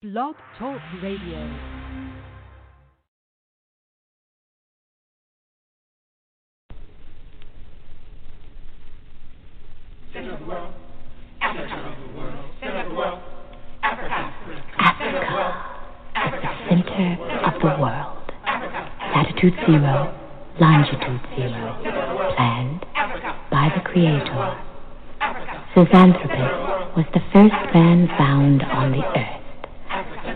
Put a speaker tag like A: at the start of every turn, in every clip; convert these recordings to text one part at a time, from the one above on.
A: Blog Talk Radio.
B: Center of the world, Africa. Center of the world, Africa.
C: Africa, center of the world. Latitude zero, longitude zero, planned by the Creator. Zinjanthropus was the first man found on the earth.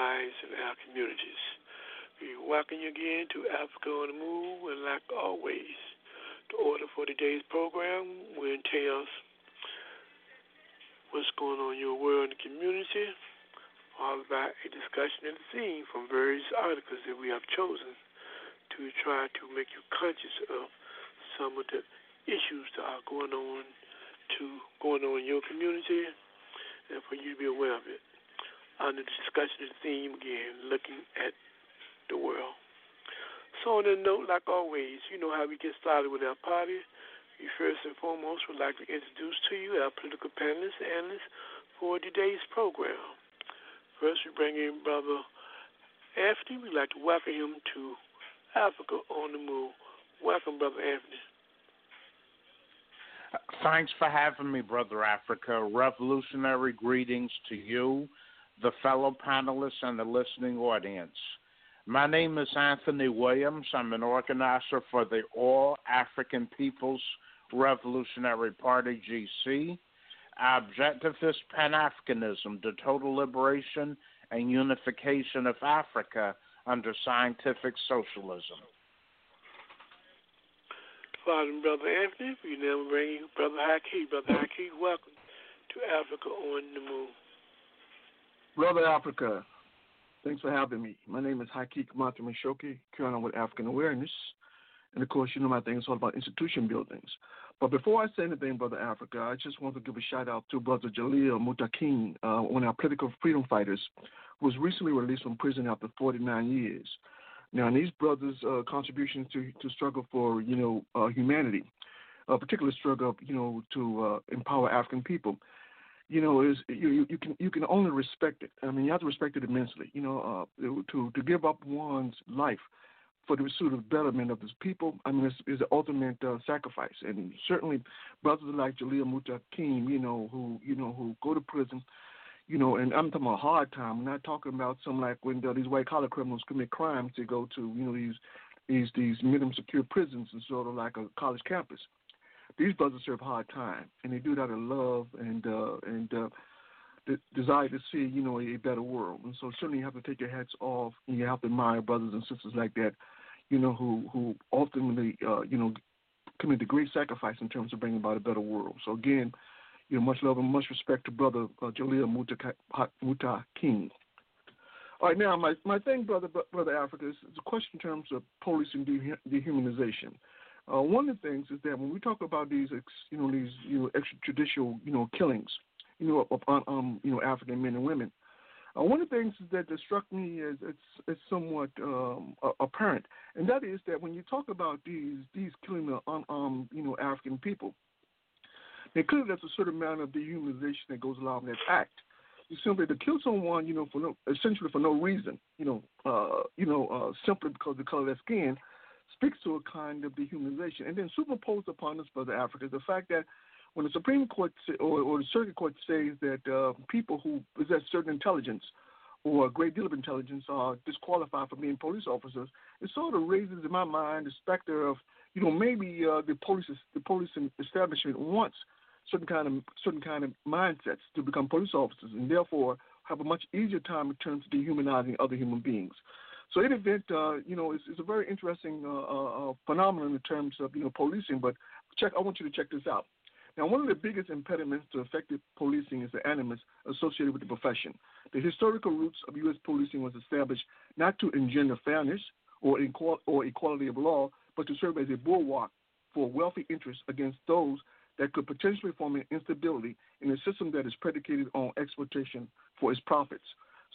D: lives and our communities.
C: We welcome you again to Africa on the Move, and like always, the order for today's program will entail what's going on in your world and community, followed by a discussion and theme from various articles that we have chosen to try to make you conscious of some of the issues that are going on to going on in your community and for you to be aware of it. Under the discussion and theme again, looking at the world. So on that note, like always, you know how we get started with our party. We first and foremost would like to introduce to you our political panelists and analysts for today's program. First, we bring in Brother Anthony. We'd like to welcome him to Africa on the Move. Welcome, Brother Anthony.
E: Thanks for having me, Brother Africa. Revolutionary greetings to you, the fellow panelists, and the listening audience. My name is Anthony Williams. I'm an organizer for the All African People's Revolutionary Party, GC. Our objective is Pan Africanism, the total liberation and unification of Africa under scientific socialism.
C: Father and Brother Anthony, we now bring you Brother Haki. Brother Haki, welcome to Africa on the Move.
F: Brother Africa, thanks for having me. My name is Hakeem Kamata Mishoki, on with African Awareness. And of course, you know my thing is all about institution buildings. But before I say anything, Brother Africa, I just want to give a shout out to Brother Jalil Muntaqim, uh, one of our political freedom fighters, who was recently released from prison after 49 years. Now, these brothers' uh, contributions to to struggle for you know uh, humanity, a particular struggle you know to uh, empower African people, you know is you, you can you can only respect it. I mean, you have to respect it immensely. You know, uh, to to give up one's life for the pursuit of betterment of his people. I mean, it's, it's the ultimate uh, sacrifice, and certainly brothers like Jalil Muntaqim, you know, who you know who go to prison you know, and I'm talking about hard time. I'm not talking about some like when uh, these white collar criminals commit crimes to go to, you know, these these these minimum secure prisons and sort of like a college campus. These brothers serve hard time, and they do it out of love and uh, and uh, the desire to see, you know, a, better world. And so certainly you have to take your hats off, and you have to admire brothers and sisters like that, you know, who who ultimately, uh, you know, commit a great sacrifice in terms of bringing about a better world. So again, you know, much love and much respect to Brother uh, Jalil Muta, Muta King. All right, now my, my thing, brother, brother Africa, is, is a question in terms of policing dehumanization. Uh, one of the things is that when we talk about these, ex, you know, these you know extrajudicial you know killings, you know, upon um, you know African men and women, uh, one of the things that, that struck me as it's, it's somewhat um, apparent, and that is that when you talk about these these killing un, um, you know African people, now, clearly, there's a certain amount of dehumanization that goes along with that act. You simply to kill someone, you know, for no, essentially for no reason, you know, uh, you know, uh, simply because of the color of their skin, speaks to a kind of dehumanization. And then superimposed upon this, brother Africa, the fact that when the Supreme Court or, or the Circuit Court says that uh, people who possess certain intelligence or a great deal of intelligence are disqualified from being police officers, it sort of raises in my mind the specter of, you know, maybe uh, the police the police establishment wants certain kind of certain kind of mindsets to become police officers, and therefore have a much easier time in terms of dehumanizing other human beings. So, in event, uh, you know, it's, it's, a very interesting uh, uh, uh, phenomenon in terms of you know policing. But check, I want you to check this out. Now, one of the biggest impediments to effective policing is the animus associated with the profession. The historical roots of U.S. policing was established not to engender fairness or, equal, or equality of law, but to serve as a bulwark for wealthy interests against those that could potentially form an instability in a system that is predicated on exploitation for its profits.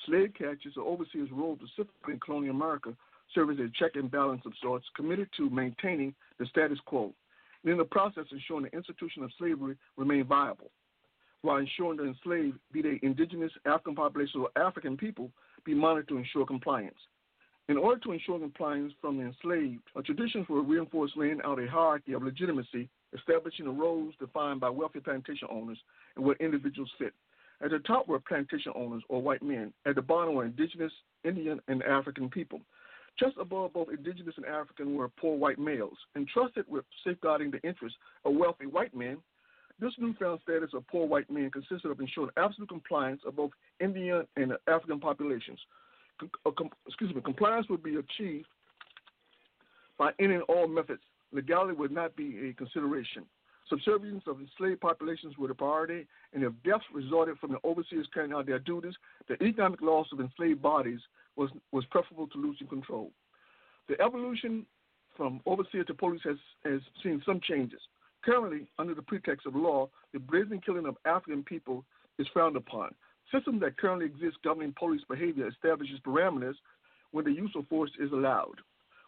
F: Slave catchers or overseers' role specifically in colonial America serve as a check and balance of sorts, committed to maintaining the status quo, and in the process ensuring the institution of slavery remained viable, while ensuring the enslaved, be they indigenous, African population, or African people, be monitored to ensure compliance. In order to ensure compliance from the enslaved, traditions were reinforced laying out a hierarchy of legitimacy establishing the roles defined by wealthy plantation owners and where individuals fit. At the top were plantation owners or white men. At the bottom were indigenous, Indian, and African people. Just above both indigenous and African were poor white males, entrusted with safeguarding the interests of wealthy white men. This newfound status of poor white men consisted of ensuring absolute compliance of both Indian and African populations. uh, excuse me, compliance would be achieved by ending all methods. Legality would not be a consideration. Subservience of enslaved populations were the priority, and if deaths resulted from the overseers carrying out their duties, the economic loss of enslaved bodies was, was preferable to losing control. The evolution from overseer to police has, has seen some changes. Currently, under the pretext of law, the brazen killing of African people is frowned upon. Systems that currently exist governing police behavior establishes parameters when the use of force is allowed.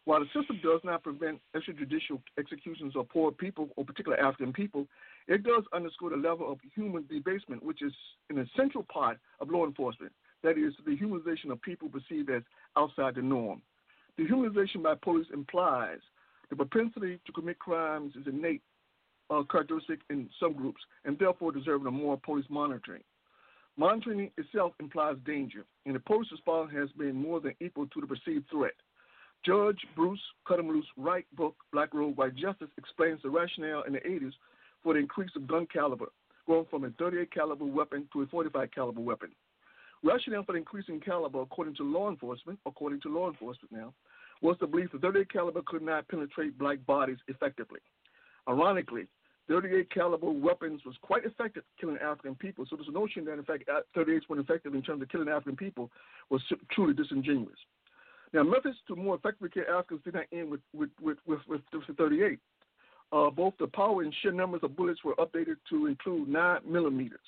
F: While the system does not prevent extrajudicial executions of poor people or particular African people, it does underscore the level of human debasement, which is an essential part of law enforcement. That is, the humanization of people perceived as outside the norm. The Dehumanization by police implies the propensity to commit crimes is innate uh, characteristic in some groups and therefore deserving of more police monitoring. Monitoring itself implies danger, and the police response has been more than equal to the perceived threat. Judge Bruce Cut 'em Loose Wright book Black Robe White Justice explains the rationale in the 80s for the increase of gun caliber, going from a 38 caliber weapon to a 45 caliber weapon. Rationale for the increase in caliber, according to law enforcement, according to law enforcement now, was the belief that 38 caliber could not penetrate black bodies effectively. Ironically, 38 caliber weapons was quite effective killing African people. So this notion that in fact 38s were effective in terms of killing African people was truly disingenuous. Now methods to more effectively kill Africans did not end with with with with, with, with 38. Uh, both the power and sheer numbers of bullets were updated to include nine millimeters.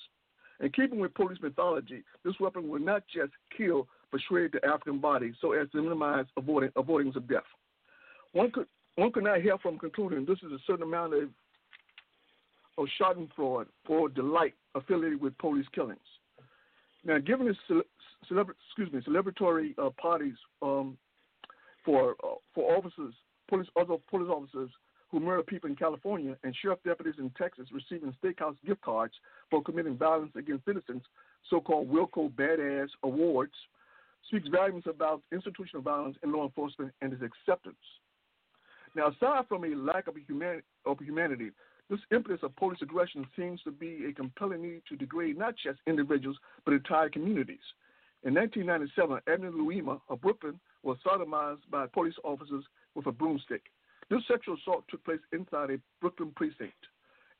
F: In keeping with police mythology, this weapon would not just kill but shred the African body so as to minimize avoiding avoidance of death. One could one could not help from concluding this is a certain amount of of Schadenfreude or delight affiliated with police killings. Now, given this celebra- excuse me, celebratory uh, parties um, for uh, for officers, police other police officers who murder people in California, and sheriff deputies in Texas receiving steakhouse gift cards for committing violence against citizens, so-called Wilco Badass Awards, speaks volumes about institutional violence in law enforcement and its acceptance. Now, aside from a lack of, of humanity, this impetus of police aggression seems to be a compelling need to degrade not just individuals, but entire communities. In 1997, Abner Louima of Brooklyn was sodomized by police officers with a broomstick. This sexual assault took place inside a Brooklyn precinct.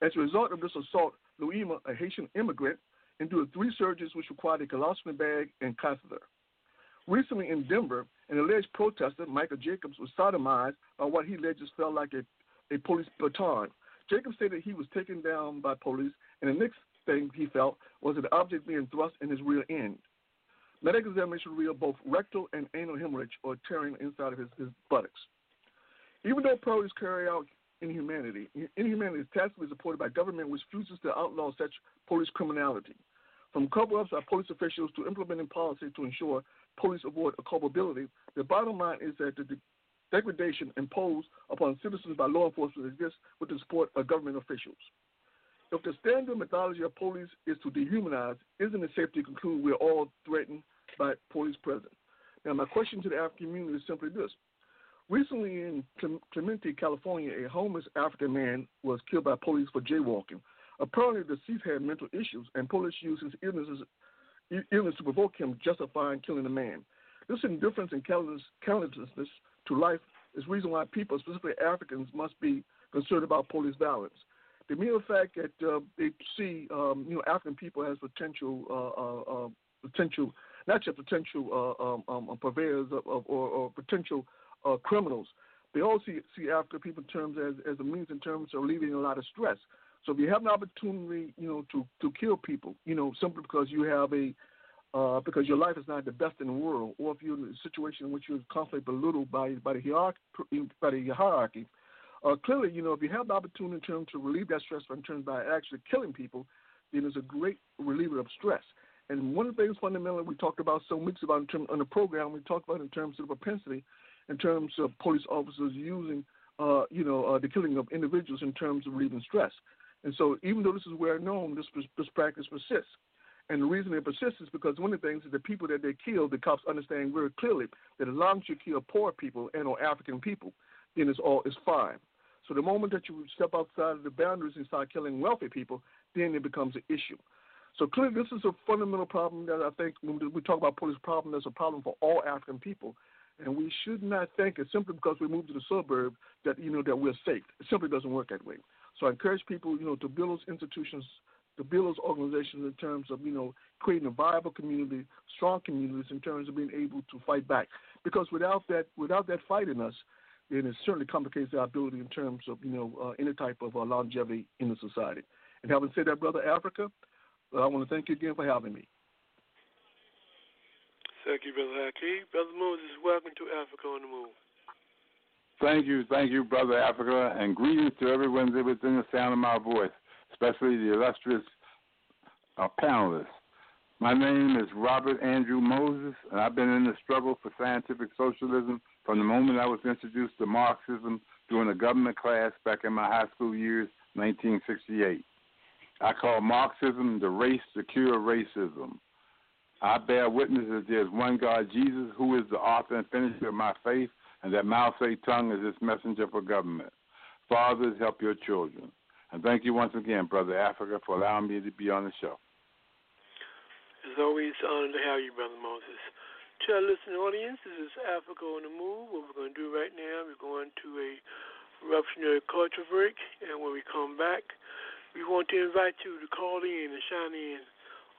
F: As a result of this assault, Louima, a Haitian immigrant, endured three surgeries which required a colostomy bag and catheter. Recently in Denver, an alleged protester, Michael Jacobs, was sodomized by what he alleges felt like a, a police baton. Jacobs stated he was taken down by police, and the next thing he felt was an object being thrust in his rear end. Medical examination revealed both rectal and anal hemorrhage or tearing inside of his, his buttocks. Even though police carry out inhumanity, inhumanity is tacitly supported by government which refuses to outlaw such police criminality. From cover-ups by police officials to implementing policies to ensure police avoid culpability, the bottom line is that the degradation imposed upon citizens by law enforcement exists with the support of government officials. If the standard methodology of police is to dehumanize, isn't it safe to conclude we're all threatened by police presence? Now, my question to the African community is simply this. Recently in Clemente, California, a homeless African man was killed by police for jaywalking. Apparently, the deceased had mental issues, and police used his illnesses, illness to provoke him, justifying killing the man. This indifference and carelessness to life is reason why people, specifically Africans, must be concerned about police violence. The mere fact that uh, they see um, you know African people as potential uh, uh, uh potential not just potential uh, um, um, purveyors of, of, or, or potential uh, criminals, they all see see African people in terms as as a means in terms of alleviating a lot of stress. So if you have an opportunity, you know, to to kill people, you know, simply because you have a uh, because your life is not the best in the world, or if you're in a situation in which you're constantly belittled by by the hierarchy, by the hierarchy. Uh, clearly, you know, if you have the opportunity terms to relieve that stress in terms by actually killing people, then it's a great reliever of stress. And one of the things fundamentally we talked about some weeks about in term, on the program, we talked about in terms of propensity, in terms of police officers using, uh, you know, uh, the killing of individuals in terms of relieving stress. And so, even though this is well known, this this practice persists. And the reason it persists is because one of the things is the people that they kill, the cops understand very clearly that as long as you kill poor people and or African people, then it's all it's fine. So the moment that you step outside of the boundaries and start killing wealthy people, then it becomes an issue. So clearly, this is a fundamental problem that I think when we talk about police problem, there's a problem for all African people, and we should not think it's simply because we moved to the suburb that you know that we're safe. It simply doesn't work that way. So I encourage people, you know, to build those institutions, to build those organizations in terms of you know creating a viable community, strong communities in terms of being able to fight back. Because without that, without that fight in us, then it certainly complicates our ability in terms of you know uh, any type of uh, longevity in the society. And having said that, brother Africa, uh, I want to thank you again for having me.
C: Thank you, Brother Hakeem. Brother Moses, welcome to Africa on the Move.
G: Thank you, thank you, Brother Africa, and greetings to everyone that within the sound of my voice, especially the illustrious uh, panelists. My name is Robert Andrew Moses, and I've been in the struggle for scientific socialism from the moment I was introduced to Marxism during a government class back in my high school years, 1968. I call Marxism the race to cure racism. I bear witness that there's one God, Jesus, who is the author and finisher of my faith, and that Mao Zedong is his messenger for government. Fathers, help your children. And thank you once again, Brother Africa, for allowing me to be on the show.
C: It's always an honor to have you, Brother Moses. To our listening audience, this is Africa on the Move. What we're going to do right now, we're going to a revolutionary culture break, and when we come back, we want to invite you to call in and shine in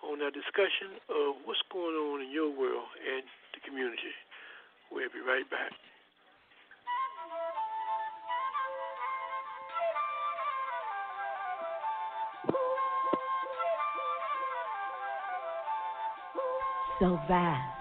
C: on our discussion of what's going on in your world and the community. We'll be right back.
H: so vast,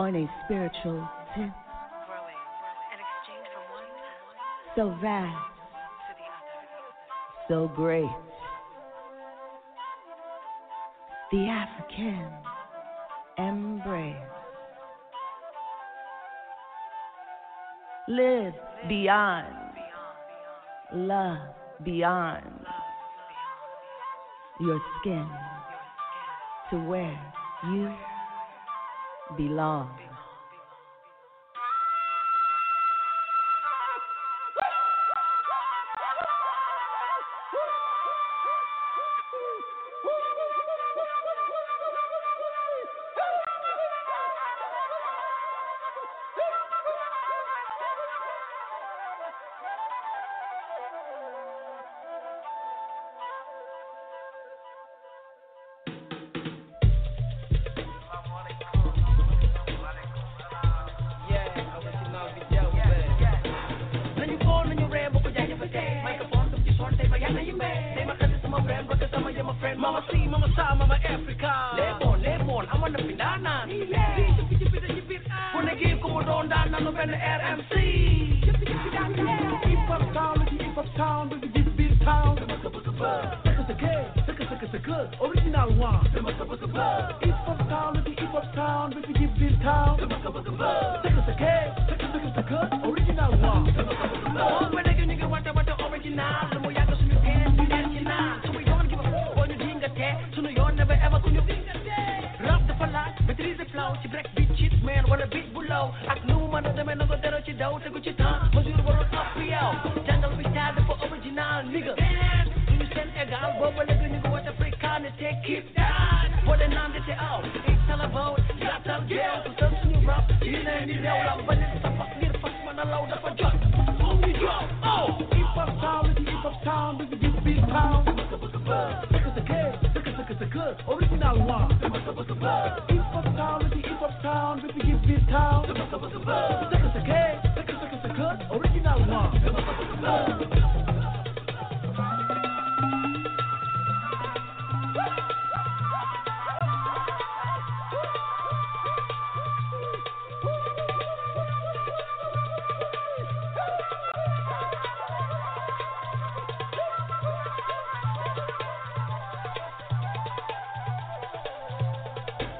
H: on a spiritual tip. So vast, so great. The African embrace. Live beyond, love beyond your skin to where you belong.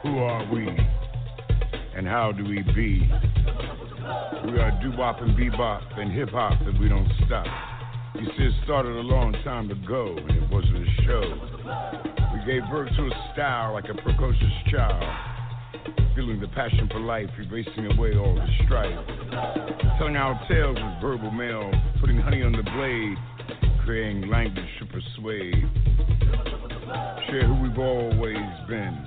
I: Who are we? And how do we be? We are doo-wop and bebop and hip-hop and we don't stop. You see, it started a long time ago and it wasn't a show. We gave birth to a style like a precocious child. Feeling the passion for life, erasing away all the strife. Telling our tales with verbal mail, putting honey on the blade, creating language to persuade. Share who we've always been.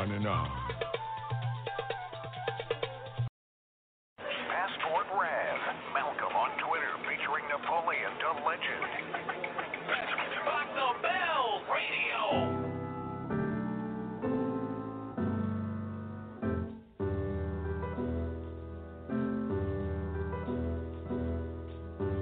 I: On and on.
J: Passport Rev. Malcolm on Twitter featuring Napoleon the Legend. Rock the Bell Radio.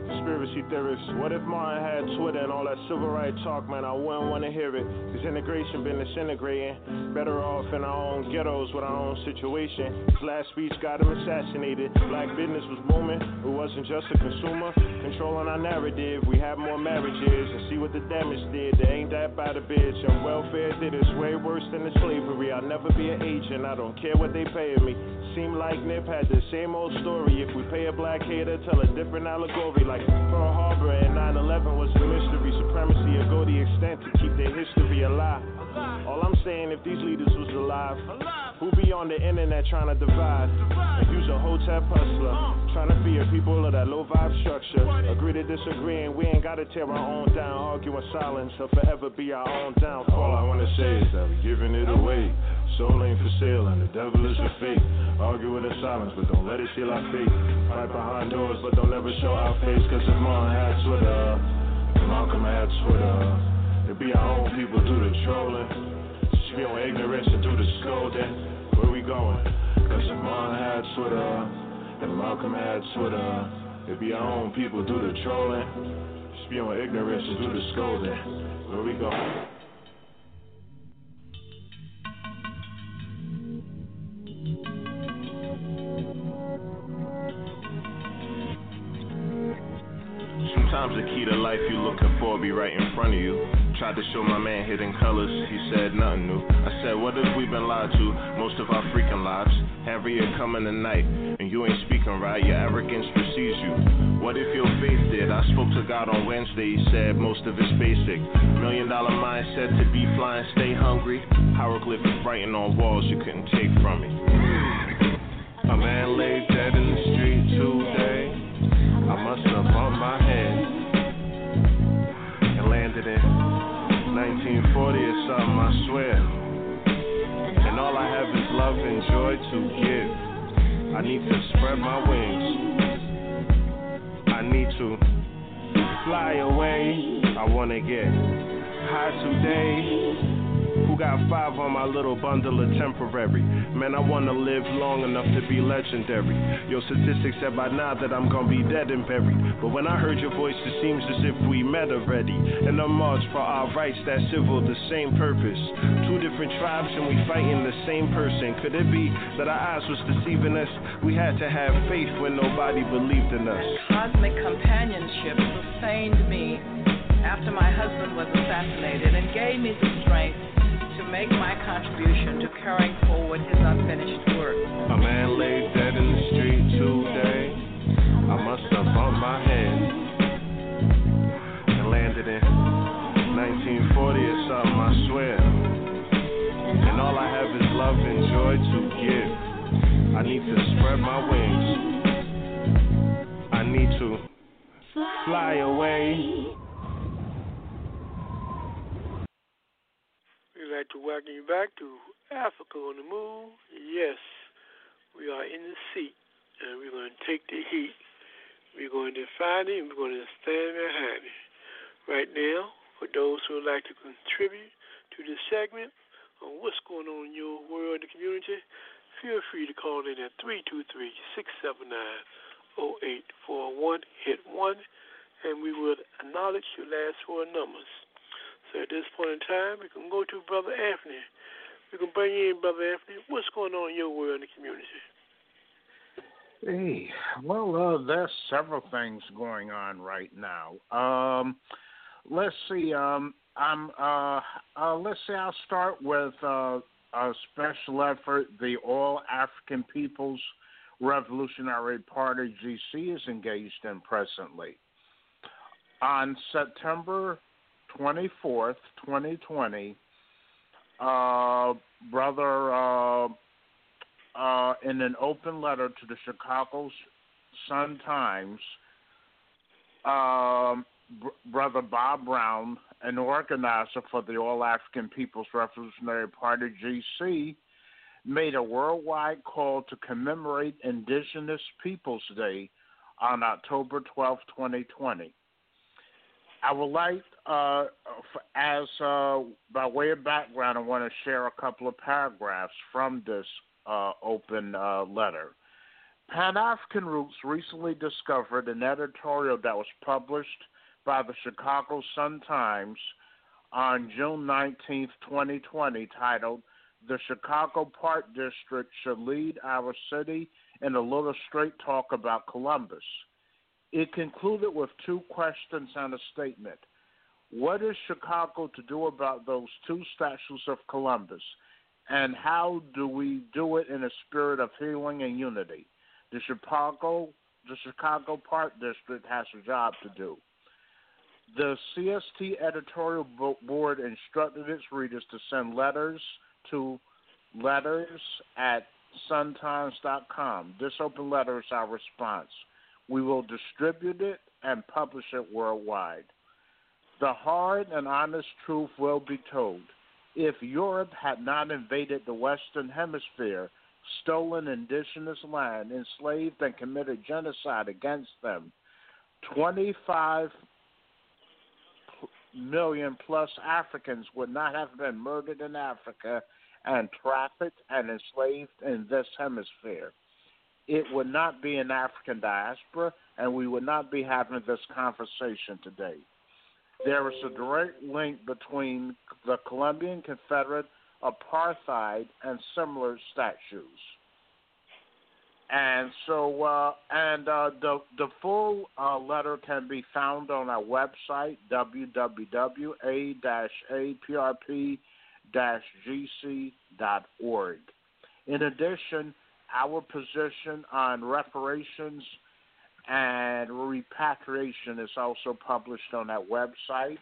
K: Conspiracy theorists. What if Martin had Twitter and all that civil rights talk, man? I wouldn't want to hear it. Cause integration been disintegrating. Better off in our own ghettos with our own situation. His last speech got him assassinated. Black business was booming. It wasn't just a consumer. Controlling our narrative. We have more marriages and see what the damage did. They ain't that bad a bitch. And welfare did it's way worse than the slavery. I'll never be an agent. I don't care what they paying me. Seem like Nip had the same old story. If we pay a black hater, tell a different allegory. Like Pearl Harbor and 9/11 was a mystery. Supremacy will go the extent to keep their history alive. All I'm saying, if these leaders was alive, who be on the internet trying to divide and use a hotel hustler, trying to fear people of that low vibe structure. Agree to disagree, and we ain't gotta tear our own down. Argue in silence, or forever be our own downfall. All I wanna say is that we giving it away. Soul ain't for sale, and the devil is fake. Argue in the silence, but don't let it steal our faith. Fight behind doors, but don't ever show our face. Cause if Martin had Twitter, if Malcolm had Twitter. it'd be our own people do the trolling. Spew on ignorance and do the scolding. Where we going? Cause if Martin had Twitter, and Malcolm had Twitter. it'd be our own people do the trolling. Spew on ignorance and do the scolding. Where we going? Sometimes the key to life you looking for be right in front of you. Tried to show my man hidden colors, he said nothing new. I said, What if we been lied to most of our freaking lives? Harriet coming tonight, and you ain't speaking right, your arrogance precedes you. What if your faith did? I spoke to God on Wednesday, he said most of it's basic. Million dollar mindset to be flying, stay hungry. Hieroglyphic writing on walls you couldn't take from me. A man lay dead in the street today. I must have bumped my in 1940 or something, I swear. And all I have is love and joy to give. I need to spread my wings. I need to fly away. I wanna get high today. Got five on my little bundle of temporary? Man, I wanna live long enough to be legendary. Your statistics said by now that I'm gonna be dead and buried. But when I heard your voice, it seems as if we met already. And a march for our rights, that civil, the same purpose. Two different tribes and we fighting the same person. Could it be that our eyes was deceiving us? We had to have faith when nobody believed in us.
L: Cosmic companionship sustained me after my husband was assassinated and gave me the strength to make my contribution to carrying forward his unfinished work.
K: A man lay dead in the street today. I must have bumped my head and landed in 1940 or something, I swear. And all I have is love and joy to give. I need to spread my wings. I need to fly away.
C: We'd like to welcome you back to Africa on the Move. Yes, we are in the seat, and we're going to take the heat. We're going to find it, and we're going to stand behind it. Right now, for those who would like to contribute to this segment on what's going on in your world and community, feel free to call in at 323-679-0841, hit 1, and we will acknowledge your last four numbers. So at this point in time, we can go to Brother Anthony. We can bring in, Brother Anthony. What's going on in your world and the community?
E: Hey, well, uh, there's several things going on right now. Um, let's see. Um, I'm. Uh, uh, let's see. I'll start with uh, a special effort. The All African People's Revolutionary Party (GC) is engaged in presently. On September 24th, 2020, uh, brother. Uh, uh, in an open letter to the Chicago Sun Times, um, Br- Brother Bob Brown, an organizer for the All African People's Revolutionary Party (GC), made a worldwide call to commemorate Indigenous Peoples Day on October 12, 2020. I would like, uh, as uh, by way of background, I want to share a couple of paragraphs from this uh, open uh, letter. Pan African Roots recently discovered an editorial that was published by the Chicago Sun Times on June 19, 2020, titled The Chicago Park District Should Lead Our City in a Little Straight Talk About Columbus. It concluded with two questions and a statement. What is Chicago to do about those two statues of Columbus? and how do we do it in a spirit of healing and unity? The Chicago, the Chicago Park District has a job to do. The CST editorial board instructed its readers to send letters to letters at suntimes.com. This open letter is our response. We will distribute it and publish it worldwide. The hard and honest truth will be told if Europe had not invaded the Western Hemisphere, stolen indigenous land, enslaved and committed genocide against them, 25 million plus Africans would not have been murdered in Africa and trafficked and enslaved in this hemisphere. It would not be an African diaspora, and we would not be having this conversation today there is a direct link between the Colombian Confederate apartheid and similar statues. And so, uh, and uh, the the full uh, letter can be found on our website www.a-aprp-gc.org. In addition, our position on reparations and repatriation is also published on that website.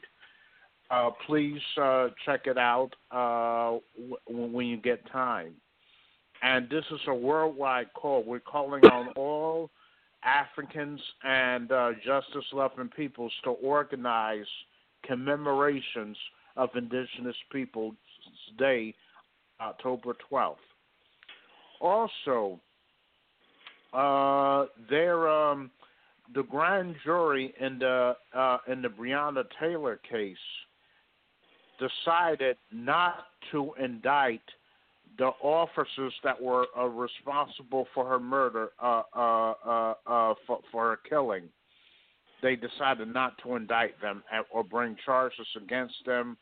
E: Uh, please uh, check it out uh, w- when you get time. And this is a worldwide call. We're calling on all Africans and uh, justice loving peoples to organize commemorations of Indigenous Peoples Day, October 12th. Also, uh, there, um, the grand jury in the uh, in the Breonna Taylor case decided not to indict the officers that were uh, responsible for her murder, uh, uh, uh, uh, for, for her killing. They decided not to indict them or bring charges against them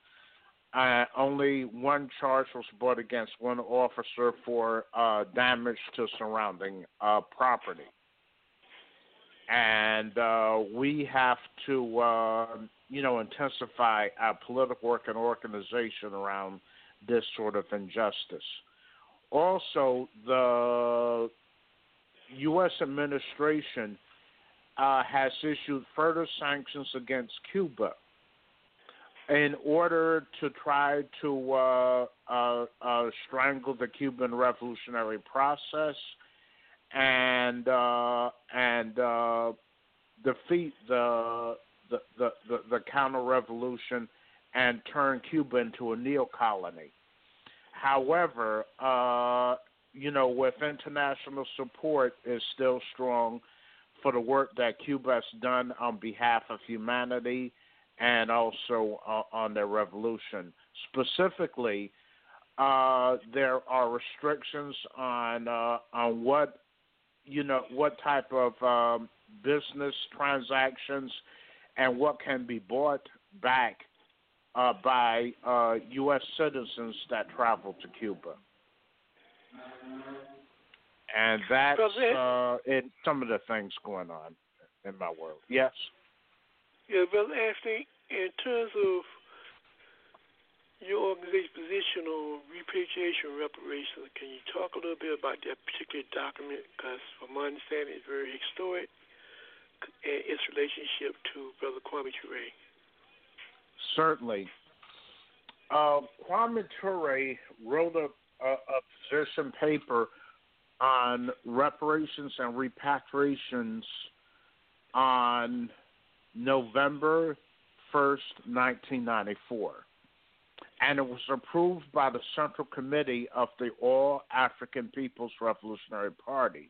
E: uh, only one charge was brought against one officer for damage to surrounding property. And uh, we have to, uh, you know, intensify our political work and organization around this sort of injustice. Also, the U.S. administration uh, has issued further sanctions against Cuba in order to try to uh, uh, uh, strangle the Cuban revolutionary process and uh, and uh, defeat the the, the, the, the counter revolution and turn Cuba into a neo colony. However, uh, you know, with international support is still strong for the work that Cuba has done on behalf of humanity and also uh, on their revolution. Specifically, uh, there are restrictions on uh, on what you know what type of um, business transactions and what can be bought back uh, by uh, U.S. citizens that travel to Cuba. And that's uh, it, some of the things going on in my world. Yes?
C: Yeah, Brother Anthony, in terms of your organization's position on repatriation reparations, can you talk a little bit about that particular document? Because from my understanding, it's very historic and its relationship to Brother Kwame Ture.
E: Certainly. Uh, Kwame Ture wrote a, a, a position paper on reparations and repatriations on November 1st, 1994. And it was approved by the Central Committee of the All African People's Revolutionary Party.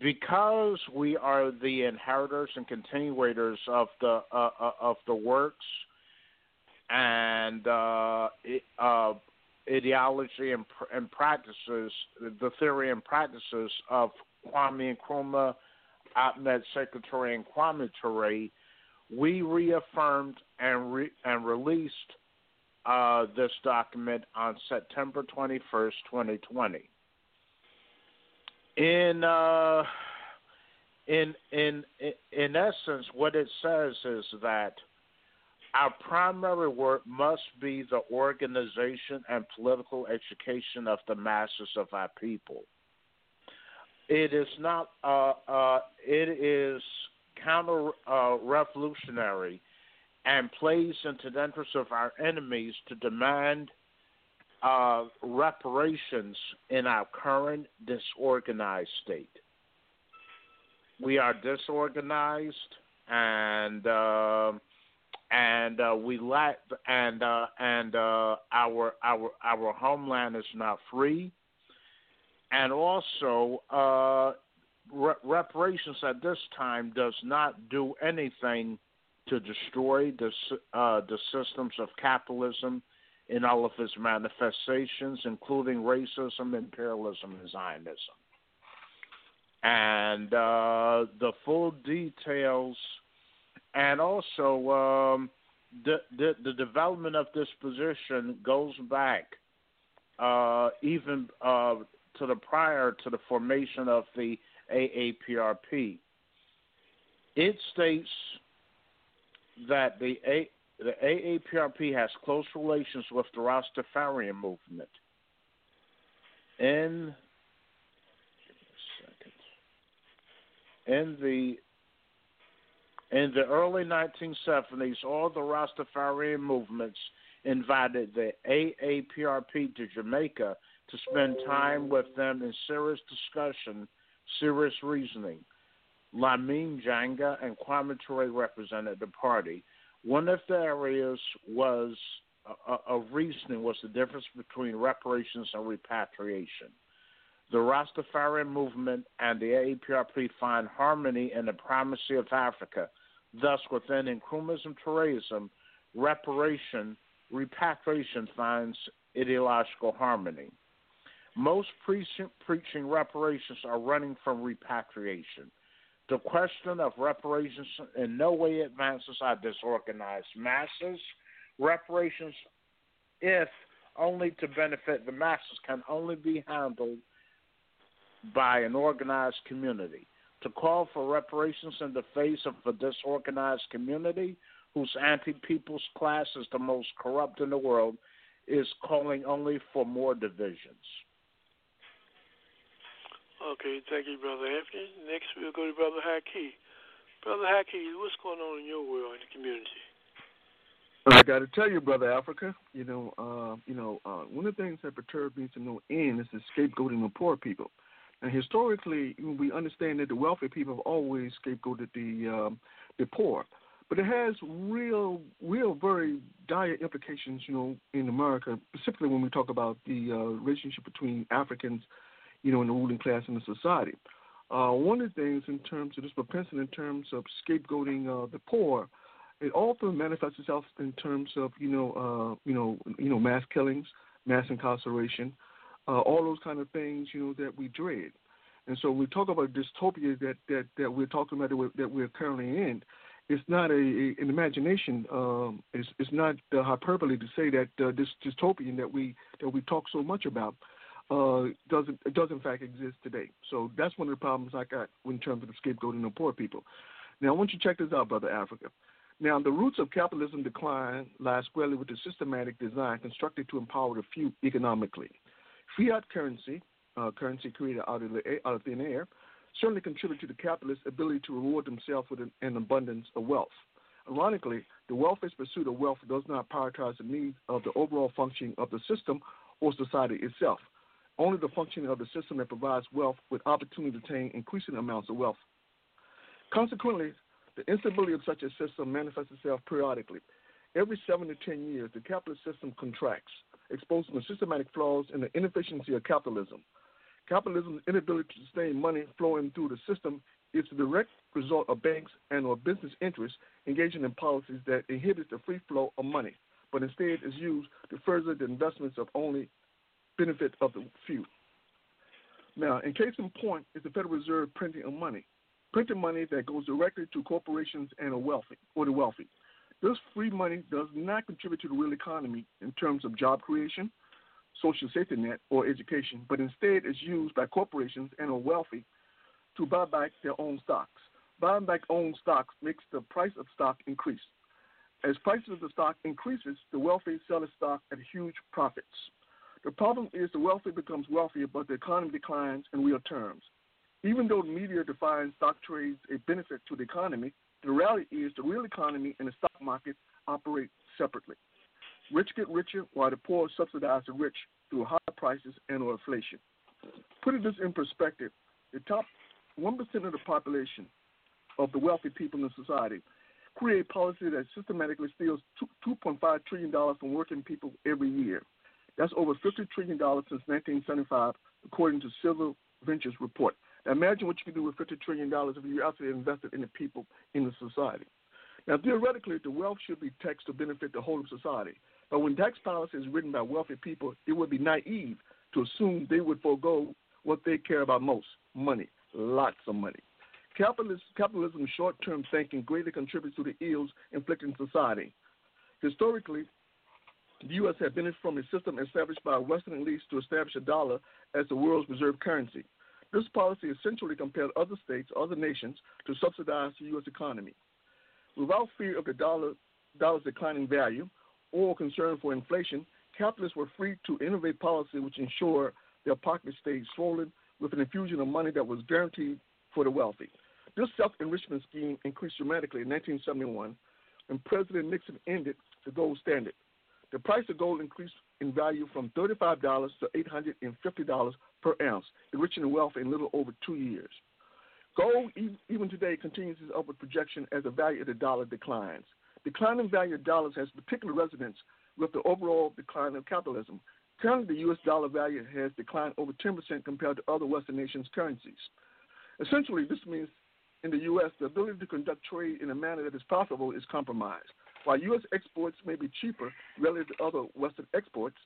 E: Because we are the inheritors and continuators of the uh, uh, of the works and uh, uh, ideology and, and practices, the theory and practices of Kwame Nkrumah, Ahmed Touré, and Kwame Ture, we reaffirmed and re- and released uh, this document on September 21st, 2020. In uh, in in in essence, what it says is that our primary work must be the organization and political education of the masses of our people. It is not. Uh, uh, it is counter uh, revolutionary and plays into the interest of our enemies to demand uh, reparations in our current disorganized state. We are disorganized and uh, and uh, we lack and uh, and uh, our our our homeland is not free, and also uh, re- reparations at this time does not do anything to destroy the uh, the systems of capitalism in all of its manifestations, including racism, imperialism, and Zionism. And uh, the full details and also um, the, the, the development of this position goes back uh, even uh, to the prior to the formation of the AAPRP. It states that the A, the AAPRP has close relations with the Rastafarian movement. In in the in the early 1970s, all the Rastafarian movements invited the AAPRP to Jamaica to spend time with them in serious discussion, serious reasoning. Lamin Janga and Kwame Ture represented the party. One of the areas was uh, of reasoning was the difference between reparations and repatriation. The Rastafarian movement and the AAPRP find harmony in the primacy of Africa – Thus, within Nkrumaism Touréism, reparation, repatriation finds ideological harmony. Most preaching, preaching reparations are running from repatriation. The question of reparations in no way advances our disorganized masses. Reparations, if only to benefit the masses, can only be handled by an organized community to call for reparations in the face of a disorganized community whose anti people's class is the most corrupt in the world is calling only for more divisions.
C: Okay, thank you, Brother Anthony. Next, we'll go to Brother Haki. Brother Haki, what's going on in your world in the community?
F: I got to tell you, brother Africa. You know, uh, you know, uh, one of the things that perturbs me to no end is the scapegoating of poor people. And historically, we understand that the wealthy people have always scapegoated the um, the poor, but it has real, real, very dire implications, you know, in America, specifically when we talk about the uh, relationship between Africans, you know, in the ruling class in the society. Uh, one of the things in terms of this propensity, in terms of scapegoating uh, the poor, it often manifests itself in terms of you know uh, you know you know mass killings, mass incarceration, uh, all those kind of things you know that we dread. And so we talk about dystopia that that that we're talking about that we're, that we're currently in, it's not a, a an imagination. Um, it's it's not hyperbole to say that uh, this dystopian that we that we talk so much about uh, doesn't does in fact exist today. So that's one of the problems I got in terms of the scapegoating of poor people. Now I want you to check this out, brother Africa. Now the roots of capitalism decline lie squarely with the systematic design constructed to empower the few economically. Fiat currency, uh, currency created out of, the, out of thin air, certainly contribute to the capitalist's ability to reward themselves with an, an abundance of wealth. Ironically, the wealthiest pursuit of wealth does not prioritize the needs of the overall functioning of the system or society itself. Only the functioning of the system that provides wealth with opportunity to attain increasing amounts of wealth. Consequently, the instability of such a system manifests itself periodically. Every seven to ten years, the capitalist system contracts, exposing the systematic flaws and the inefficiency of capitalism. Capitalism's inability to sustain money flowing through the system is the direct result of banks and or business interests engaging in policies that inhibit the free flow of money, but instead is used to further the investments of only benefit of the few. Now, in case in point is the Federal Reserve printing of money, printing money that goes directly to corporations and the wealthy or the wealthy. This free money does not contribute to the real economy in terms of job creation, social safety net, or education, but instead is used by corporations and the wealthy to buy back their own stocks. Buying back own stocks makes the price of stock increase. As prices of the stock increases, the wealthy sell the stock at huge profits. The problem is the wealthy becomes wealthier, but the economy declines in real terms. Even though the media defines stock trades a benefit to the economy, the reality is the real economy and the stock market operate separately. Rich get richer while the poor subsidize the rich through higher prices and or inflation. Putting this in perspective, the top 1% of the population of the wealthy people in society create policy that systematically steals $2.5 trillion from working people every year. That's over $50 trillion since 1975, according to Civic Ventures report. Now imagine what you could do with $50 trillion if you actually invested in the people in the society. Now, theoretically, the wealth should be taxed to benefit the whole of society. But when tax policy is written by wealthy people, it would be naive to assume they would forego what they care about most money, lots of money. Capitalist, capitalism's short term thinking greatly contributes to the ills inflicted in society. Historically, the U.S. had benefited from a system established by Western elites to establish a dollar as the world's reserve currency. This policy essentially compelled other states, other nations, to subsidize the U.S. economy. Without fear of the dollar, dollar's declining value or concern for inflation, capitalists were free to innovate policy which ensured their pockets stayed swollen with an infusion of money that was guaranteed for the wealthy. This self enrichment scheme increased dramatically in 1971 when President Nixon ended the gold standard. The price of gold increased in value from $35 to $850 per ounce, enriching the wealth in little over two years. Gold, even today, continues its upward projection as the value of the dollar declines. Declining value of dollars has particular resonance with the overall decline of capitalism. Currently, the U.S. dollar value has declined over 10% compared to other Western nations' currencies. Essentially, this means in the U.S., the ability to conduct trade in a manner that is profitable is compromised. While U.S. exports may be cheaper relative to other Western exports,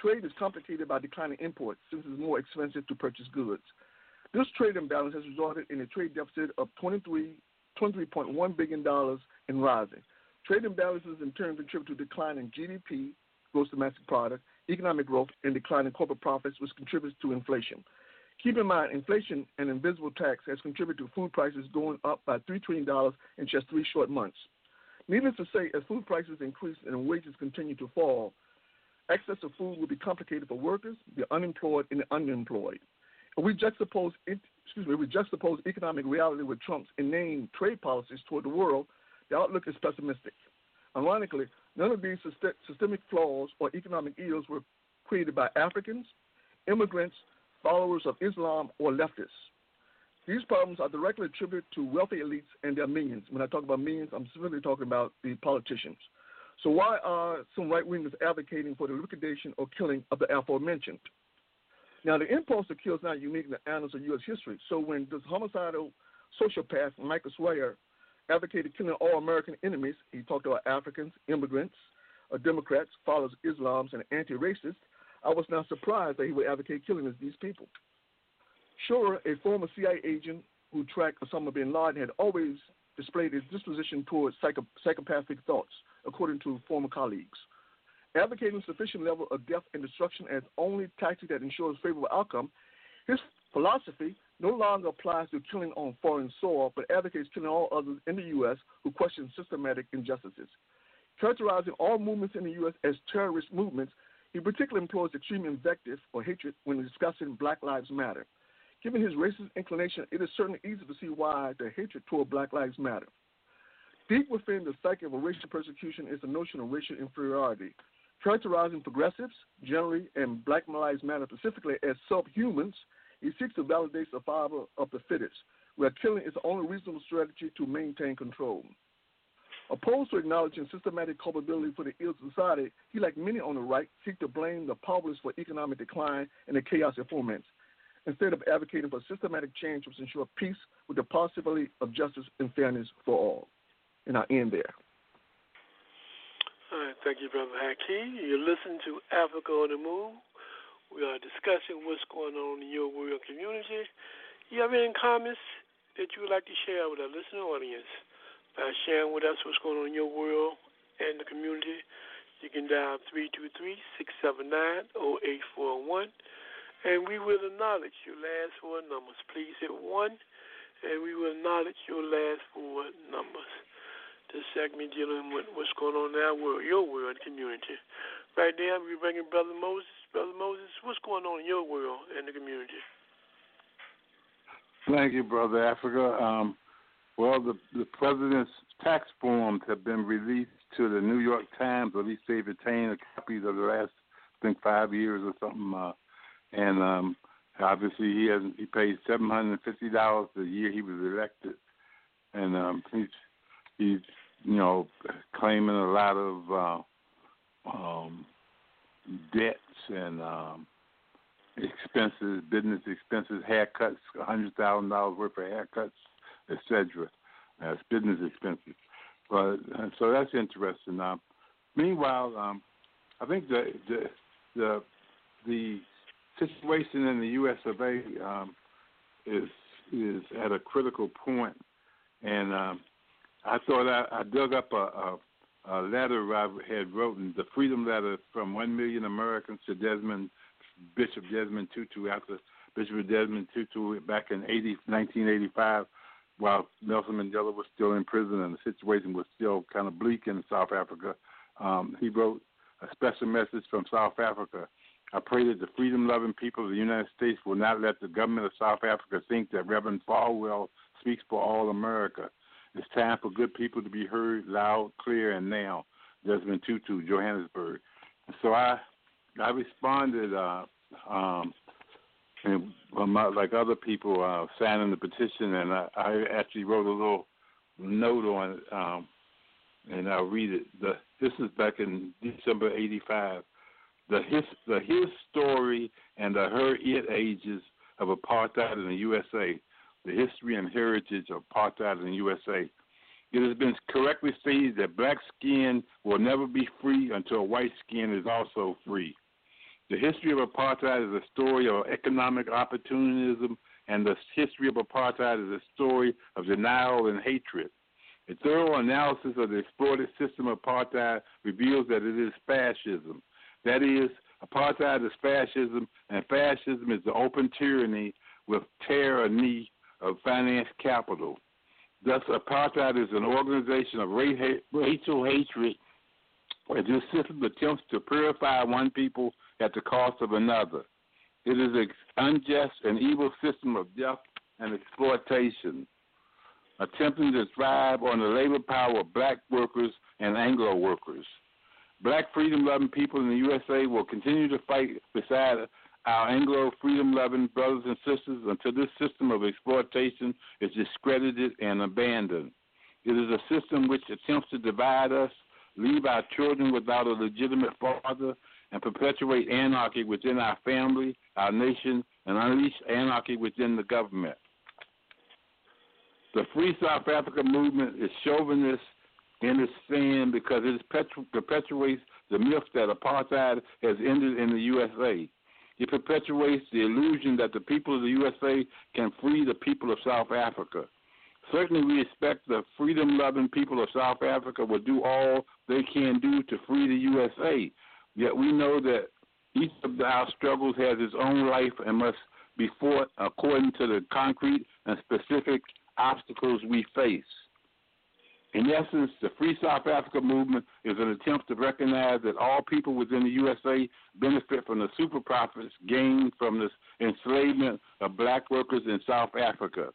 F: trade is complicated by declining imports since it's more expensive to purchase goods. This trade imbalance has resulted in a trade deficit of 23, $23.1 billion and rising. Trade imbalances in turn contribute to decline in GDP, gross domestic product, economic growth, and decline in corporate profits, which contributes to inflation. Keep in mind, inflation and invisible tax has contributed to food prices going up by $3 trillion in just three short months. Needless to say, as food prices increase and wages continue to fall, access to food will be complicated for workers, the unemployed, and the unemployed. If we juxtapose, excuse me, we juxtapose economic reality with Trump's inane trade policies toward the world, the outlook is pessimistic. Ironically, none of these systemic flaws or economic ills were created by Africans, immigrants, followers of Islam, or leftists. These problems are directly attributed to wealthy elites and their minions. When I talk about minions, I'm specifically talking about the politicians. So, why are some right wingers advocating for the liquidation or killing of the aforementioned? Now, the impulse to kill is not unique in the annals of U.S. history. So, when this homicidal sociopath, Michael Scheuer, advocated killing all American enemies. He talked about Africans, immigrants, uh, Democrats, followers of Islam, and anti-racists. I was not surprised that he would advocate killing these people. Scheuer, a former CIA agent who tracked Osama bin Laden had always displayed his disposition towards psycho- psychopathic thoughts, according to former colleagues. Advocating sufficient level of death and destruction as only tactic that ensures favorable outcome, his philosophy no longer applies to killing on foreign soil, but advocates killing all others in the U.S. who question systematic injustices. Characterizing all movements in the U.S. as terrorist movements, he particularly employs extreme invective or hatred when discussing Black Lives Matter. Given his racist inclination, it is certainly easy to see why the hatred toward Black Lives Matter. Deep within the psyche of a racial persecution is the notion of racial inferiority, characterizing progressives generally and Black Lives Matter specifically as subhumans. He seeks to validate the survival of the fittest, where killing is the only reasonable strategy to maintain control. Opposed to acknowledging systematic culpability for the ills of society, he, like many on the right, seeks to blame the powerless for economic decline and the chaos it foments, instead of advocating for systematic change which ensure peace with the possibility of justice and fairness for all. And I end there.
C: All right, thank you, Brother Hakeem. You're listening to Africa on the Move. We are discussing what's going on in your world community. You have any comments that you would like to share with our listening audience? by sharing with us what's going on in your world and the community. You can dial 323-679-0841, and we will acknowledge your last four numbers. Please hit 1, and we will acknowledge your last four numbers. This segment dealing with what's going on in our world, your world community. Right now, we're bringing Brother Moses. Brother Moses, what's going on in your world and the community?
G: Thank you, Brother Africa. Um, well, the, the president's tax forms have been released to the New York Times, or at least they've obtained copies of the last, I think, five years or something. Uh, and um, obviously, he has he paid seven hundred and fifty dollars the year he was elected, and um, he's he's you know claiming a lot of uh, um, debts and um, expenses, business expenses, haircuts, a hundred thousand dollars worth of haircuts etc. As business expenses. But uh, so that's interesting. Um, meanwhile, um, I think the the the the situation in the U.S. of A. Um, is is at a critical point, and um, I thought I, I dug up a, a, a letter I had written, the Freedom Letter from one million Americans to Desmond Bishop Desmond Tutu after Bishop Desmond Tutu back in 80, 1985 while Nelson Mandela was still in prison and the situation was still kind of bleak in South Africa, um, he wrote a special message from South Africa. I pray that the freedom loving people of the United States will not let the government of South Africa think that Reverend Falwell speaks for all America. It's time for good people to be heard loud, clear, and now. Desmond Tutu, Johannesburg. So I I responded uh, um, and my, like other people uh, signing the petition, and I, I actually wrote a little note on it, um, and I'll read it. The, this is back in December '85. The his the his story and the her it ages of apartheid in the USA, the history and heritage of apartheid in the USA. It has been correctly stated that black skin will never be free until white skin is also free. The history of apartheid is a story of economic opportunism, and the history of apartheid is a story of denial and hatred. A thorough analysis of the exploited system of apartheid reveals that it is fascism. That is, apartheid is fascism, and fascism is the open tyranny with tyranny of finance capital. Thus, apartheid is an organization of racial hatred where this system attempts to purify one people at the cost of another. It is an unjust and evil system of death and exploitation, attempting to thrive on the labor power of black workers and Anglo workers. Black freedom loving people in the USA will continue to fight beside our Anglo freedom loving brothers and sisters until this system of exploitation is discredited and abandoned. It is a system which attempts to divide us, leave our children without a legitimate father, and perpetuate anarchy within our family, our nation, and unleash anarchy within the government. The Free South Africa movement is chauvinist in its sin because it perpetu- perpetuates the myth that apartheid has ended in the USA. It perpetuates the illusion that the people of the USA can free the people of South Africa. Certainly, we expect the freedom loving people of South Africa will do all they can do to free the USA. Yet we know that each of our struggles has its own life and must be fought according to the concrete and specific obstacles we face. In essence, the Free South Africa movement is an attempt to recognize that all people within the USA benefit from the super profits gained from the enslavement of black workers in South Africa.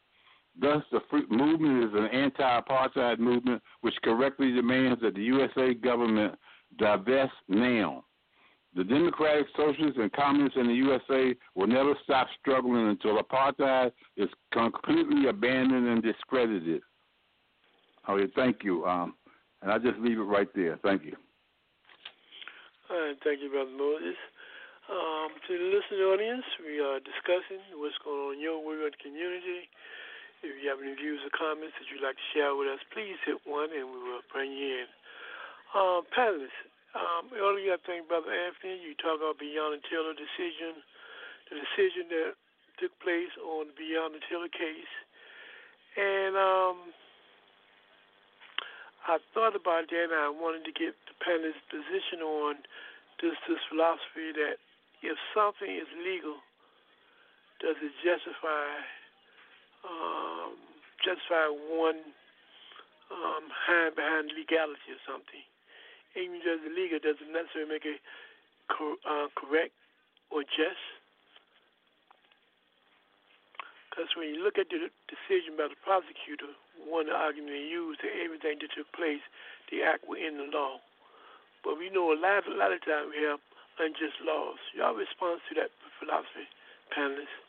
G: Thus, the free movement is an anti apartheid movement which correctly demands that the USA government divest now. The Democratic Socialists and Communists in the USA will never stop struggling until apartheid is completely abandoned and discredited. Okay, thank you. Um, and I'll just leave it right there. Thank you.
C: All right, thank you, Brother Moses. Um, to the listening audience, we are discussing what's going on in your world community. If you have any views or comments that you'd like to share with us, please hit one and we will bring you in. Um, panelists, um, earlier I think, Brother Anthony, you talked about Breonna Taylor decision, the decision that took place on the Breonna Taylor case. And um, I thought about that and I wanted to get the panelist's position on this, this philosophy that if something is legal, does it justify um, justify one um, hide behind legality or something? Even though it's illegal, doesn't necessarily make it cor- uh, correct or just. Because when you look at the decision by the prosecutor, one argument they used that everything that took place, the act within the law. But we know a lot, a lot of times we have unjust laws. Y'all response to that philosophy, panelists?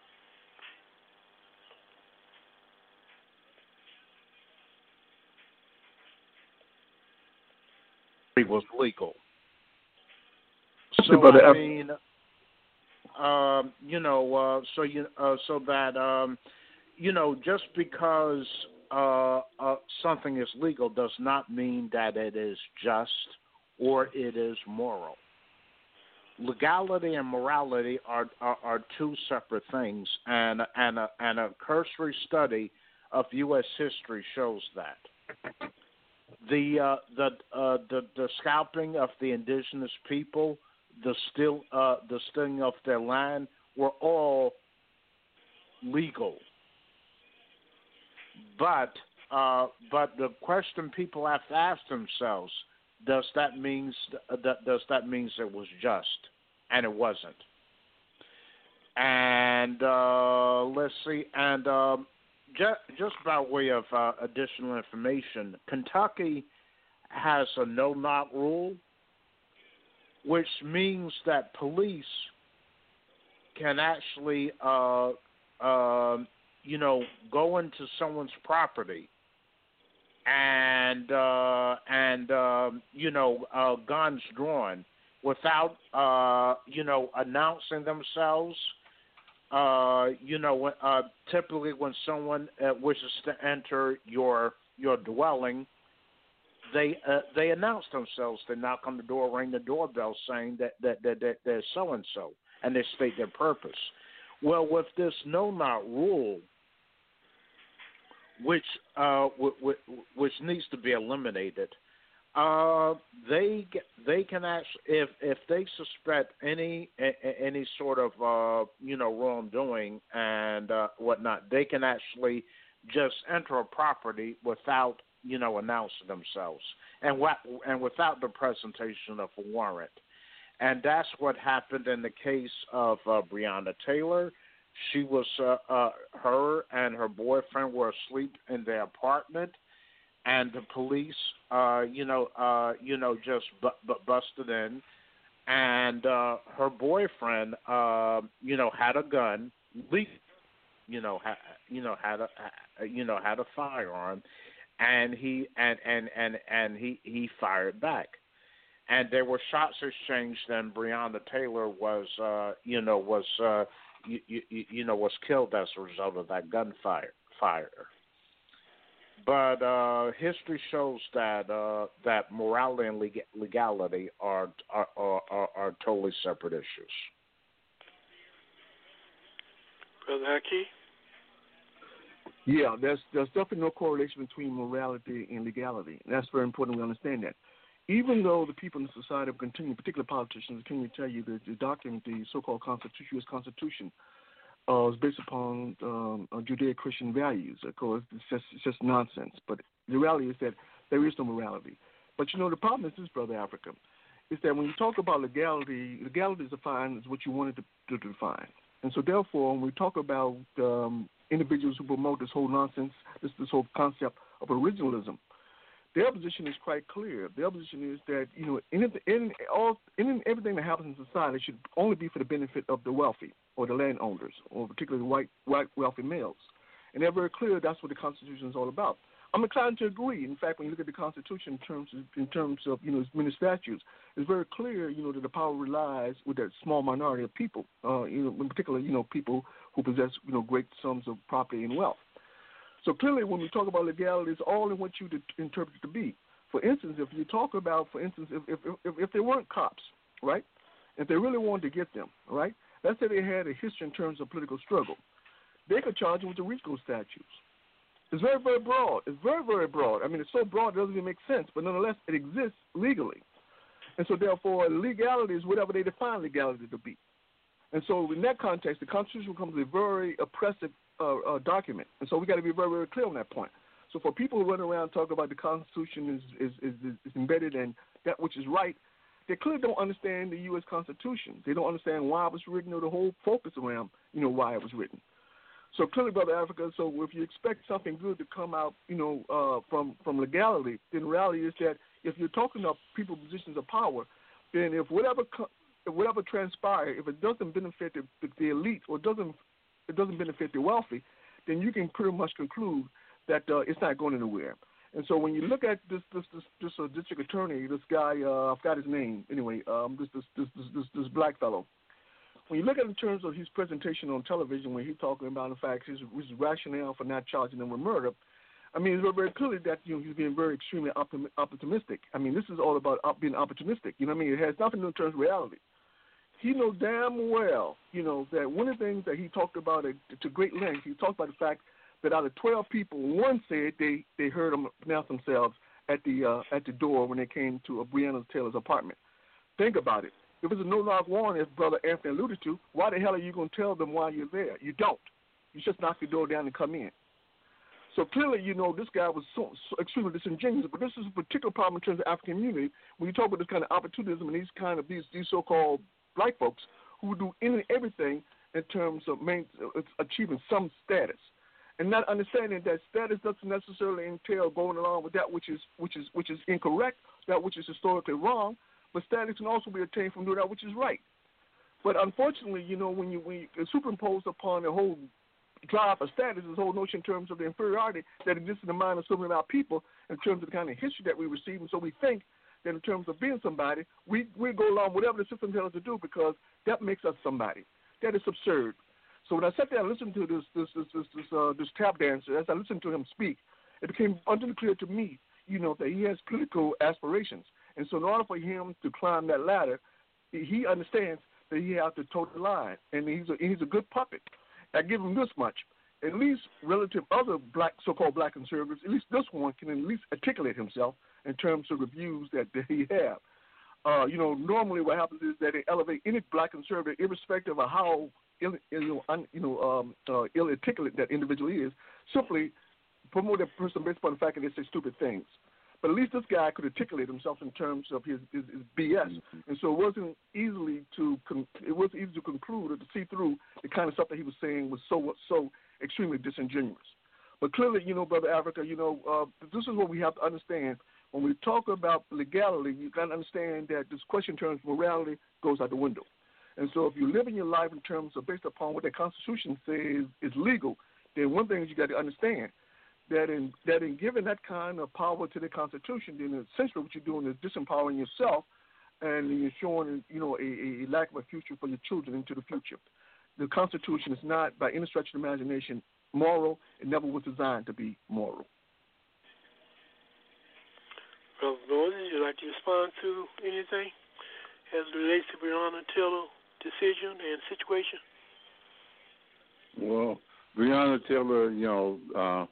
E: It was legal.
F: Hey,
E: So
F: Brother
E: I
F: F-
E: mean, um, you know, uh, so you uh, so that um, you know, just because uh, uh, something is legal does not mean that it is just or it is moral. Legality and morality are are, are two separate things, and and a, and a cursory study of U.S. history shows that the uh, the uh, the the scalping of the indigenous people, the still uh, the stealing of their land were all legal. But uh, but the question people have to ask themselves: Does that means that does that means it was just? And it wasn't. And uh, let's see. And um, just just by way of uh, additional information, Kentucky has a no knock rule, which means that police can actually, uh, uh, you know, go into someone's property and uh, and uh, you know, uh, guns drawn without uh, you know announcing themselves uh, you know, uh, typically when someone uh, wishes to enter your your dwelling, they uh, they announce themselves. They knock on the door, ring the doorbell, saying that that that, that they're so and so, and they state their purpose. Well, with this no knock rule, which uh, which needs to be eliminated, uh, they they can actually if if they suspect any any sort of uh you know wrongdoing and uh, whatnot, they can actually just enter a property without you know announcing themselves and what and without the presentation of a warrant, and that's what happened in the case of uh, Breonna Taylor. She was uh, uh, her and her boyfriend were asleep in their apartment and the police, uh, you know, uh, you know, just bu- bu- busted in, and uh, her boyfriend, uh, you know, had a gun, le- you know, ha- you know, had a, you know, had a firearm, and he and and and and he he fired back, and there were shots exchanged, and Breonna Taylor was, uh, you know, was, uh, you, you, you know, was killed as a result of that gunfire fire. but uh, history shows that uh, that morality and leg- legality are are, are are are totally separate issues.
C: Brother Haki?
F: Yeah, there's there's definitely no correlation between morality and legality. And that's very important we understand that. Even though the people in the society have continued, particularly politicians, continue to tell you that the document, the so-called Constitution, U.S. Constitution, uh, is based upon um, uh, Judeo-Christian values. Of course, it's just, it's just nonsense. But the reality is that there is no morality. But you know, the problem is this, brother Africa, is that when you talk about legality, legality is defined as what you wanted to, to define. And so, therefore, when we talk about um, individuals who promote this whole nonsense, this this whole concept of originalism, their position is quite clear. Their position is that you know, in, in all, in everything that happens in society should only be for the benefit of the wealthy or the landowners, or particularly white white wealthy males. And they're very clear that's what the Constitution is all about. I'm inclined to agree. In fact, when you look at the Constitution in terms of, in terms of you know many statutes, it's very clear you know that the power relies with that small minority of people, uh, you know, in particular you know people who possess you know great sums of property and wealth. So clearly, when we talk about legality, it's all in what you interpret it to be. For instance, if you talk about, for instance, if if if, if they weren't cops, right? If they really wanted to get them, right? Let's say they had a history in terms of political struggle, they could charge them with the RICO statutes. It's very, very broad. It's very, very broad. I mean, it's so broad it doesn't even make sense, but nonetheless, it exists legally. And so, therefore, legality is whatever they define legality to be. And so, in that context, the Constitution becomes a very oppressive uh, uh, document. And so, we got to be very, very clear on that point. So, for people who run around and talk about the Constitution is, is, is, is embedded in that which is right, they clearly don't understand the U.S. Constitution. They don't understand why it was written or the whole focus around, you know, why it was written. So clearly, brother Africa. So if you expect something good to come out, you know, uh, from from legality, then the reality is that if you're talking about people positions of power, then if whatever if whatever transpires, if it doesn't benefit the, the elite or doesn't it doesn't benefit the wealthy, then you can pretty much conclude that uh, it's not going anywhere. And so when you look at this this this, this uh, district attorney, this guy, uh, I forgot his name. Anyway, um, this, this this this this this black fellow when you look at in terms of his presentation on television, when he's talking about the fact his, his rationale for not charging them with murder, I mean, it's very, very clearly that you know he's being very extremely optim- optimistic. I mean, this is all about op- being opportunistic. You know what I mean? It has nothing to do in terms of reality. He knows damn well, you know, that one of the things that he talked about at, to great length, he talked about the fact that out of 12 people, one said they they heard them pronounce themselves at the uh, at the door when they came to Breonna Taylor's apartment. Think about it. If it's a no knock warrant, as Brother Anthony alluded to, why the hell are you going to tell them why you're there? You don't. You just knock the door down and come in. So clearly, you know, this guy was so, so extremely disingenuous. But this is a particular problem in terms of African community. When you talk about this kind of opportunism and these kind of these these so-called black folks who do any everything in terms of main, uh, achieving some status, and not understanding that status doesn't necessarily entail going along with that which is which is which is incorrect, that which is historically wrong, but status can also be attained from doing that which is right. But unfortunately, you know, when you when you superimpose upon the whole drive for status, this whole notion in terms of the inferiority that exists in the mind of so many of our people, in terms of the kind of history that we receive, and so we think in terms of being somebody, we we go along whatever the system tells us to do because that makes us somebody. That is absurd. So when I sat there and listened to this this this this this, uh, this tap dancer, as I listened to him speak, it became abundantly clear to me, you know, that he has political aspirations. And so, in order for him to climb that ladder, he understands that he has to toe the line, and he's a, he's a good puppet. I give him this much: at least relative other black, so-called black conservatives, at least this one can at least articulate himself in terms of the views that, he have. Uh, you know, normally what happens is that they elevate any black conservative, irrespective of how Ill, you know, un, you know, um, uh, ill articulate that individual is, simply promote that person based upon the fact that they say stupid things. But at least this guy could articulate himself in terms of his, his, his BS, mm-hmm. and so it wasn't easily to con- it was easy to conclude or to see through the kind of stuff that he was saying was so so extremely disingenuous. But clearly, you know, brother Africa, you know, uh, this is what we have to understand when we talk about legality. You got to understand that this question in terms of morality goes out the window. And so, if you live in your life in terms of based upon what the Constitution says is legal, then one thing is you got to understand that in that in giving that kind of power to the Constitution, then essentially what you're doing is disempowering yourself, and you're showing you know a, a lack of a future for your children into the future. The Constitution is not, by any stretch of the imagination, moral. It never was designed to be moral.
C: Brother Moses, would you like to respond to anything as it relates to Breonna Taylor decision and situation?
G: Well, Breonna Taylor, you know, uh,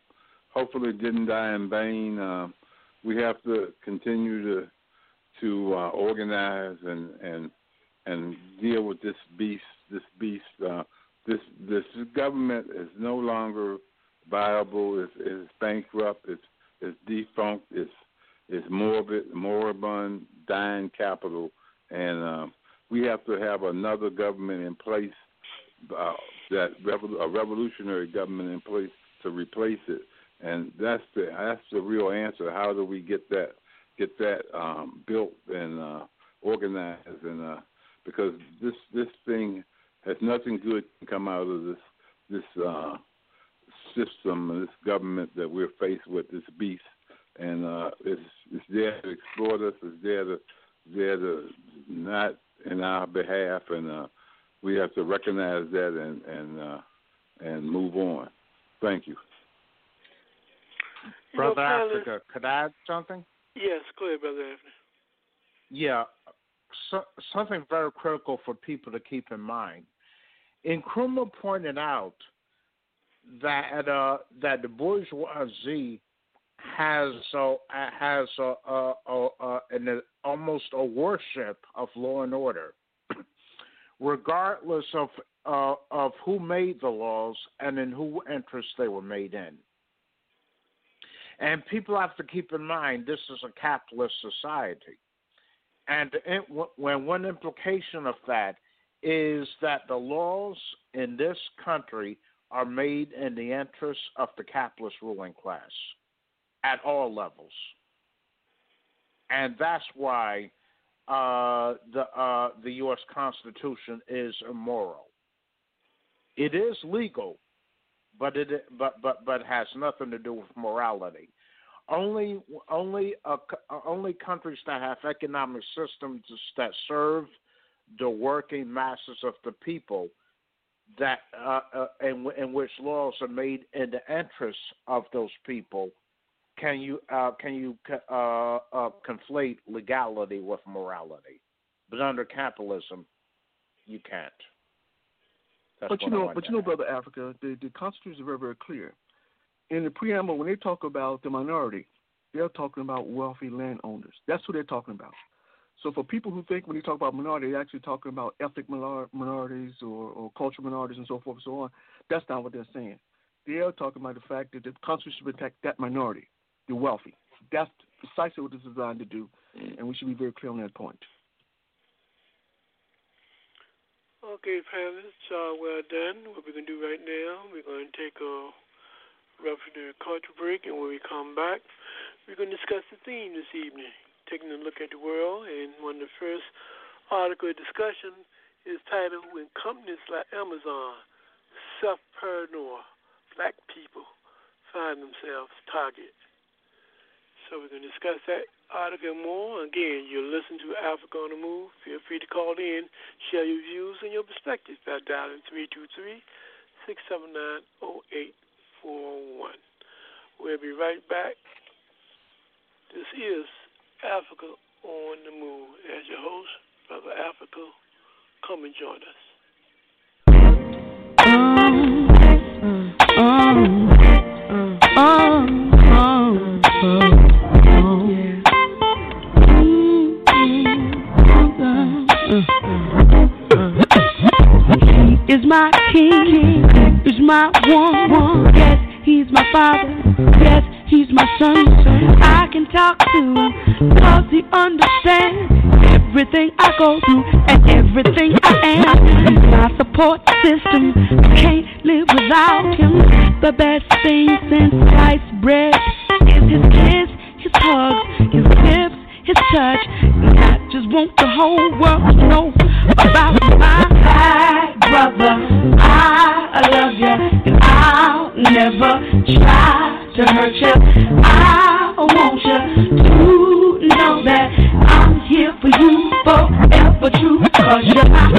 G: hopefully didn't die in vain. Uh, we have to continue to to uh, organize and and and deal with this beast. This beast. Uh, this this government is no longer viable. It's, it's bankrupt. It's it's defunct. It's it's morbid, moribund, dying capital, and uh, we have to have another government in place. Uh, that revol- a revolutionary government in place to replace it, and that's the that's the real answer. How do we get that get that um, built and uh, organized? And uh, because this this thing has nothing good come out of this this uh, system, this government that we're faced with, this beast, and uh, it's it's there to exploit us. It's there to there to not in our behalf, and uh, we have to recognize that and and uh, and move on. Thank you.
E: Brother Africa, could I add something?
C: Yes, go ahead, Brother Anthony.
E: Yeah, so, something very critical for people to keep in mind. Nkrumah pointed out that uh, that the bourgeoisie has uh, has uh, an, almost a worship of law and order, regardless of uh, of who made the laws and in who interest they were made in. And people have to keep in mind this is a capitalist society. And it, when one implication of that is that the laws in this country are made in the interest of the capitalist ruling class at all levels. And that's why uh, the uh, the U.S. Constitution is immoral. It is legal, but it but but but has nothing to do with morality. Only only only countries that have economic systems that serve the working masses of the people that uh, uh, in, in which laws are made in the interests of those people can you uh, can you uh, uh, conflate legality with morality? But under capitalism, you can't. That's
F: but you know, but you know, brother Africa, the the Constitution is very very clear. In the preamble, when they talk about the minority, they're talking about wealthy landowners. That's who they're talking about. So for people who think when they talk about minority, they're actually talking about ethnic minor- minorities or, or cultural minorities and so forth and so on. That's not what they're saying. They are talking about the fact that the Constitution should protect that minority, the wealthy. That's precisely what it's designed to do, and we should be very clear on that point.
C: Okay, panelists, uh, well done. What we're going to do right now, we're going to take a revolutionary culture break, and when we come back, we're going to discuss the theme this evening, taking a look at the world. And one of the first article of discussion is titled When Companies Like Amazon, Self-Paranoia, Black People Find Themselves Target. So we're going to discuss that article more. Again, you're listening to Africa on the Move. Feel free to call in, share your views and your perspectives by dialing 323 679 0841. We'll be right back. This is Africa on the Move. As your host, Brother Africa, come and join us.
M: Is my king, is my one. Yes, he's my father. Yes, he's my son. I can talk to him, cause he understands everything I go through and everything I am. He's my support system. Can't live without him. The best thing since sliced bread is his kiss, his hugs, his lips, his touch. And I just want the whole world to know about my brother. I love you, and I'll never try to hurt you. I want you to know that I'm here for you forever, true. Cause you're my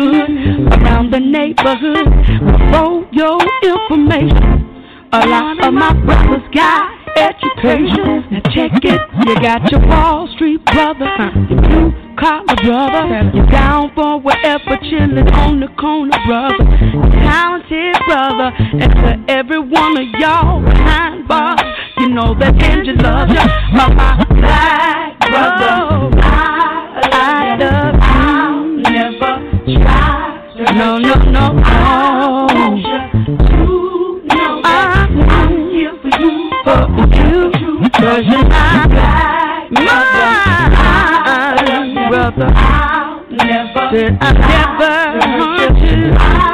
N: around the neighborhood. For your information, a lot of my brothers got education. Now check it. You got your Wall Street brother, your blue collar brother, you down for whatever, chillin' on the corner brother, talented brother, and to every one of y'all behind bars, you know that Angel loves ya, my, Said I never want to,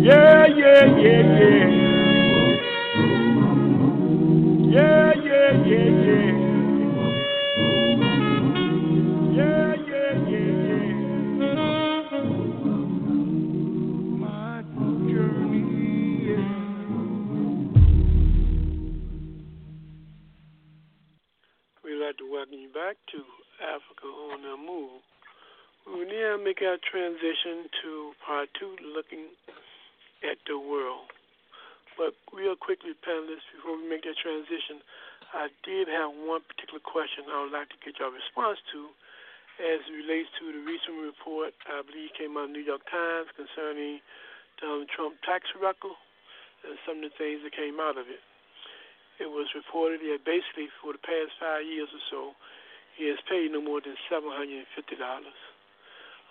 I: yeah, yeah, yeah, yeah. Yeah, yeah, yeah, yeah. Yeah, yeah, yeah, yeah. My journey.
C: We'd like to welcome you back to Africa on the Move. We now make our transition to part two, looking at the world. But real quickly, panelists, before we make that transition, I did have one particular question I would like to get your response to as it relates to the recent report, I believe came out of the New York Times concerning Donald Trump tax record and some of the things that came out of it. It was reported that basically for the past five years or so, he has paid no more than seven hundred and fifty dollars.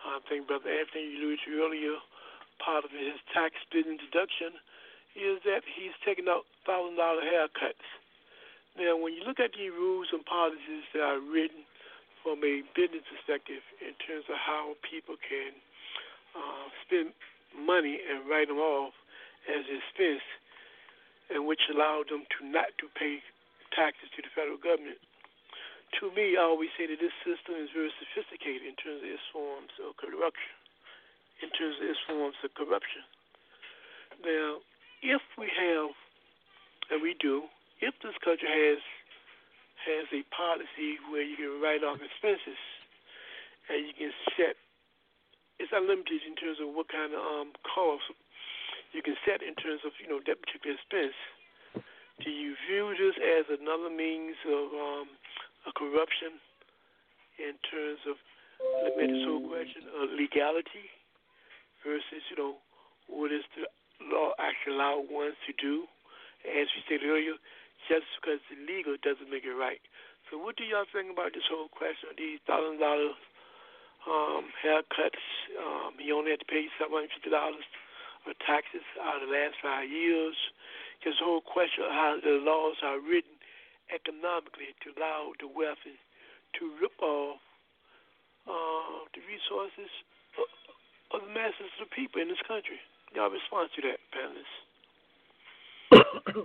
C: I think Brother Anthony alluded to earlier, part of his tax business deduction is that he's taking out thousand dollar haircuts. Now, when you look at the rules and policies that are written from a business perspective in terms of how people can uh, spend money and write them off as expense, and which allow them to not to pay taxes to the federal government. To me, I always say that this system is very sophisticated in terms of its forms of corruption. In terms of its forms of corruption. Now, if we have, and we do, if this country has has a policy where you can write off expenses and you can set, it's unlimited in terms of what kind of um, cost you can set in terms of you know that particular expense. Do you view this as another means of um, a corruption in terms of limited so question of legality versus you know what is the law actually allow one to do? As we stated earlier, just because it's illegal doesn't make it right. So what do y'all think about this whole question of these thousand dollar um, haircuts? Um, he only had to pay seven hundred fifty dollars of taxes out of the last five years. The whole question of how the laws are written economically to allow the wealthy to rip off uh, the resources of, the masses of the people in this country. Y'all respond to that, panelists.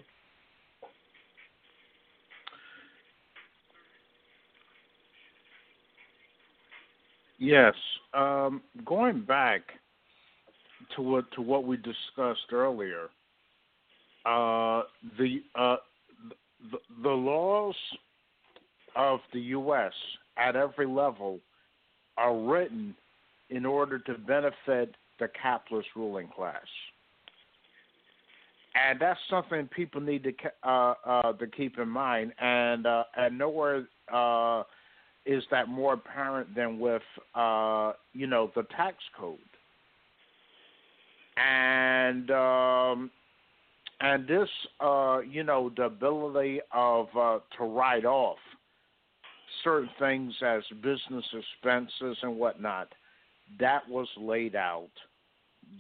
E: Yes. Um, going back to what to what we discussed earlier, uh, the, uh, the the laws of the U.S. at every level are written in order to benefit the capitalist ruling class. and that's something people need to uh, uh, to keep in mind. And uh, and nowhere uh, is that more apparent than with uh, you know the tax code. And um, and this uh, you know the ability of to write off certain things as business expenses and whatnot, that was laid out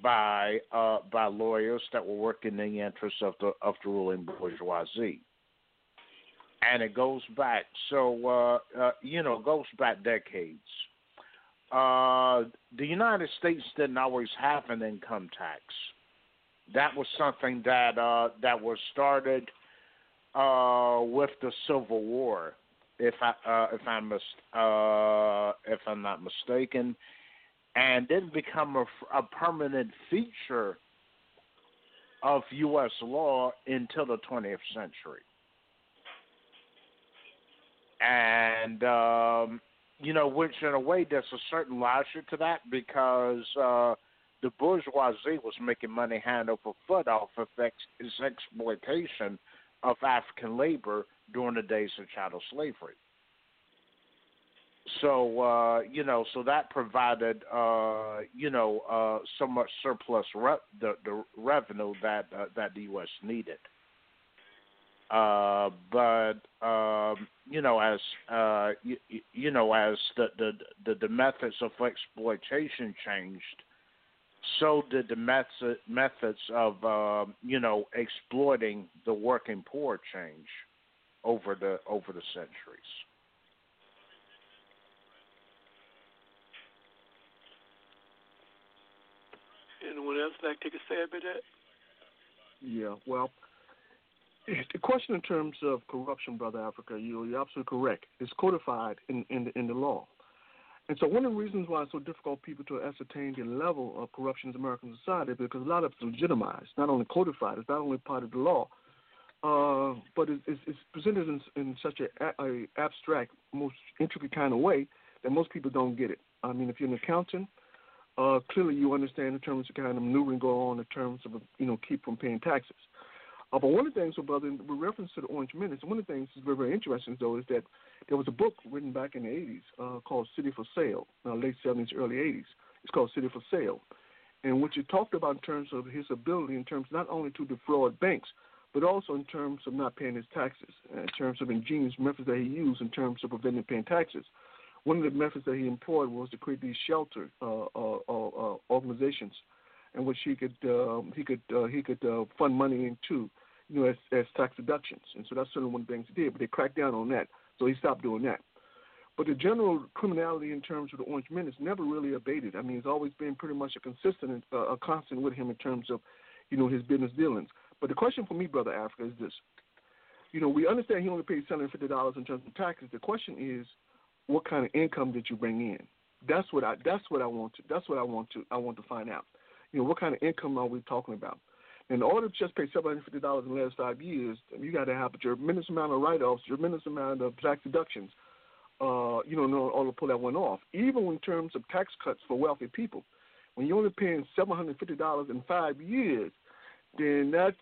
E: by uh, by lawyers that were working in the interests of the of the ruling bourgeoisie, and it goes back. So uh, uh, you know, goes back decades. Uh, the United States didn't always have an income tax. That was something that uh, that was started uh, with the Civil War, if I if I'm mis- if I'm not mistaken, and didn't become a, a permanent feature of U.S. law until the 20th century. And um, you know, which in a way there's a certain logic to that because uh, the bourgeoisie was making money hand over foot off of ex- its exploitation of African labor during the days of chattel slavery. So uh, you know, so that provided uh, you know uh, so much surplus re- the the revenue that uh, that the U.S. needed. Uh, but um, you know, as uh, you, you know, as the, the the the methods of exploitation changed, so did the method, methods of uh, you know exploiting the working poor change over the over the centuries.
C: Anyone else like to take a stab at that?
F: Yeah, well, the question in terms of corruption, brother Africa, you, you're absolutely correct. It's codified in in the, in the law, and so one of the reasons why it's so difficult for people to ascertain the level of corruption in American society because a lot of it's legitimized, not only codified, it's not only part of the law, uh, but it's, it's, presented in, in such a, a abstract, most intricate kind of way that most people don't get it. I mean, if you're an accountant, uh, clearly you understand in terms of kind of maneuvering going on in terms of you know keep from paying taxes. Uh, but one of the things, so brother, with reference to the Orange Menace, one of the things that's very, very interesting, though, is that there was a book written back in the 80s uh, called City for Sale, uh, late 70s, early 80s. It's called City for Sale. And what you talked about in terms of his ability, in terms not only to defraud banks, but also in terms of not paying his taxes, in terms of ingenious methods that he used in terms of preventing paying taxes. One of the methods that he employed was to create these shelter uh, uh, uh, organizations in which he could um, he could uh, he could uh, fund money into you know, as, as tax deductions. And so that's certainly one of the things he did. But they cracked down on that, so he stopped doing that. But the general criminality in terms of the Orange Menace never really abated. I mean, it's always been pretty much a consistent, uh, a constant with him in terms of, you know, his business dealings. But the question for me, brother Africa, is this: you know, we understand he only paid seven hundred fifty dollars in terms of taxes. The question is, what kind of income did you bring in? That's what I. That's what I want to. That's what I want to. I want to find out. You know, what kind of income are we talking about? In order to just pay seven hundred fifty dollars in the last five years, you got to have a tremendous amount of write-offs, tremendous amount of tax deductions. Uh, you know, order to pull that one off. Even in terms of tax cuts for wealthy people, when you're only paying seven hundred fifty dollars in five years, then that's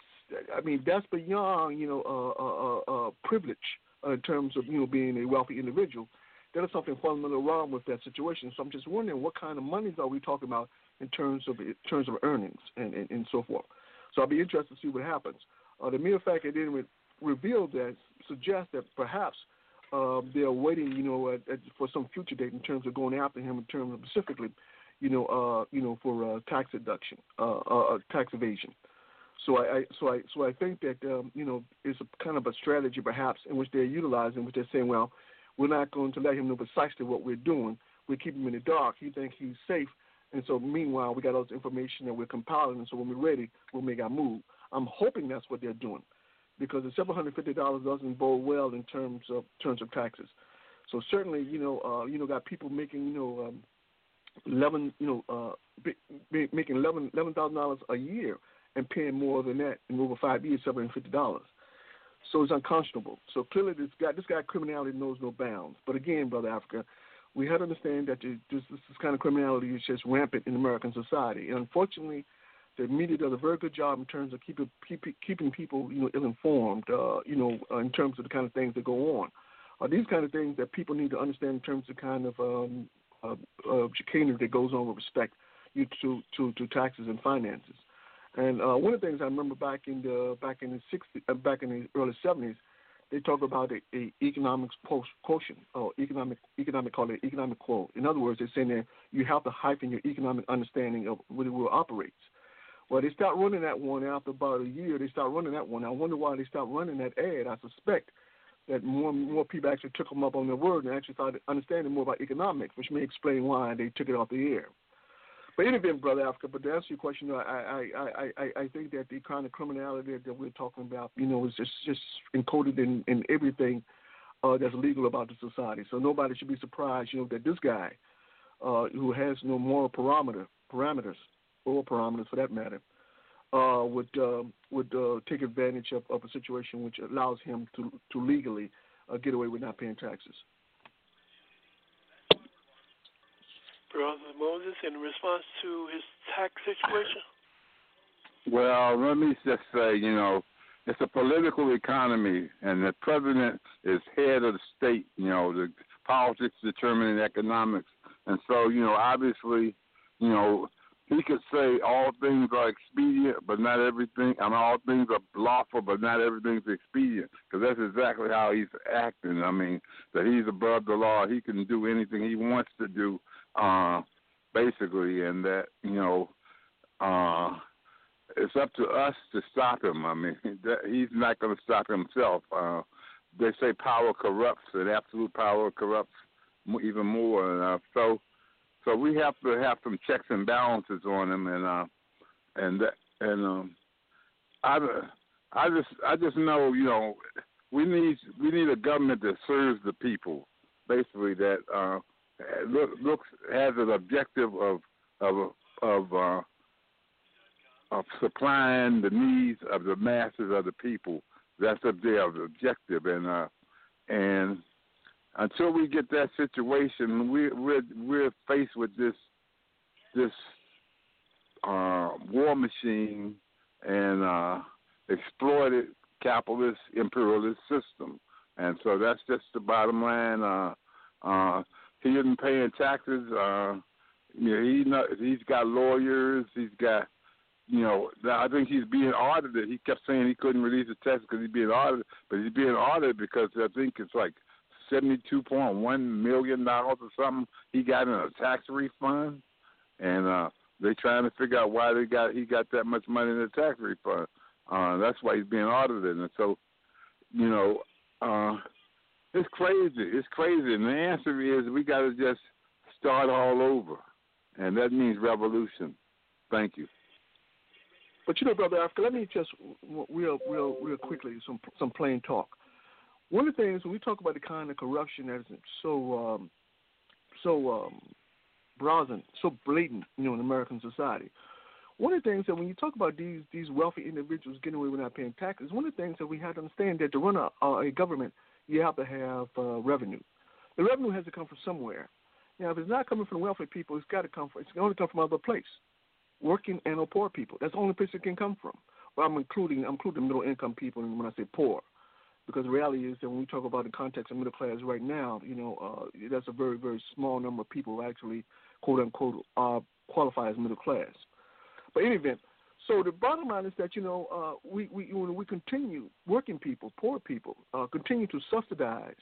F: I mean that's beyond you know uh, uh, uh, uh privilege in terms of you know being a wealthy individual. There is something fundamentally wrong with that situation. So I'm just wondering what kind of monies are we talking about in terms of in terms of earnings and, and, and so forth. So I'll be interested to see what happens. Uh, the mere fact it didn't re- reveal that suggests that perhaps uh, they're waiting, you know, at, for some future date in terms of going after him in terms of specifically, you know, uh, you know, for uh, tax deduction, uh, uh, tax evasion. So I, I, so I, so I think that um, you know it's a kind of a strategy perhaps in which they're utilizing, which they're saying, well, we're not going to let him know precisely what we're doing. We keep him in the dark. He thinks he's safe and so, meanwhile, we got all this information that we're compiling, and so when we're ready, we'll make our move. I'm hoping that's what they're doing, because the seven hundred fifty dollars doesn't bode well in terms of terms of taxes. So certainly, you know, uh, you know, got people making, you know, um, eleven, you know, uh, be, be making eleven eleven thousand dollars a year and paying more than that in over five years, seven hundred fifty dollars. So it's unconscionable. So clearly, this guy, this guy, criminality knows no bounds. But again, brother Africa, we have to understand that this, this kind of criminality is just rampant in American society. And unfortunately, The media does a very good job in terms of keeping keep, keeping people you know ill informed. Uh, you know, uh, in terms of the kind of things that go on. Uh, these kind of things that people need to understand in terms of kind of um, uh, uh, chicanery that goes on with respect to, to, to taxes and finances. And uh, one of the things I remember back in the back in the 60s, uh, back in the early 70s, they talk about a, a economics post quotient or economic economic call it economic quote. In other words, they're saying that you have to heighten your economic understanding of what the world operates. Well, they start running that one after about a year. They start running that one. I wonder why they stopped running that ad. I suspect that more and more people actually took them up on their word and actually started understanding more about economics, which may explain why they took it off the air. But in any event, brother Africa. But to answer your question, I I I I, think that the kind of criminality that we're talking about, you know, is just just encoded in in everything uh, that's legal about the society. So nobody should be surprised, you know, that this guy, uh, who has no moral parameter parameters or parameters for that matter, uh, would uh, would uh, take advantage of, of a situation which allows him to to legally uh, get away with not paying taxes.
C: Brother Moses, in response to his tax situation?
G: Well, let me just say, you know, it's a political economy, and the president is head of the state. You know, the politics determining economics, and so you know, obviously, you know, he could say all things are expedient, but not everything, and all things are lawful, but not everything's expedient. Because that's exactly how he's acting. I mean, that he's above the law. He can do anything he wants to do, uh, basically, and that you know, uh, it's up to us to stop him. I mean, that, he's not going to stop himself. Uh, they say power corrupts, and absolute power corrupts even more. And uh, so, so we have to have some checks and balances on him, and uh, and and um, I, I just, I just know, you know, we need we need a government that serves the people, basically that uh, look, looks has an objective of of of uh, of supplying the needs of the masses of the people. That's up there the objective, and uh, and until we get that situation, we we're we're faced with this this uh, war machine and uh, exploited capitalist imperialist system, and so that's just the bottom line. Uh, uh, he isn't paying taxes. Uh, you know, he not, he's got lawyers. He's got you know, I think he's being audited. He kept saying he couldn't release the text because he's being audited, but he's being audited because I think it's like seventy-two point one million dollars or something he got in a tax refund, and uh, they're trying to figure out why they got he got that much money in the tax refund. Uh, that's why he's being audited, and so, you know, uh, it's crazy. It's crazy, and the answer is we got to just start all over, and that means revolution. Thank you.
F: But you know, brother Africa, let me just real, real, real quickly some some plain talk. One of the things when we talk about the kind of corruption that is so um, so um, brazen, so blatant, you know, in American society. One of the things that when you talk about these these wealthy individuals getting away with not paying taxes, one of the things that we have to understand that to run a, a government, you have to have uh, revenue. The revenue has to come from somewhere. Now, if it's not coming from wealthy people, it's got to come from. It's going to come from other place working and or poor people. That's the only place it can come from. Well, I'm including I'm including middle income people and when I say poor, because the reality is that when we talk about the context of middle class right now, you know, uh, that's a very very small number of people who actually quote unquote uh, qualify as middle class. But in any event, so the bottom line is that you know uh, we we we continue working people, poor people, uh, continue to subsidize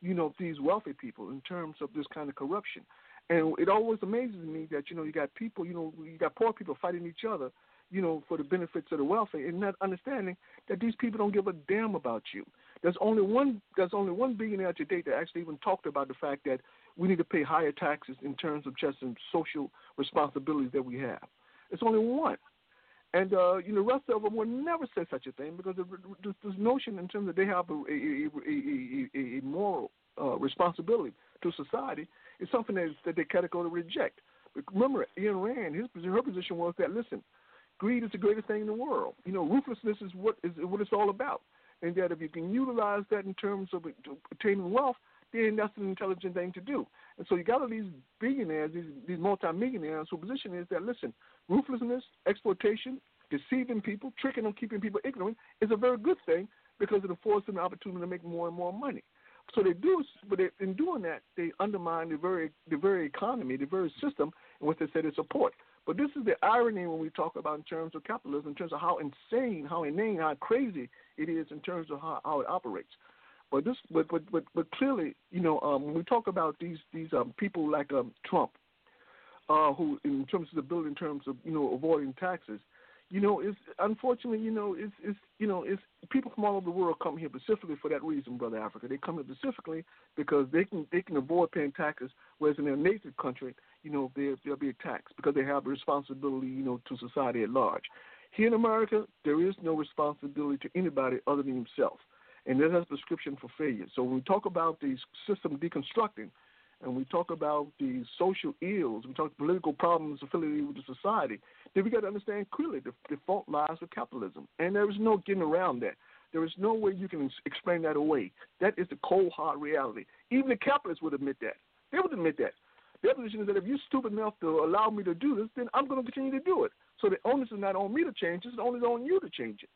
F: you know these wealthy people in terms of this kind of corruption. And it always amazes me that you know you got people, you know, you got poor people fighting each other, you know, for the benefits of the wealthy, and not understanding that these people don't give a damn about you. There's only one. There's only one billionaire today that actually even talked about the fact that we need to pay higher taxes in terms of just some social responsibilities that we have. It's only one. And uh, you know, the rest of them would never say such a thing because this, this notion in terms that they have a, a, a, a, moral uh, responsibility to society is something that, that they categorically reject. But remember, Ayn Rand, his her position was that listen, greed is the greatest thing in the world. You know, ruthlessness is what is what it's all about, and that if you can utilize that in terms of attaining wealth, then that's an intelligent thing to do. And so you got all these billionaires, these these multimillionaires whose position is that listen, ruthlessness, exploitation, deceiving people, tricking them, keeping people ignorant is a very good thing because it affords them the opportunity to make more and more money. So they do, but they, in doing that, they undermine the very the very economy, the very system in which they say they support. But this is the irony when we talk about in terms of capitalism, in terms of how insane, how inane, how crazy it is in terms of how, how it operates. But this, but but but, but clearly, you know, um, when we talk about these these um, people like um, Trump, uh, who in terms of the bill, in terms of you know avoiding taxes, you know, it's unfortunately, you know, it's it's you know, it's people from all over the world come here specifically for that reason, brother Africa. They come here specifically because they can they can avoid paying taxes, whereas in their native country, you know, they they'll be taxed because they have a responsibility, you know, to society at large. Here in America, there is no responsibility to anybody other than himself, and that has a prescription for failure. So when we talk about the system deconstructing, and we talk about the social ills, we talk political problems affiliated with the society, then we got to understand clearly the, the fault lies with capitalism. And there is no getting around that. There is no way you can explain that away. That is the cold, hard reality. Even the capitalists would admit that. They would admit that. Their position is that if you're stupid enough to allow me to do this, then I'm going to continue to do it. So the onus is not on me to change it, it's only on you to change it.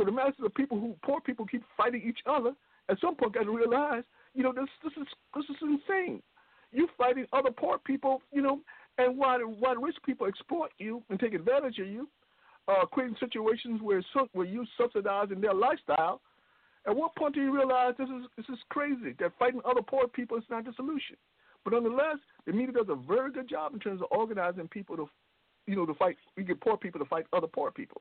F: So the masses of people who, poor people, keep fighting each other, at some point got to realize, you know, this, this, is, this is insane you fighting other poor people, you know, and while while rich people exploit you and take advantage of you, uh, creating situations where where you subsidizing their lifestyle. At what point do you realize this is this is crazy? That fighting other poor people is not the solution. But nonetheless, the media does a very good job in terms of organizing people to, you know, to fight. We get poor people to fight other poor people.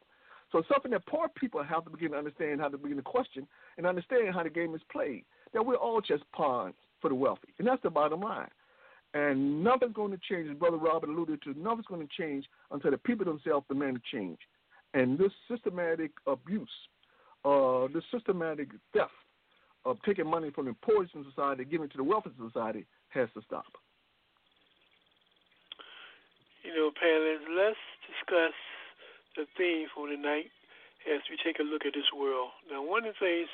F: So something that poor people have to begin to understand how to begin to question and understand how the game is played. That we're all just pawns for the wealthy, and that's the bottom line. And nothing's going to change, as Brother Robert alluded to, nothing's going to change until the people themselves demand a change. And this systematic abuse, uh, this systematic theft of taking money from the poorest in society, giving it to the wealthy society, has to stop.
C: You know, panelists, let's discuss the theme for tonight as we take a look at this world. Now, one of the things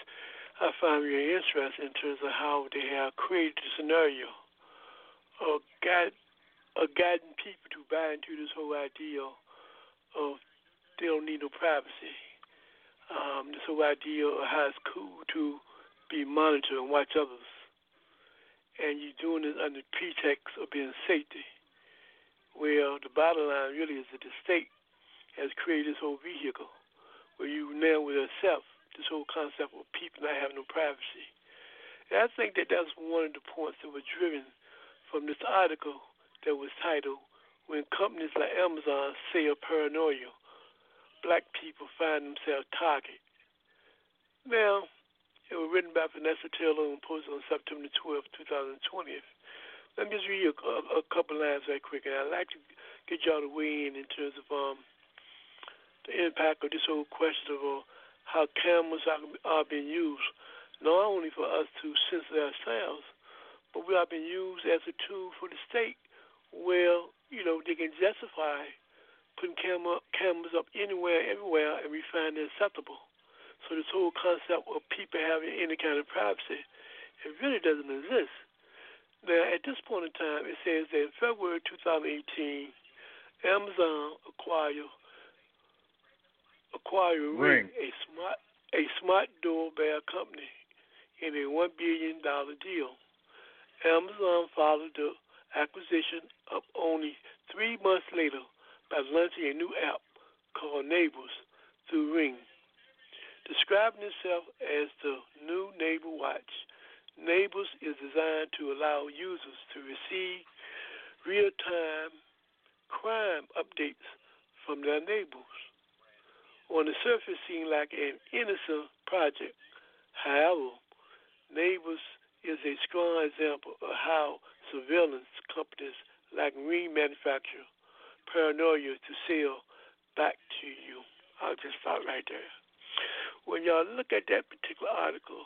C: I find very interesting in terms of how they have created the scenario of guide, of guiding people to buy into this whole idea of they don't need no privacy. Um, this whole idea of how it's cool to be monitored and watch others. And you're doing it under pretext of being safety. Well, the bottom line really is that the state has created this whole vehicle where you now with yourself this whole concept of people not having no privacy. And I think that that's one of the points that was driven from this article that was titled When Companies Like Amazon Sell Paranoia, Black People Find Themselves Targeted. Now, it was written by Vanessa Taylor and posted on September 12, 2020. Let me just read a, a, a couple lines right quick, and I'd like to get y'all to weigh in in terms of um, the impact of this whole question of uh, how cameras are, are being used, not only for us to censor ourselves, but we are being used as a tool for the state where, you know, they can justify putting camera, cameras up anywhere, everywhere, and we find it acceptable. So this whole concept of people having any kind of privacy, it really doesn't exist. Now, at this point in time, it says that in February 2018, Amazon acquired acquired Ring, a smart a smart doorbell company in a one billion dollar deal. Amazon followed the acquisition up only three months later by launching a new app called Neighbors through Ring. Describing itself as the new Neighbor Watch, Neighbors is designed to allow users to receive real time crime updates from their neighbors. On the surface, seemed like an innocent project. However, Neighbors is a strong example of how surveillance companies like Ring manufacture paranoia to sell back to you. I'll just stop right there. When y'all look at that particular article,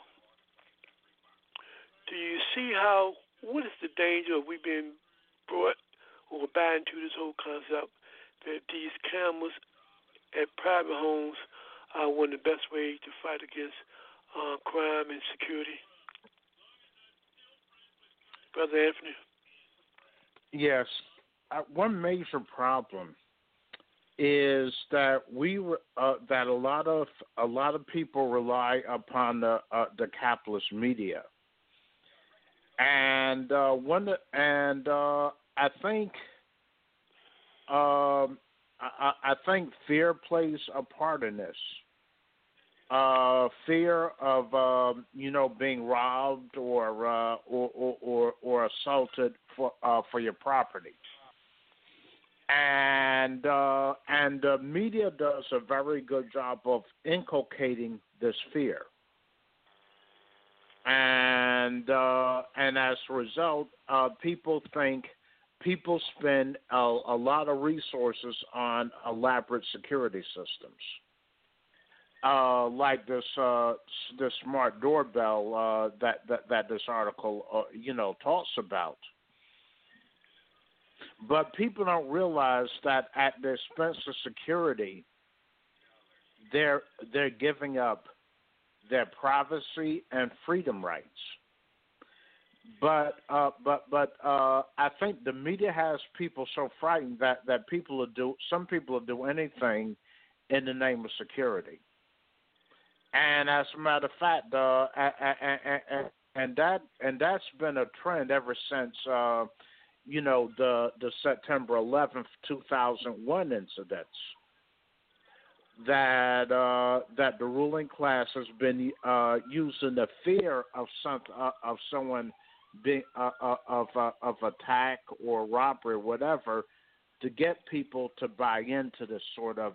C: do you see how what is the danger of we being brought or buying into this whole concept that these cameras at private homes are one of the best ways to fight against uh, crime and security? Brother Anthony.
E: Yes, uh, one major problem is that we uh, that a lot of a lot of people rely upon the uh, the capitalist media, and uh, one and uh, I think um, I, I think fear plays a part in this. Uh, fear of um, you know being robbed or uh, or, or or or assaulted for uh, for your property and uh, and the media does a very good job of inculcating this fear, and uh, and as a result, uh, people think people spend a, a lot of resources on elaborate security systems. Uh, like this uh, this smart doorbell uh, that, that that this article uh, you know talks about. But people don't realize that at the expense of security, they're they're giving up their privacy and freedom rights. But uh, but but uh, I think the media has people so frightened that that people will do some people will do anything in the name of security. And as a matter of fact, uh, and, and, that and that's been a trend ever since. Uh, you know the the September 11th 2001 incidents that uh, that the ruling class has been uh, using the fear of some uh, of someone being uh, uh, of uh, of attack or robbery whatever to get people to buy into this sort of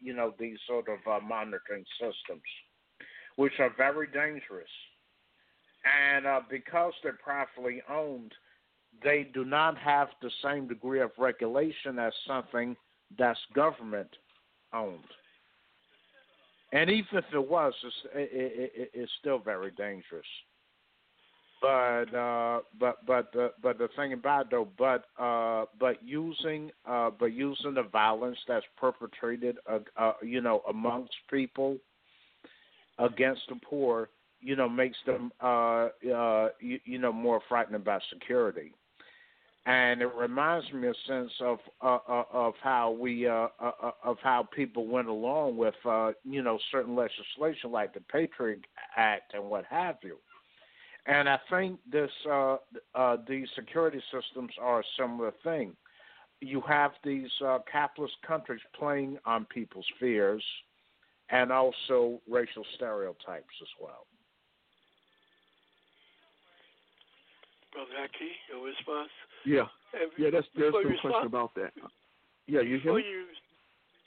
E: you know these sort of monitoring systems, which are very dangerous, and because they're privately owned they do not have the same degree of regulation as something that's government owned. And even if it was, it's, it, it, it's still very dangerous. But uh, but but the but the thing about it though, but uh, but using uh, but using the violence that's perpetrated, uh, uh, you know, amongst people against the poor, you know, makes them uh, uh, you, you know more frightened about security and it reminds me a sense of uh, uh, of how we uh, uh, uh, of how people went along with uh, you know certain legislation like the Patriot Act and what have you. And I think this uh, uh, these security systems are a similar thing. You have these uh, capitalist countries playing on people's fears and also racial stereotypes as well.
C: Brother Haki, your response?
F: Yeah, yeah. That's there's no question about that. Yeah, you hear me?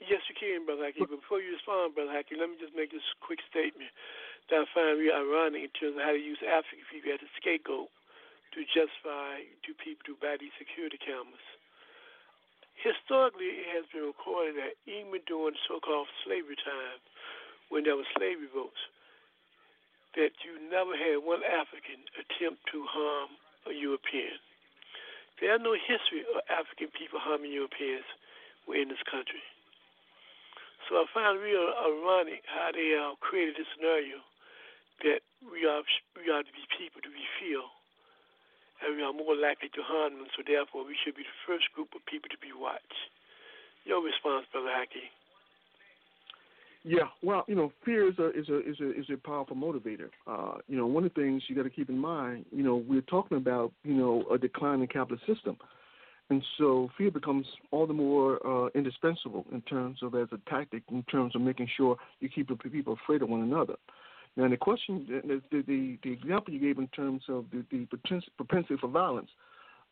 C: Yes, you can, Brother Haki. But before you respond, Brother Haki, let me just make this quick statement that I find really ironic in terms of how to use African people as a scapegoat to justify to people to buy these security cameras. Historically, it has been recorded that even during so-called slavery time, when there were slavery votes, that you never had one African attempt to harm a European. There's no history of African people harming Europeans in this country. So I find real ironic how they uh, created this scenario that we are we are to be people to be feel, and we are more likely to harm them. So therefore, we should be the first group of people to be watched. Your response, Brother Haki.
F: Yeah, well, you know, fear is a is a is a is a powerful motivator. Uh, you know, one of the things you got to keep in mind, you know, we're talking about you know a declining capitalist system, and so fear becomes all the more uh, indispensable in terms of as a tactic, in terms of making sure you keep people afraid of one another. Now, the question, the the, the, the example you gave in terms of the, the propensity for violence,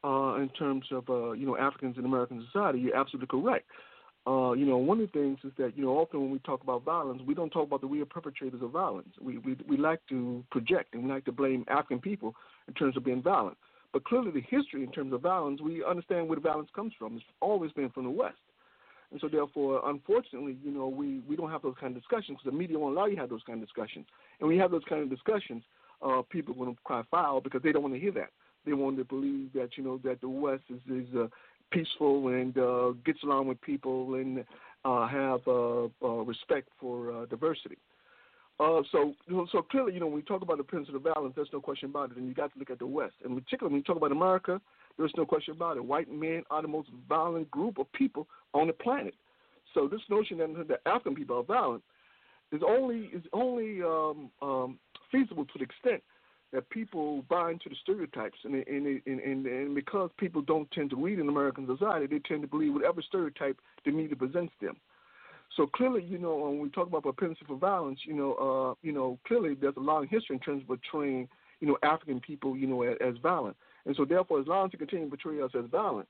F: uh, in terms of uh, you know Africans in American society, you're absolutely correct uh, you know, one of the things is that, you know, often when we talk about violence, we don't talk about the real perpetrators of violence. We, we, we like to project and we like to blame African people in terms of being violent. But clearly, the history in terms of violence, we understand where the violence comes from. It's always been from the West. And so, therefore, unfortunately, you know, we, we don't have those kind of discussions because the media won't allow you to have those kind of discussions. And when you have those kind of discussions, uh, people are going to cry foul because they don't want to hear that. They want to believe that, you know, that the West is, is uh, peaceful and uh, gets along with people and uh, have uh, uh, respect for uh, diversity. So, so clearly, you know, when we talk about the principle of balance, there's no question about it. And you got to look at the West, and particularly when you talk about America, there's no question about it. White men are the most violent group of people on the planet. So this notion that the African people are violent is only is only um, um, feasible to the extent that people buy into the stereotypes, and and, and and and because people don't tend to read in American society, they tend to believe whatever stereotype the media presents them. So clearly, you know, when we talk about propensity for violence, you know, uh, you know, clearly there's a long history in terms of portraying, you know, African people, you know, as, as violent, and so therefore, as long as you continue to portray us as violent,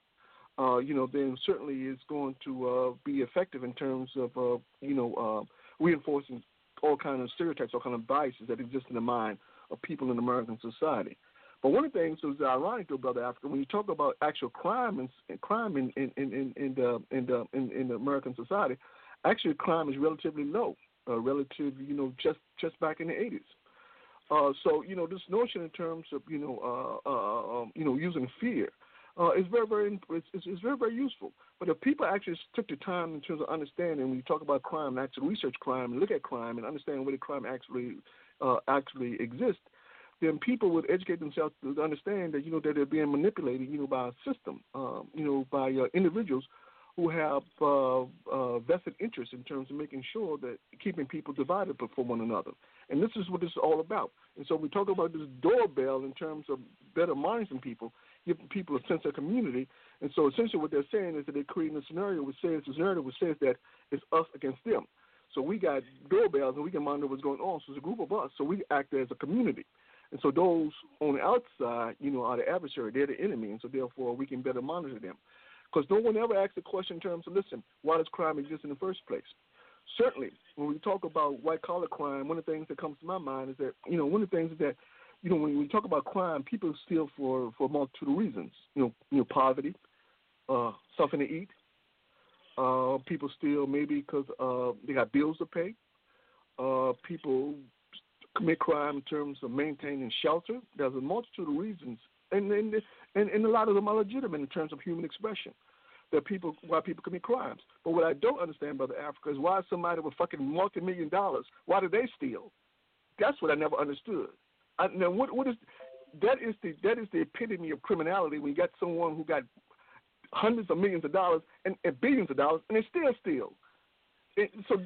F: uh, you know, then certainly it's going to uh, be effective in terms of, uh, you know, uh, reinforcing all kind of stereotypes, all kind of biases that exist in the mind of people in American society. But one of the things that's ironic, though, brother Africa, when you talk about actual crime and, crime in in in in, in the in the in, in the American society, actually crime is relatively low, uh, relative, you know, just just back in the 80s. Uh, so you know this notion in terms of you know uh, uh, um, you know using fear uh, is very very it's, it's, very very useful. But if people actually took the time in terms of understanding when you talk about crime, and actually research crime and look at crime and understand where the crime actually uh, actually exists, then people would educate themselves to understand that you know that they're being manipulated you know by a system, um, you know by uh, individuals who have uh, uh, vested interests in terms of making sure that keeping people divided from one another. And this is what this is all about. And so we talk about this doorbell in terms of better monitoring people, giving people a sense of community. And so essentially what they're saying is that they're creating a scenario which says a narrative which says that it's us against them. So we got doorbells and we can monitor what's going on. So it's a group of us. So we act as a community. And so those on the outside, you know, are the adversary. They're the enemy. And so therefore we can better monitor them. Because no one ever asks the question in terms of, listen, why does crime exist in the first place? Certainly, when we talk about white collar crime, one of the things that comes to my mind is that, you know, one of the things is that, you know, when we talk about crime, people steal for, for a multitude of reasons. You know, you know, poverty, uh, something to eat. Uh, people steal maybe because uh, they got bills to pay. Uh, people commit crime in terms of maintaining shelter. There's a multitude of reasons, and and, and and a lot of them are legitimate in terms of human expression. That people why people commit crimes. But what I don't understand, brother Africa, is why somebody with fucking multi million dollars, why do they steal? That's what I never understood. I, now what what is that is the that is the epitome of criminality when you got someone who got hundreds of millions of dollars and, and billions of dollars and they still steal. It, so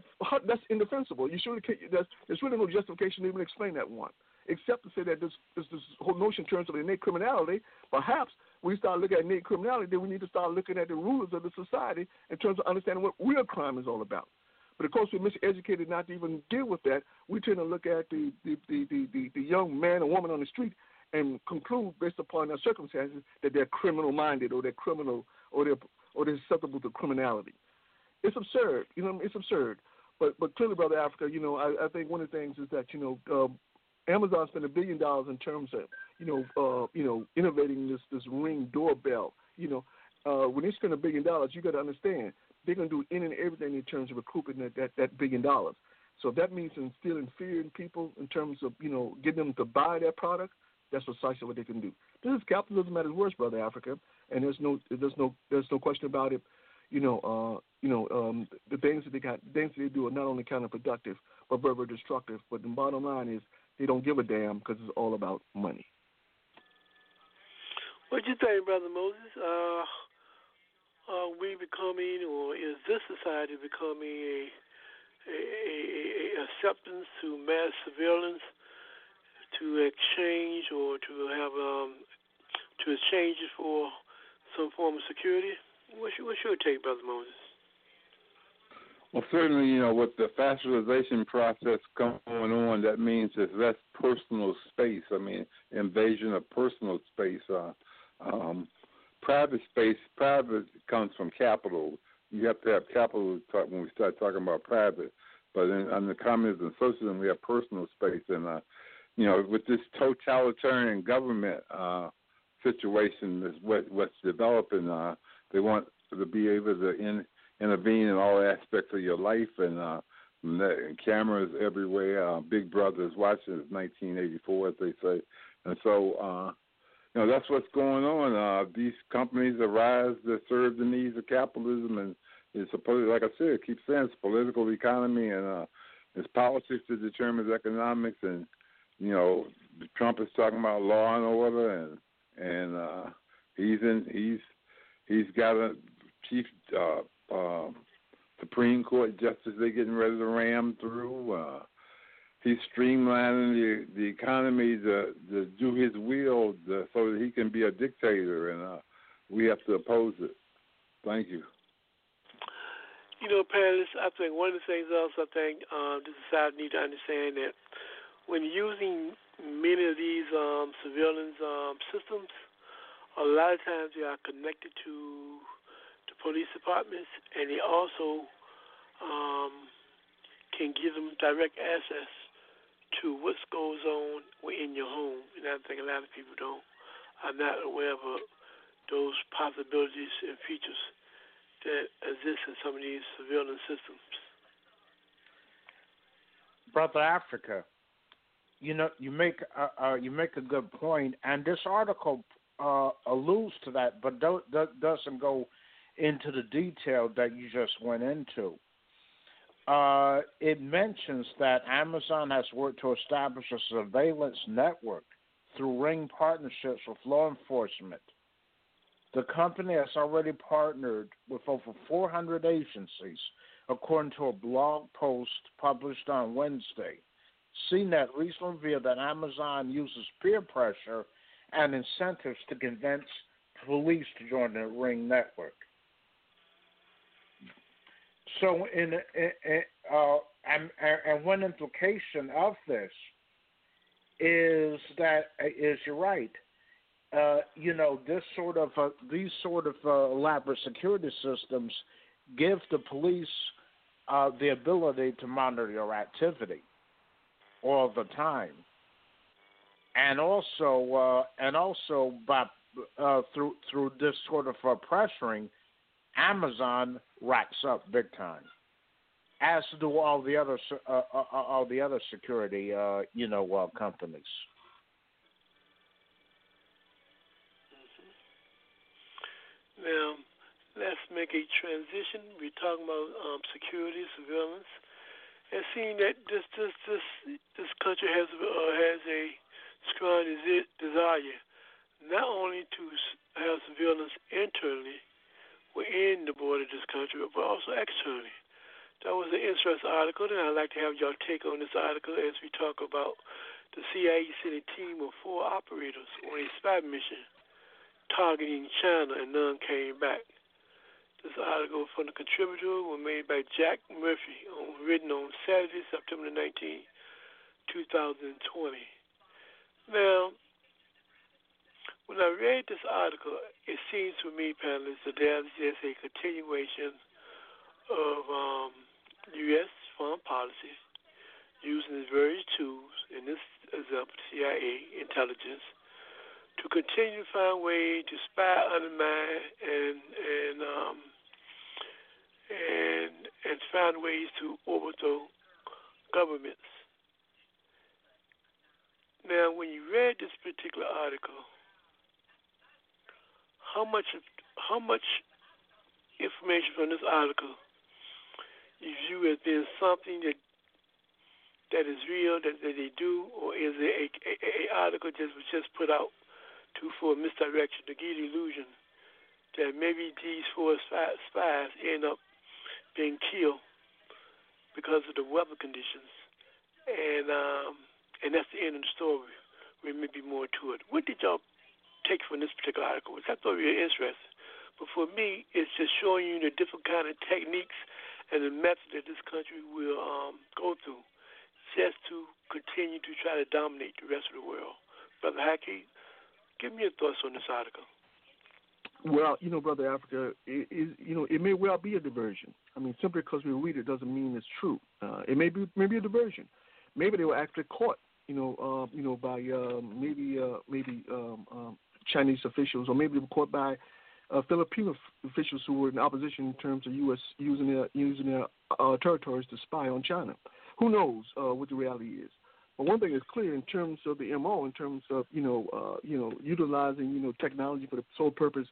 F: that's indefensible. You should there's, there's really no justification to even explain that one, except to say that this this, this whole notion in terms of innate criminality. Perhaps we start looking at innate criminality, then we need to start looking at the rulers of the society in terms of understanding what real crime is all about. But of course, we're miseducated not to even deal with that. We tend to look at the the, the, the, the, young man or woman on the street and conclude based upon their circumstances that they're criminal minded or they're criminal or they're or they're susceptible to criminality. It's absurd, you know. It's absurd. But but clearly, brother Africa, you know, I, I think one of the things is that you know, um, Amazon spent a billion dollars in terms of you know uh, you know innovating this this ring doorbell. You know, uh, when they spend a billion dollars, you got to understand they're going to do any and everything in terms of recouping that, that that billion dollars. So if that means instilling fear in people in terms of you know getting them to buy their product, that's precisely what they can do. This is capitalism at its worst, brother Africa, and there's no there's no there's no question about it. You know, uh, you know, um, the things that they got, the things that they do are not only counterproductive but very, very destructive. But the bottom line is they don't give a damn because it's all about money.
C: What do you think, Brother Moses? Uh, are we becoming, or is this society becoming a, a, a, a acceptance to mass surveillance, to exchange or to have um, to exchange it for some form of security? What's your, what's your take, Brother Moses?
G: Well, certainly, you know, with the fascialization process going on, that means there's less personal space. I mean, invasion of personal space. Uh, um, private space, private comes from capital. You have to have capital talk, when we start talking about private. But in, under communism and socialism, we have personal space. And, uh, you know, with this totalitarian government uh, situation, is what, what's developing, uh, they want to be able to in, intervene in all aspects of your life and uh cameras everywhere. Uh big brother is watching it's 1984 as they say. And so uh you know that's what's going on. Uh these companies arise that serve the needs of capitalism and it's supposed like i said keep saying it's political economy and uh It's politics that determines economics, and you know, Trump is talking about law and order, and and uh, he's in he's he's got a chief uh, uh, Supreme Court justice they're getting ready to ram through. Uh, he's streamlining the the economy to, to do his will to, so that he can be a dictator, and uh, we have to oppose it. Thank you.
C: You know, panelists, I think one of the things else I think um, the society need to understand that when using many of these um, surveillance um, systems, a lot of times they are connected to the police departments, and they also um, can give them direct access to what goes on within your home. And I think a lot of people don't are not aware of uh, those possibilities and features that exist in some of these surveillance systems.
E: Brother Africa, you know you make uh, uh, you make a good point, and this article uh, alludes to that, but do, do, doesn't go into the detail that you just went into. Uh, it mentions that Amazon has worked to establish a surveillance network through ring partnerships with law enforcement. The company has already partnered with over 400 agencies, according to a blog post published on Wednesday. CNET recently revealed that Amazon uses peer pressure and incentives to convince police to join the Ring network. So, in, in, in uh, and, and one implication of this is that is you're right. Uh, you know, this sort of uh, these sort of uh, elaborate security systems give the police uh, the ability to monitor your activity all the time, and also uh, and also by uh, through through this sort of pressuring, Amazon racks up big time, as do all the other uh, uh, all the other security uh, you know uh, companies.
C: Now, let's make a transition. We're talking about um, security, surveillance, and seeing that this this this this country has uh, has a strong desire not only to have surveillance internally within the border of this country, but also externally. That was an interesting article, and I'd like to have y'all take on this article as we talk about the CIA sent a team of four operators on a spy mission targeting China, and none came back. This article from the contributor was made by Jack Murphy, on, written on Saturday, September 19, 2020. Now, when I read this article, it seems to me, panelists, that there's just a continuation of um, U.S. foreign policy using various tools, in this example, CIA intelligence, to continue to find ways to spy, undermine, and and um, and and find ways to overthrow governments. Now, when you read this particular article, how much how much information from this article you view as being something that that is real that, that they do, or is it a, a, a article just was just put out to for misdirection to give the illusion that maybe these four spies end up being killed because of the weather conditions, and um, and that's the end of the story. There may be more to it. What did y'all take from this particular article? Which I thought really interesting. But for me, it's just showing you the different kind of techniques and the methods that this country will um, go through just to continue to try to dominate the rest of the world. Brother Haki, Give me your thoughts on this article.
F: Well, you know, brother Africa, it, it, you know, it may well be a diversion. I mean, simply because we read it doesn't mean it's true. Uh, it may be maybe a diversion. Maybe they were actually caught, you know, uh, you know, by um, maybe uh, maybe um, um, Chinese officials, or maybe they were caught by uh, Filipino f- officials who were in opposition in terms of U.S. using their using their uh, territories to spy on China. Who knows uh, what the reality is? But one thing is clear in terms of the MO, in terms of you know, uh, you know, utilizing you know technology for the sole purpose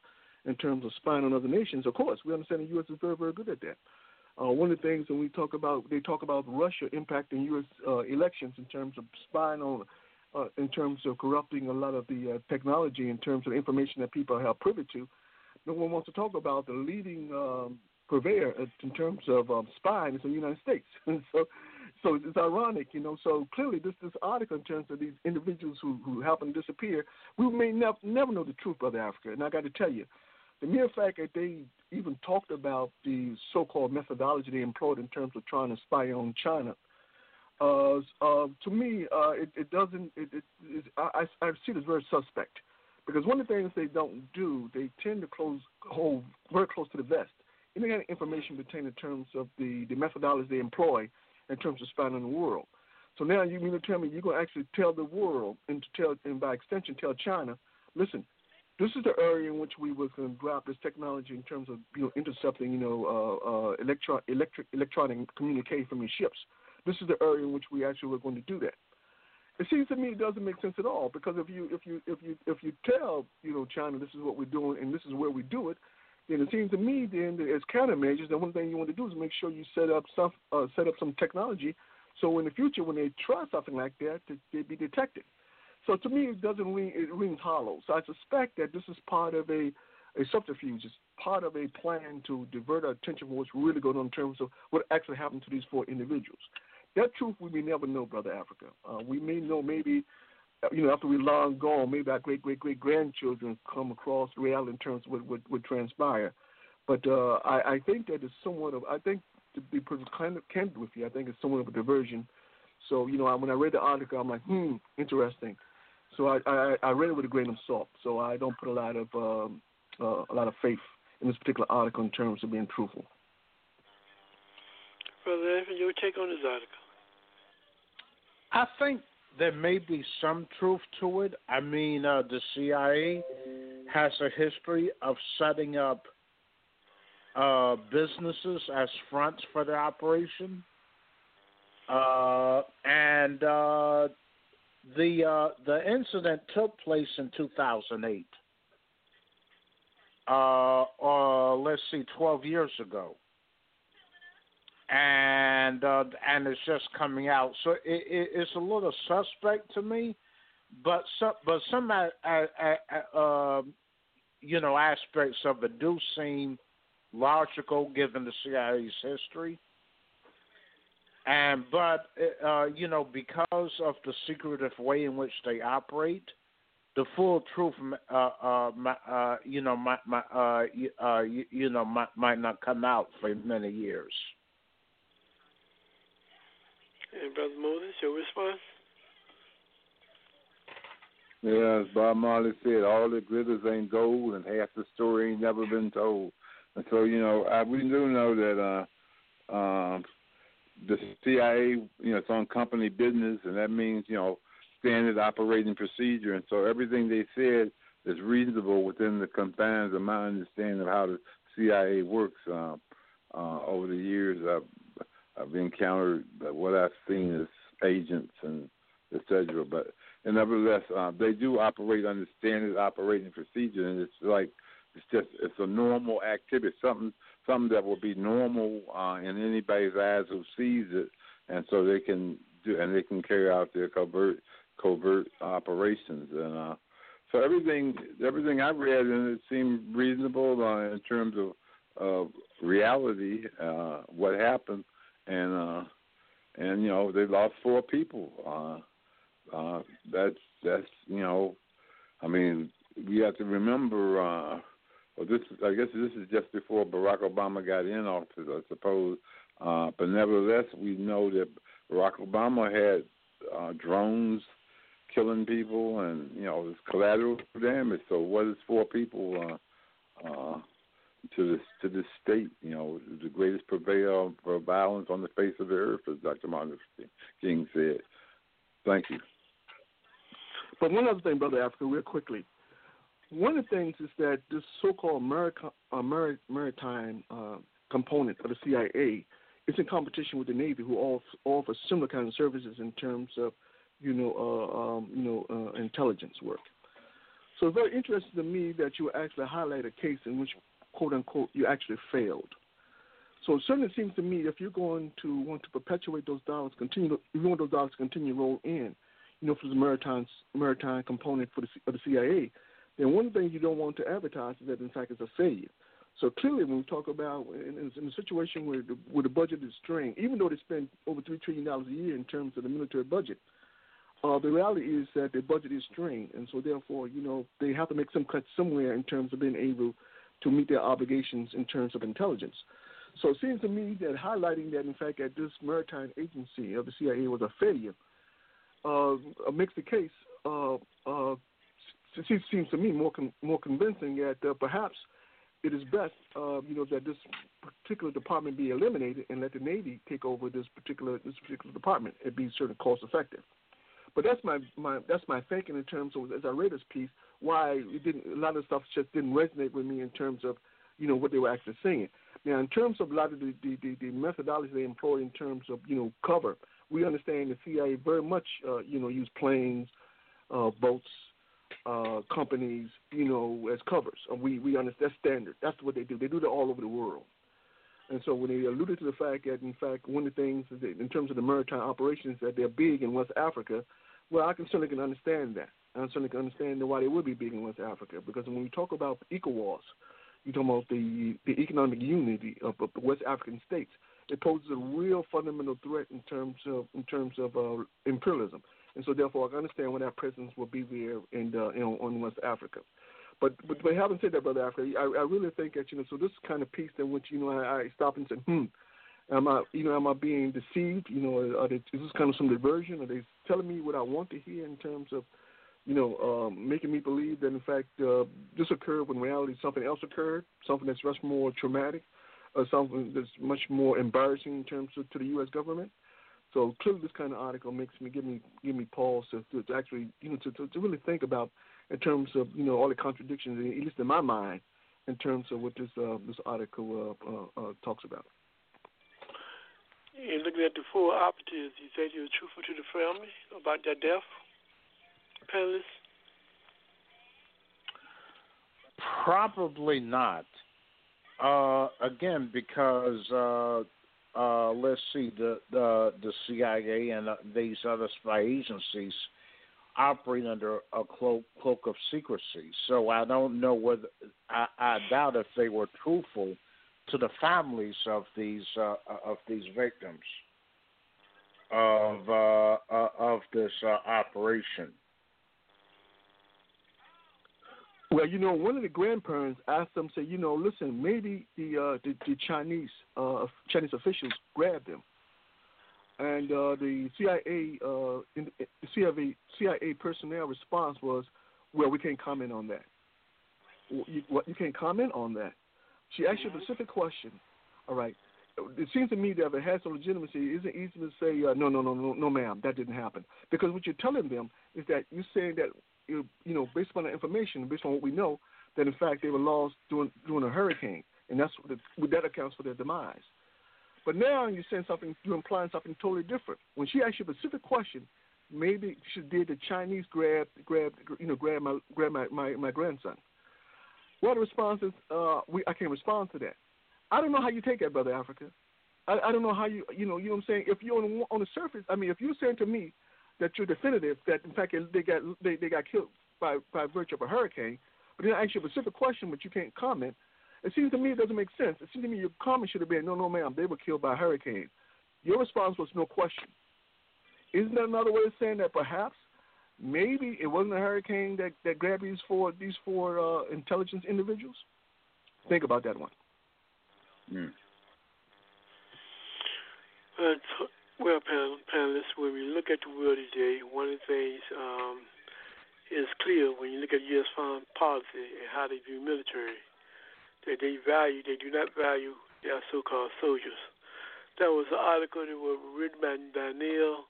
F: in terms of spying on other nations. Of course, we understand the U.S. is very, very good at that. Uh, one of the things when we talk about, they talk about Russia impacting U.S. Uh, elections in terms of spying on, uh, in terms of corrupting a lot of the uh, technology, in terms of information that people have privy to. No one wants to talk about the leading um, purveyor in terms of um, spying is the United States. So, so it's ironic, you know. So clearly, this this article in terms of these individuals who who happen to disappear, we may never never know the truth, brother Africa. And I got to tell you, the mere fact that they even talked about the so-called methodology they employed in terms of trying to spy on China, uh, uh, to me, uh, it, it doesn't. It, it, it, I, I see it as very suspect because one of the things they don't do, they tend to close hold very close to the vest. Any kind of information pertaining in terms of the the methodology they employ in terms of spying on the world. So now you mean to tell me you're going to actually tell the world and to tell, and by extension tell China, listen, this is the area in which we were going to drop this technology in terms of you know intercepting you know uh, uh, electro- electric electronic communication from your ships. This is the area in which we actually were going to do that. It seems to me it doesn't make sense at all because if you if you if you if you tell you know China this is what we're doing and this is where we do it, then it seems to me then that as countermeasures, the one thing you want to do is make sure you set up some uh, set up some technology, so in the future when they try something like that, to, they be detected. So to me, it doesn't ring it rings hollow. So I suspect that this is part of a a subterfuge. It's part of a plan to divert our attention from what's really going on in terms of what actually happened to these four individuals. That truth we may never know, brother Africa. Uh, we may know maybe you know, after we're long gone, maybe our great great great grandchildren come across reality in terms of what would, transpire. But uh, I, I think that is somewhat of I think to be kind of candid with you, I think it's somewhat of a diversion. So you know, when I read the article, I'm like, hmm, interesting. So I, I, I read it with a grain of salt. So I don't put a lot of um, uh, a lot of faith in this particular article in terms of being truthful.
C: Brother Evan, your take on this article?
E: I think there may be some truth to it. I mean, uh, the CIA has a history of setting up uh, businesses as fronts for their operation, uh, and uh, the uh, the incident took place in 2008, uh, let's see, 12 years ago and uh, and it's just coming out. So it, it, it's a little suspect to me, but some but some uh, uh, uh, you know aspects of it do seem logical given the CIA's history. And but uh, you know because of the secretive way in which they operate, the full truth, uh, uh, uh, you know, might, might, uh, uh, you, you know, might not come out for many years.
C: And Brother Moses, your response?
G: Yeah, as Bob Marley said, all the glitters ain't gold, and half the story ain't never been told. And so, you know, I, we do know that uh, um, the CIA, you know, it's on company business, and that means, you know, standard operating procedure. And so everything they said is reasonable within the confines of my understanding of how the CIA works. Uh, uh, over the years, I've I've encountered what I've seen as agents and etc. But nevertheless, uh, they do operate under standard operating procedure, and it's like it's just it's a normal activity, something something that will be normal uh, in anybody's eyes who sees it, and so they can do and they can carry out their covert covert operations and. uh so everything, everything I read, and it seemed reasonable uh, in terms of of reality, uh, what happened and uh, and you know they lost four people. Uh, uh, that's that's you know, I mean we have to remember. Uh, well, this I guess this is just before Barack Obama got in office, I suppose. Uh, but nevertheless, we know that Barack Obama had uh, drones killing people, and you know, there's collateral damage. So, what is four people? Uh, uh, to this to this state. You know, the greatest purveyor of violence on the face of the earth, as Dr. Martin Luther King said. Thank you.
F: But one other thing, Brother Africa, real quickly. One of the things is that this so-called America, maritime uh, component of the CIA is in competition with the Navy, who offer, offer similar kind of services in terms of, you know, uh, um, you know, uh, intelligence work. So it's very interesting to me that you actually highlight a case in which quote unquote, you actually failed. So it certainly seems to me if you're going to want to perpetuate those dollars, continue, to, you want those dollars to continue to roll in, you know, for the maritime maritime component for the of the CIA, then one thing you don't want to advertise is that in fact it's a failure. So clearly, when we talk about in, in a situation where the, where the budget is strained, even though they spend over three trillion dollars a year in terms of the military budget, uh, the reality is that the budget is strained, and so therefore, you know, they have to make some cuts somewhere in terms of being able to meet their obligations in terms of intelligence. So it seems to me that highlighting that, in fact, that this maritime agency of the CIA was a failure uh, makes the case. Uh, uh, seems to me more con- more convincing that uh, perhaps it is best, uh, you know, that this particular department be eliminated and let the Navy take over this particular this particular department. It be certainly cost effective. But that's my, my that's my thinking in terms of as I read this piece, why it didn't a lot of stuff just didn't resonate with me in terms of you know what they were actually saying. Now, in terms of a lot of the, the, the, the methodology they employ in terms of you know cover, we understand the CIA very much uh, you know use planes, uh, boats, uh, companies, you know, as covers. And we we understand that's standard. That's what they do. They do that all over the world. And so when they alluded to the fact that, in fact, one of the things that in terms of the maritime operations that they're big in West Africa, well, I can certainly can understand that. I certainly can understand why they would be big in West Africa because when we talk about ECOWAS, you talk about the the economic unity of, of the West African states. It poses a real fundamental threat in terms of in terms of uh, imperialism, and so therefore I can understand why that presence will be there in uh, you know, on West Africa. But but but having said that, brother Africa, I, I really think that you know so this kind of piece in which you know I, I stop and say, hmm, am I you know am I being deceived? You know, they, is this kind of some diversion? Are they telling me what I want to hear in terms of you know, um, making me believe that in fact uh, this occurred when reality something else occurred, something that's much more traumatic, or something that's much more embarrassing in terms of to the U.S. government. So clearly, this kind of article makes me give me give me pause to, to, to actually you know to, to, to really think about in terms of you know all the contradictions, at least in my mind, in terms of what this uh, this article uh, uh, uh, talks about.
C: In looking at the four operatives, you say you were truthful to the family about their death, panelists?
E: Probably not. Uh, again, because uh, uh, let's see, the the, the CIA and uh, these other spy agencies operate under a cloak, cloak of secrecy. So I don't know whether I, I doubt if they were truthful to the families of these uh, of these victims of uh, uh, of this uh, operation.
F: Well, you know, one of the grandparents asked them, say, you know, listen, maybe the uh, the, the Chinese uh, Chinese officials grabbed them, and uh, the CIA uh, in, the CIA CIA personnel response was, well, we can't comment on that. You, what, you can't comment on that. She asked you a specific question. All right. It seems to me that if it has some legitimacy, it isn't easy to say, uh, no, no, no, no, no, ma'am, that didn't happen. Because what you're telling them is that you're saying that you you know, based upon the information, based on what we know, that in fact they were lost during during a hurricane, and that's what the, that accounts for their demise. But now you're saying something, you're implying something totally different. When she asked you a specific question, maybe she did the Chinese grab, grab, you know, grab my, grab my, my, my grandson. Well, the response is, uh, we, I can't respond to that. I don't know how you take that, brother Africa. I, I don't know how you, you know, you know what I'm saying. If you're on, on the surface, I mean, if you're saying to me that you're definitive that in fact they got they, they got killed by by virtue of a hurricane, but then I ask you a specific question, but you can't comment. It seems to me it doesn't make sense. It seems to me your comment should have been, no, no, ma'am, they were killed by a hurricane. Your response was no question. Isn't that another way of saying that perhaps maybe it wasn't a hurricane that, that grabbed these four these four uh, intelligence individuals? Think about that one.
E: Mm.
C: Uh, t- well, panel, panelists, when we look at the world today, one of the things um, is clear when you look at U.S. foreign policy and how they view military, that they value, they do not value their so-called soldiers. That was an article that was written by Daniel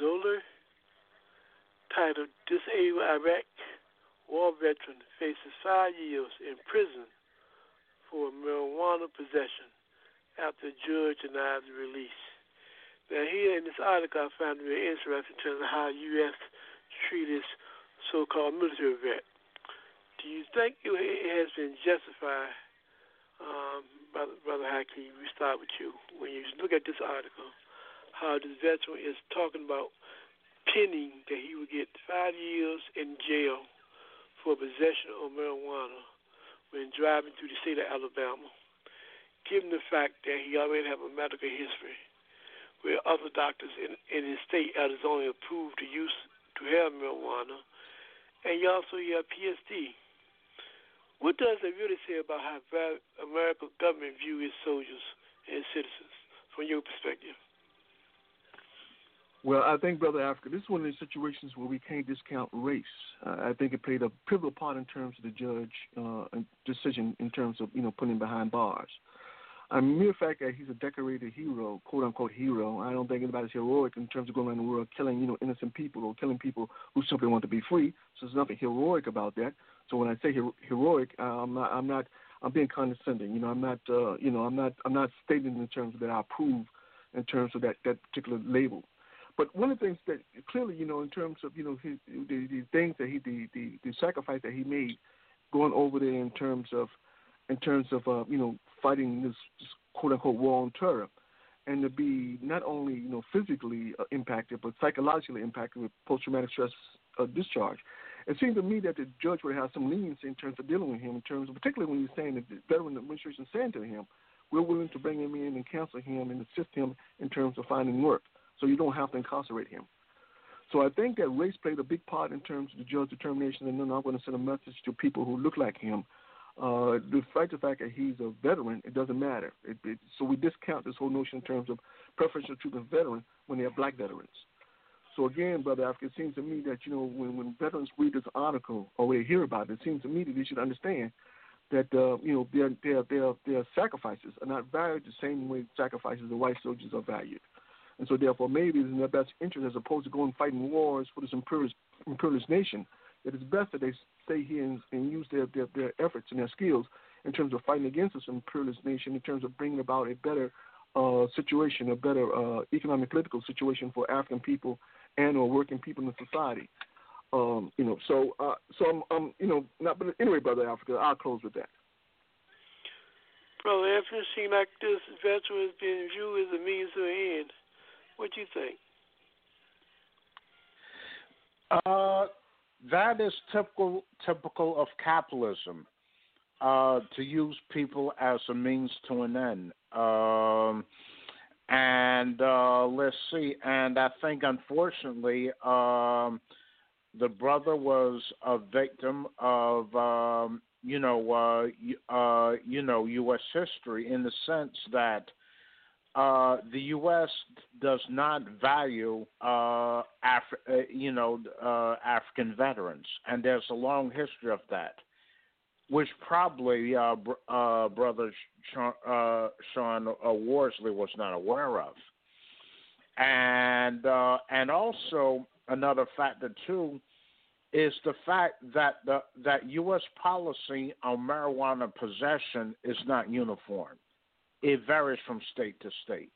C: Zoller titled Disabled Iraq War Veteran Faces Five Years in Prison for Marijuana Possession after judge denies release. Now, here in this article, I found it very interesting in terms of how U.S. treated so-called military vet. Do you think it has been justified Um, brother, brother Hakeem, we start with you. When you look at this article, how this veteran is talking about pinning that he would get five years in jail for possession of marijuana when driving through the state of Alabama, given the fact that he already have a medical history where other doctors in, in his state is only approved to use to have marijuana, and you also have PSD. What does it really say about how American government view its soldiers and its citizens from your perspective?
F: Well, I think, Brother Africa, this is one of these situations where we can't discount race. Uh, I think it played a pivotal part in terms of the judge uh, decision in terms of you know putting him behind bars. I mean, mere fact that he's a decorated hero, quote unquote hero, I don't think anybody's heroic in terms of going around the world killing, you know, innocent people or killing people who simply want to be free. So there's nothing heroic about that. So when I say hero- heroic, I'm not, I'm not, I'm being condescending. You know, I'm not, uh, you know, I'm not, I'm not stating in terms of that I approve in terms of that that particular label. But one of the things that clearly, you know, in terms of you know his, the, the things that he the, the the sacrifice that he made going over there in terms of in terms of uh, you know fighting this, this quote unquote war on terror, and to be not only you know physically uh, impacted but psychologically impacted with post traumatic stress uh, discharge. It seemed to me that the judge would have some leniency in terms of dealing with him, in terms of particularly when he's saying that the veteran administration is saying to him, we're willing to bring him in and counsel him and assist him in terms of finding work, so you don't have to incarcerate him. So I think that race played a big part in terms of the judge's determination, and then I'm going to send a message to people who look like him. Uh, despite the fact that he's a veteran, it doesn't matter. It, it, so we discount this whole notion in terms of preferential treatment of veterans when they're black veterans. So again, brother Africa, it seems to me that you know when, when veterans read this article or they hear about it, it seems to me that they should understand that uh, you know their their their their sacrifices are not valued the same way sacrifices of white soldiers are valued. And so therefore maybe it's in their best interest as opposed to going fighting wars for this imperialist imperialist nation, that it's best that they stay here and, and use their, their, their efforts and their skills in terms of fighting against this imperialist nation, in terms of bringing about a better uh, situation, a better uh, economic political situation for African people and or working people in society. Um, you know, so uh, so I'm, I'm, you know, not but anyway, brother Africa, I'll close with that.
C: Brother Anthony, seems like this veteran is being viewed as a means to an end. What do you think?
E: Uh, that is typical typical of capitalism. Uh, to use people as a means to an end. Um, and uh, let's see. And I think, unfortunately, um, the brother was a victim of, um, you know, uh, uh, you know, U.S. history in the sense that uh, the U.S. does not value, uh, Af- uh, you know, uh, African veterans, and there's a long history of that, which probably uh, br- Brother Sean, Sean Worsley was not aware of, and and also another factor too is the fact that the that U.S. policy on marijuana possession is not uniform it varies from state to state.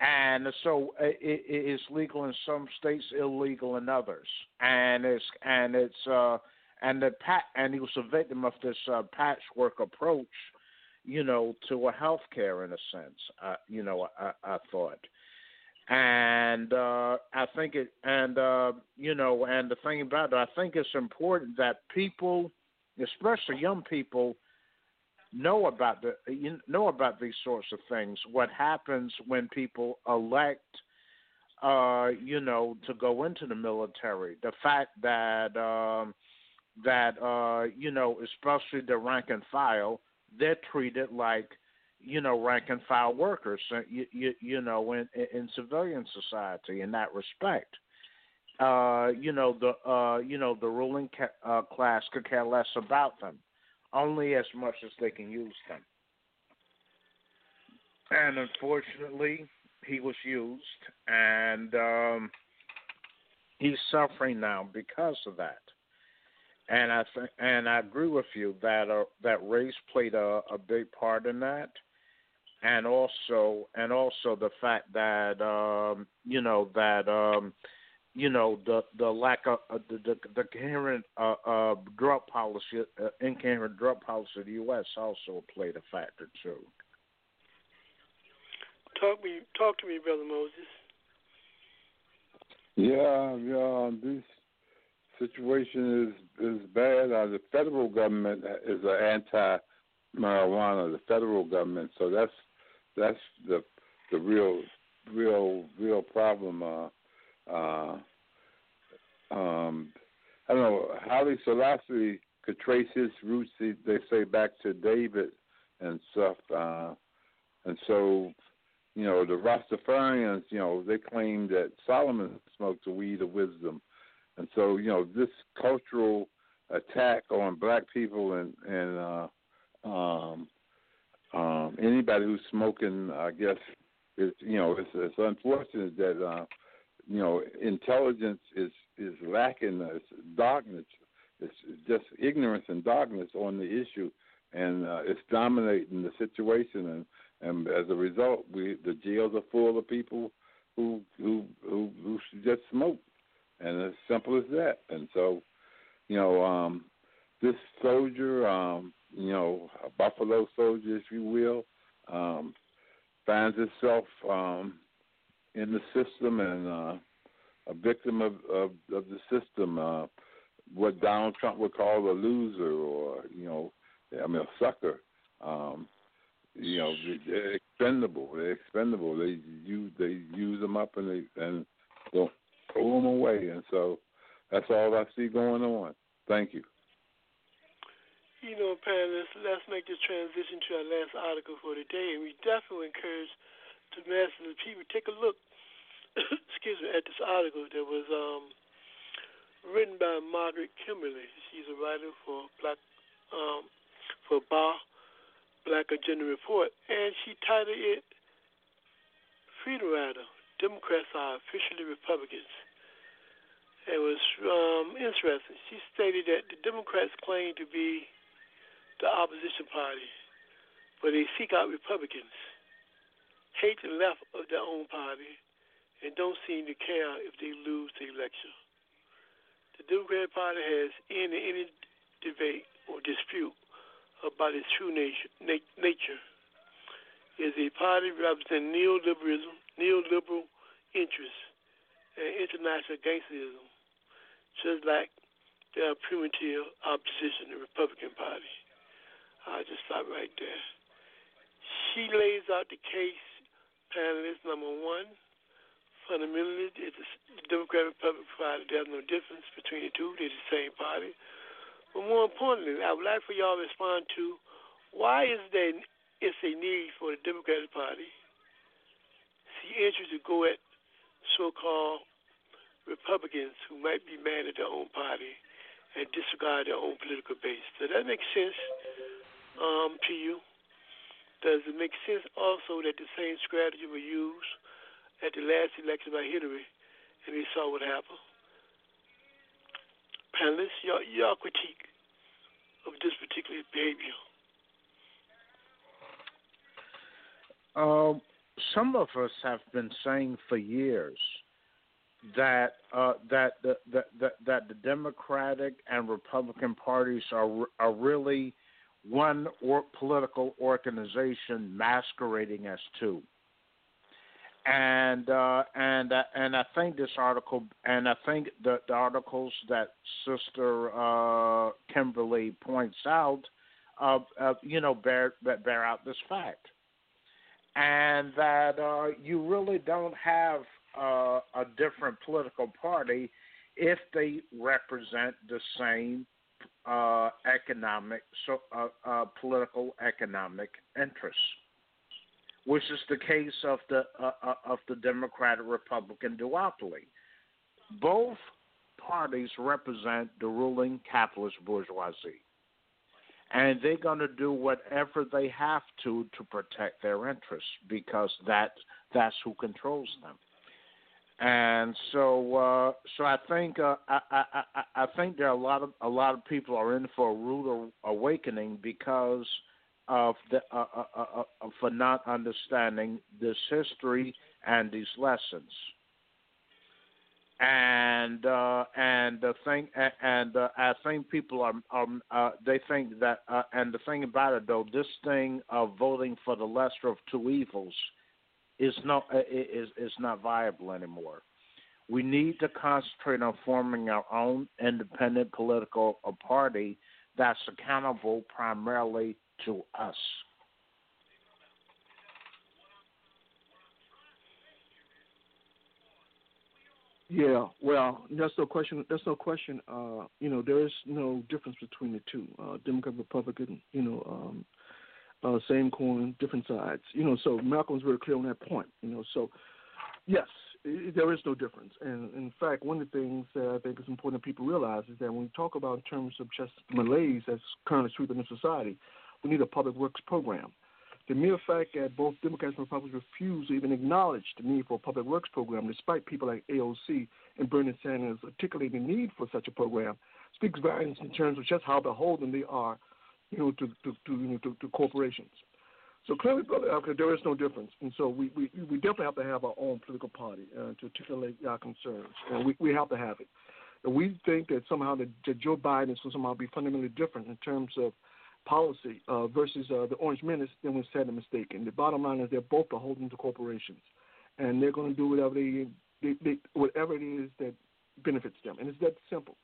E: And so it, it is legal in some states, illegal in others, and it's and it's uh, and the pat and he was a victim of this uh, patchwork approach, you know, to a health care in a sense. Uh, you know, I, I thought, and uh, I think it, and uh, you know, and the thing about it, I think it's important that people, especially young people, know about the you know about these sorts of things. What happens when people elect, uh, you know, to go into the military? The fact that um, that uh, you know, especially the rank and file, they're treated like you know rank and file workers. uh, You you, you know, in, in civilian society in that respect. Uh, you know the uh, you know the ruling ca- uh, class could care less about them only as much as they can use them. And unfortunately, he was used, and um, he's suffering now because of that. And I th- and I agree with you that uh, that race played a, a big part in that, and also and also the fact that um, you know that um, you know the the lack of uh, the the, the coherent uh, uh, drug policy, uh, incoherent drug policy of the U.S. also played a factor too.
C: Talk me, talk to me, brother Moses.
G: Yeah, yeah. This situation is is bad. Uh, the federal government is an anti-marijuana. The federal government, so that's that's the the real real real problem. Uh, uh, um, I don't know. Haile Selassie could trace his roots. They say back to David and stuff. Uh, and so you know, the Rastafarians, you know, they claim that Solomon smoked the weed of wisdom. And so, you know, this cultural attack on black people and, and uh um um anybody who's smoking I guess is you know, it's it's unfortunate that uh you know, intelligence is is lacking it's darkness. It's just ignorance and darkness on the issue and uh, it's dominating the situation and and as a result, we the jails are full of people who who who, who just smoke, and as simple as that. And so, you know, um, this soldier, um, you know, a Buffalo soldier, if you will, um, finds itself um, in the system and uh, a victim of, of, of the system. Uh, what Donald Trump would call a loser, or you know, I mean, a sucker. Um, you know they're expendable. They're expendable. They use they use them up and they and throw them away. And so that's all I see going on. Thank you.
C: You know, panelists, let's make this transition to our last article for today, and we definitely encourage the masses of people take a look. excuse me, at this article that was um, written by Margaret Kimberley. She's a writer for Black um, for Bar Black Agenda Report, and she titled it Freedom Rider Democrats Are Officially Republicans. It was um, interesting. She stated that the Democrats claim to be the opposition party, but they seek out Republicans, hate the left of their own party, and don't seem to care if they lose the election. The Democratic Party has ended any debate or dispute about its true nature. nature. Is a party representing neoliberalism, neoliberal interests, and international gangsterism, just like their primitive opposition, the Republican Party. I'll just stop right there. She lays out the case, panelist number one. Fundamentally, it's the Democratic Republican Party. There's no difference between the two. They're the same party. But more importantly, I would like for y'all to respond to why is there it's a need for the Democratic Party see interest to go at so-called Republicans who might be mad at their own party and disregard their own political base. Does that make sense um, to you? Does it make sense also that the same strategy was used at the last election by Hillary and we saw what happened? panelists, your, critique of this particular behavior?
E: Um, some of us have been saying for years that uh, that, the, that that that the Democratic and Republican parties are are really one or political organization masquerading as two. And uh, and uh, and I think this article, and I think the, the articles that Sister uh, Kimberley points out, you know, bear bear out this fact, and that uh, you really don't have uh, a different political party if they represent the same uh, economic, so uh, uh, political economic interests which is the case of the uh, uh, of the Democratic Republican duopoly. Both parties represent the ruling capitalist bourgeoisie, and they're going to do whatever they have to to protect their interests because that that's who controls them. And so, uh, so I think uh, I, I, I, I think there are a lot of a lot of people are in for a rude awakening because of the uh, uh, uh, uh, for not understanding this history and these lessons. and uh, and the thing and uh, I think people are um uh, they think that uh, and the thing about it though this thing of voting for the lesser of two evils is not uh, is is not viable anymore. We need to concentrate on forming our own independent political party that's accountable primarily to us.
F: Yeah, well, that's no question. That's no question. Uh, you know, there is no difference between the two, uh, Democrat, Republican. You know, um, uh, same coin, different sides. You know, so Malcolm's very clear on that point. You know, so yes, i there is no difference. And in fact, one of the things that I think is important that people realize is that when we talk about in terms of just malaise that's currently sweeping the society, we need a public works program. The mere fact that both Democrats and Republicans refuse to even acknowledge the need for a public works program, despite people like AOC and Bernie Sanders articulating the need for such a program, speaks volumes in terms of just how beholden they are, you know, to to, to you know to, to corporations. So clearly, Brother Africa, there is no difference, and so we, we, we definitely have to have our own political party uh, to articulate our concerns, and we, we have to have it. And we think that somehow that, that Joe Biden is going to somehow be fundamentally different in terms of policy uh, versus uh, the Orange Menace, then we're sadly mistaken. The bottom line is they're both beholden to corporations, and they're going to do whatever they, they, they whatever it is that benefits them, and it's that simple.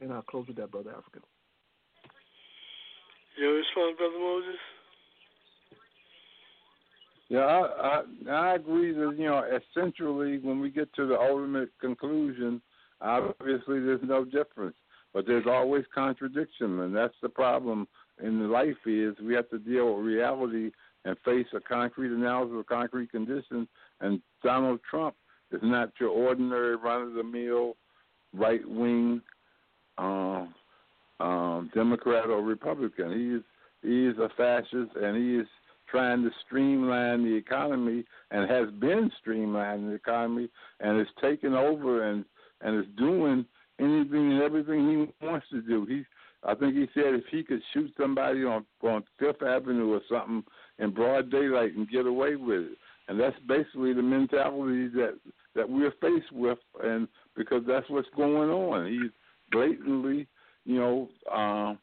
F: And I'll close with that, Brother Africa.
C: Your response, Brother Moses?
G: Yeah, I, I I agree that you know essentially when we get to the ultimate conclusion, obviously there's no difference, but there's always contradiction, and that's the problem in life is we have to deal with reality and face a concrete analysis of concrete conditions. And Donald Trump is not your ordinary run of the mill right wing um, um, Democrat or Republican. He is he is a fascist and he is trying to streamline the economy and has been streamlining the economy and is taking over and and is doing anything and everything he wants to do. He's I think he said if he could shoot somebody on on Fifth Avenue or something in broad daylight and get away with it, and that's basically the mentality that that we're faced with, and because that's what's going on. He's blatantly, you know, um,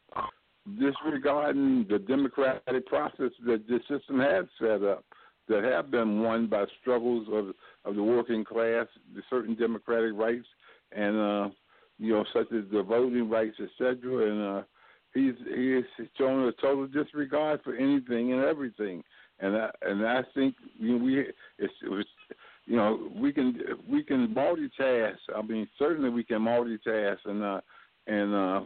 G: disregarding the democratic process that the system has set up, that have been won by struggles of of the working class, the certain democratic rights, and uh, you know, such as the voting rights, etc. And uh, he's he is showing a total disregard for anything and everything. And I, and I think you know, we it's, it was, you know we can we can multitask. I mean, certainly we can multitask, and uh, and uh,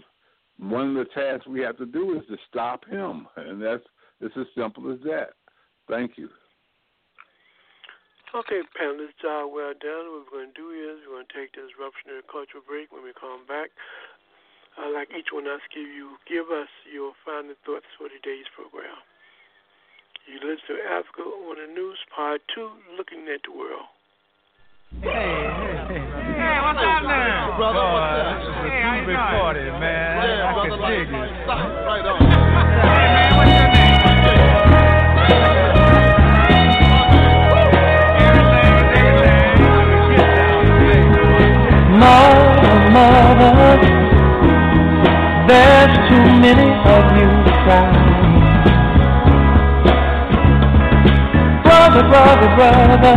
G: one of the tasks we have to do is to stop him, and that's it's as simple as that. Thank you.
C: Okay, panelists, job well done. What we're going to do is we're going to take this revolutionary cultural break. When we come back, I'd like each one of us give you give us your final thoughts for today's program. You listen to Africa on the Move, Part 2, Looking at the World.
O: Hey, hey, hey. Hey, what's up now?
M: Brother, what's up?
O: This is a hey,
M: big
O: party,
M: man.
O: Yeah,
M: I
O: brother,
M: dig it.
O: Right on. hey, man, what's your name?
N: Mother, mother, there's too many of you crying. Brother, brother, brother,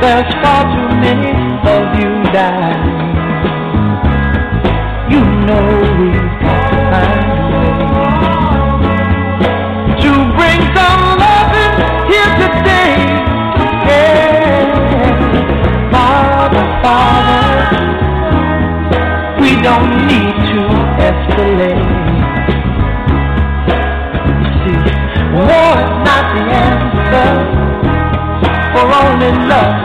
N: there's far too many of you dying. Love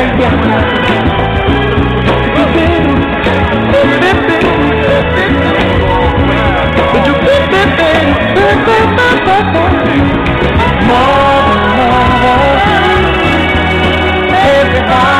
N: en
P: piernas. More everybody.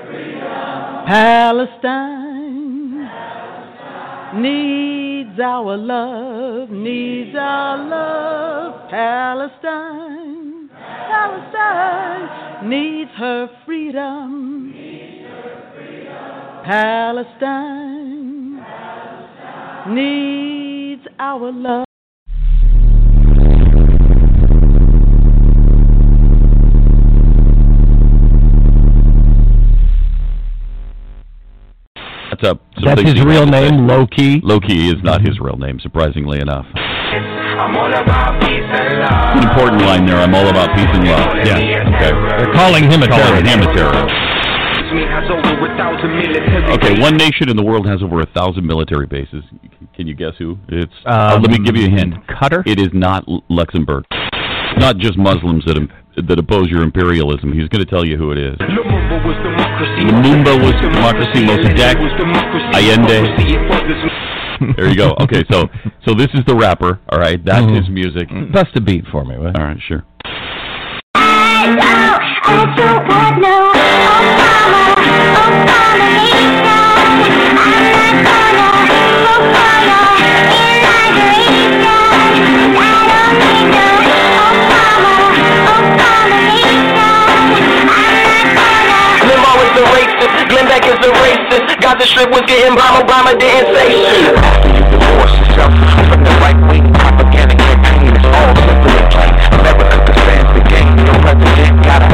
P: Palestine needs our love, needs our love. Palestine, Palestine needs her freedom. Palestine needs our love.
Q: That's up.
R: That's his real name, Low Key.
Q: Low is not his real name, surprisingly enough.
S: I'm all about peace and love.
Q: An important line there. I'm all about peace and love.
R: Yeah.
Q: Okay.
R: They're calling him a
Q: Calling
R: terrorist.
Q: him a terrorist.
S: Me has over a thousand military
Q: Okay, one nation in the world has over a thousand military bases. Can you guess who? It's.
R: Um,
Q: oh, let me give you a hint.
R: Qatar.
Q: It is not Luxembourg. It's not just Muslims that im- that oppose your imperialism. He's going to tell you who it is.
S: Lumumba was democracy.
Q: Lumumba was democracy. Mossadegh,
S: was democracy.
Q: Allende.
S: Democracy, it was
Q: There you go. Okay, so so this is the rapper. All right, that's
R: Mhm.
Q: his music.
R: Bust a beat for me, will?
Q: All right, sure.
S: Limbo Beck is the racist. Gaza strip was getting bomb, Obama didn't say shit. After you divorce yourself from the right wing propaganda campaign, it's all simple and plain. America understands the game. Your president got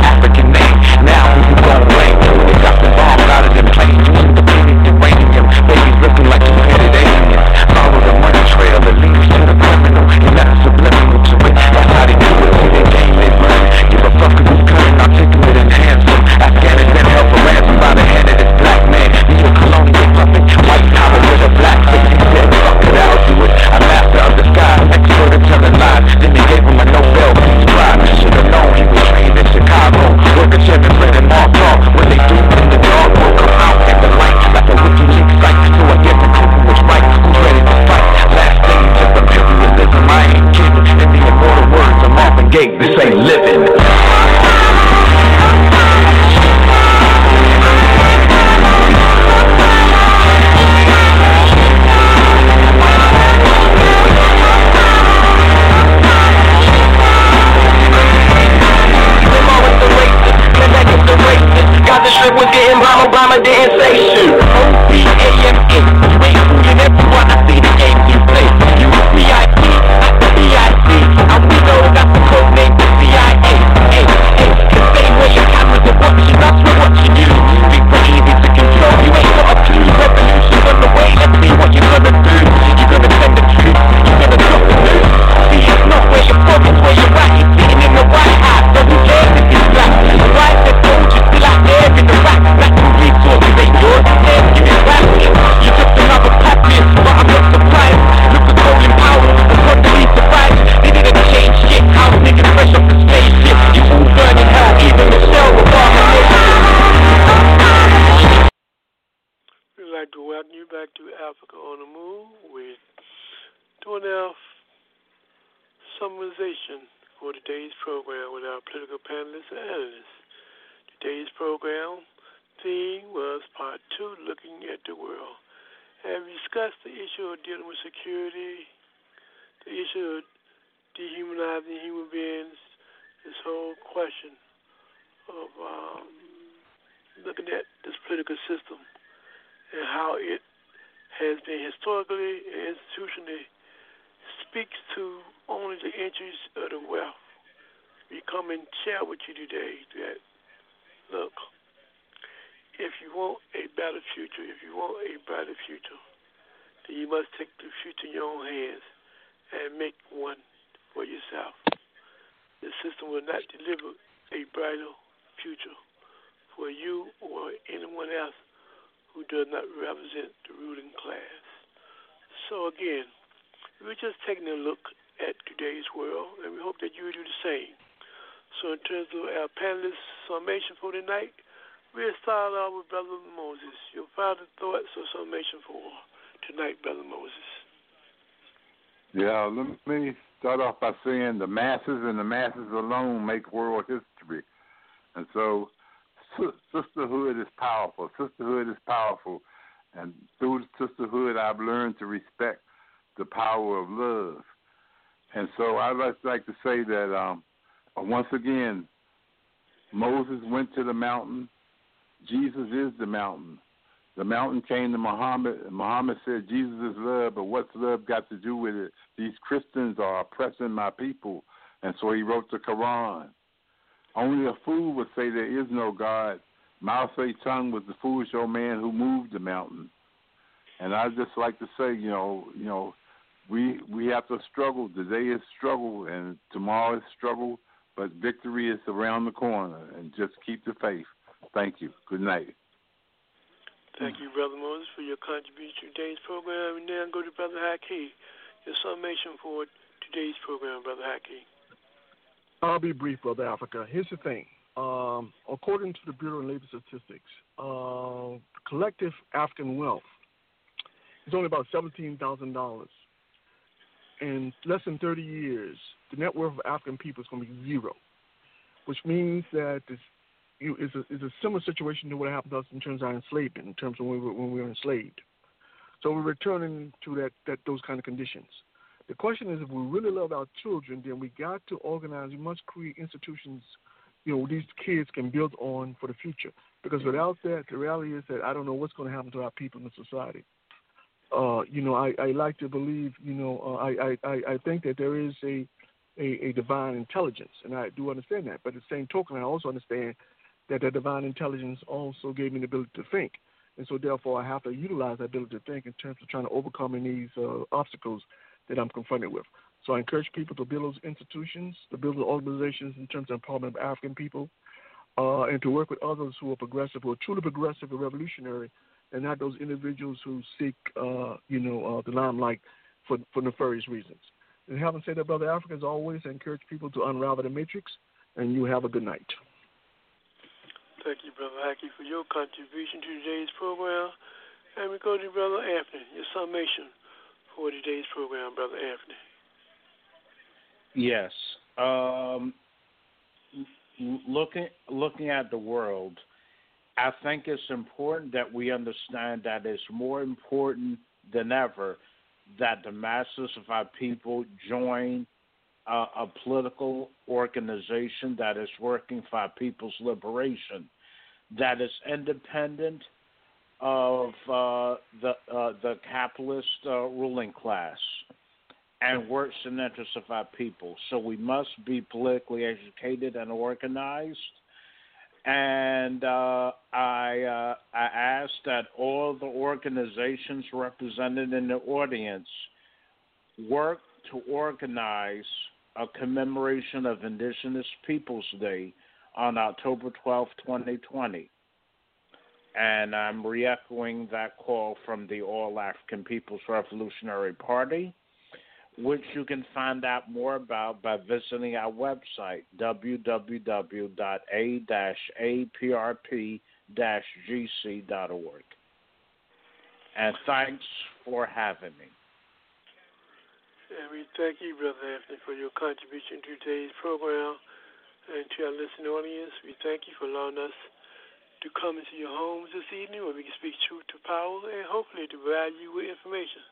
S: In
C: our panelists' summation for tonight, we'll start off with Brother Moses. Your final thoughts or summation for tonight, Brother Moses.
G: Yeah, let me start off by saying the masses and the masses alone make world history. And so sisterhood is powerful. Sisterhood is powerful. And through sisterhood, I've learned to respect the power of love. And so I'd like, like to say that um, once again, Moses went to the mountain. Jesus is the mountain. The mountain came to Muhammad, Muhammad said, Jesus is love, but what's love got to do with it? These Christians are oppressing my people. And so he wrote the Quran. Only a fool would say there is no God. Mao Zedong was the foolish old man who moved the mountain. And I just like to say, you know, you know, we we have to struggle. Today is struggle, and tomorrow is struggle, but victory is around the corner. And just keep the faith. Thank you. Good night.
C: Thank you, Brother Moses, for your contribution to today's program. And now go to Brother Haki. Your summation for today's program, Brother Haki.
F: I'll be brief, Brother Africa. Here's the thing. Um, according to the Bureau of Labor Statistics, uh, collective African wealth is only about $17,000. In less than 30 years, the net worth of African people is going to be zero, which means that this you is a, is a similar situation to what happened to us in terms of our enslavement, in terms of when we were, when we were enslaved. So we're returning to that, that those kind of conditions. The question is, if we really love our children, then we got to organize. We must create institutions, you know, these kids can build on for the future. Because without that, the reality is that I don't know what's going to happen to our people in the society. Uh, you know, I, I like to believe, you know, uh, I, I, I think that there is a, a, a divine intelligence, and I do understand that. But at the same token, I also understand that the divine intelligence also gave me the ability to think. And so, therefore, I have to utilize that ability to think in terms of trying to overcome these uh, obstacles that I'm confronted with. So, I encourage people to build those institutions, to build those organizations in terms of empowerment of African people, uh, and to work with others who are progressive, who are truly progressive and revolutionary, and not those individuals who seek, uh, you know, uh, the limelight for, for nefarious reasons. And having said that, Brother Africa, as always, I encourage people to unravel the matrix, and you have a good night.
C: Thank you, Brother Haki, for your contribution to today's program. And we go to Brother Anthony, your summation for today's program, Brother Anthony.
E: Yes. Um, looking looking at the world, I think it's important that we understand that it's more important than ever that the masses of our people join uh, a political organization that is working for our people's liberation, that is independent of uh, the uh, the capitalist uh, ruling class, and works in the interests of our people. So we must be politically educated and organized. And uh, I uh, I ask that all the organizations represented in the audience work to organize a commemoration of Indigenous Peoples Day on October 12, 2020. And I'm re echoing that call from the All African People's Revolutionary Party, which you can find out more about by visiting our website, www.a-aprp-gc.org. And thanks for having me.
C: And we thank you, Brother Anthony, for your contribution to today's program. And to our listening audience, we thank you for allowing us to come into your homes this evening where we can speak truth to power and hopefully to provide you with information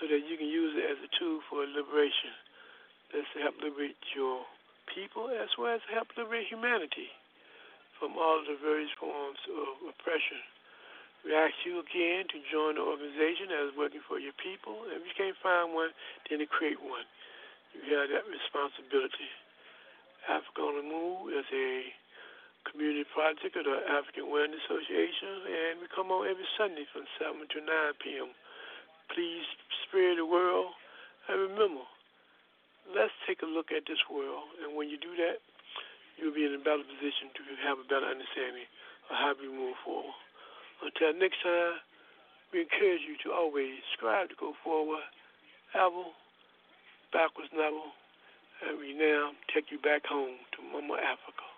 C: so that you can use it as a tool for liberation. That's to help liberate your people as well as help liberate humanity from all the various forms of oppression. We ask you again to join the organization that is working for your people. If you can't find one, then to create one. You have that responsibility. Africa on the Move is a community project of the African Awareness Association, and we come on every Sunday from 7 to 9 p.m. Please spread the world. And remember, let's take a look at this world. And when you do that, you'll be in a better position to have a better understanding of how we move forward. Until next time, we encourage you to always strive to go forward, ever, backwards never, and we now take you back home to Mama Africa.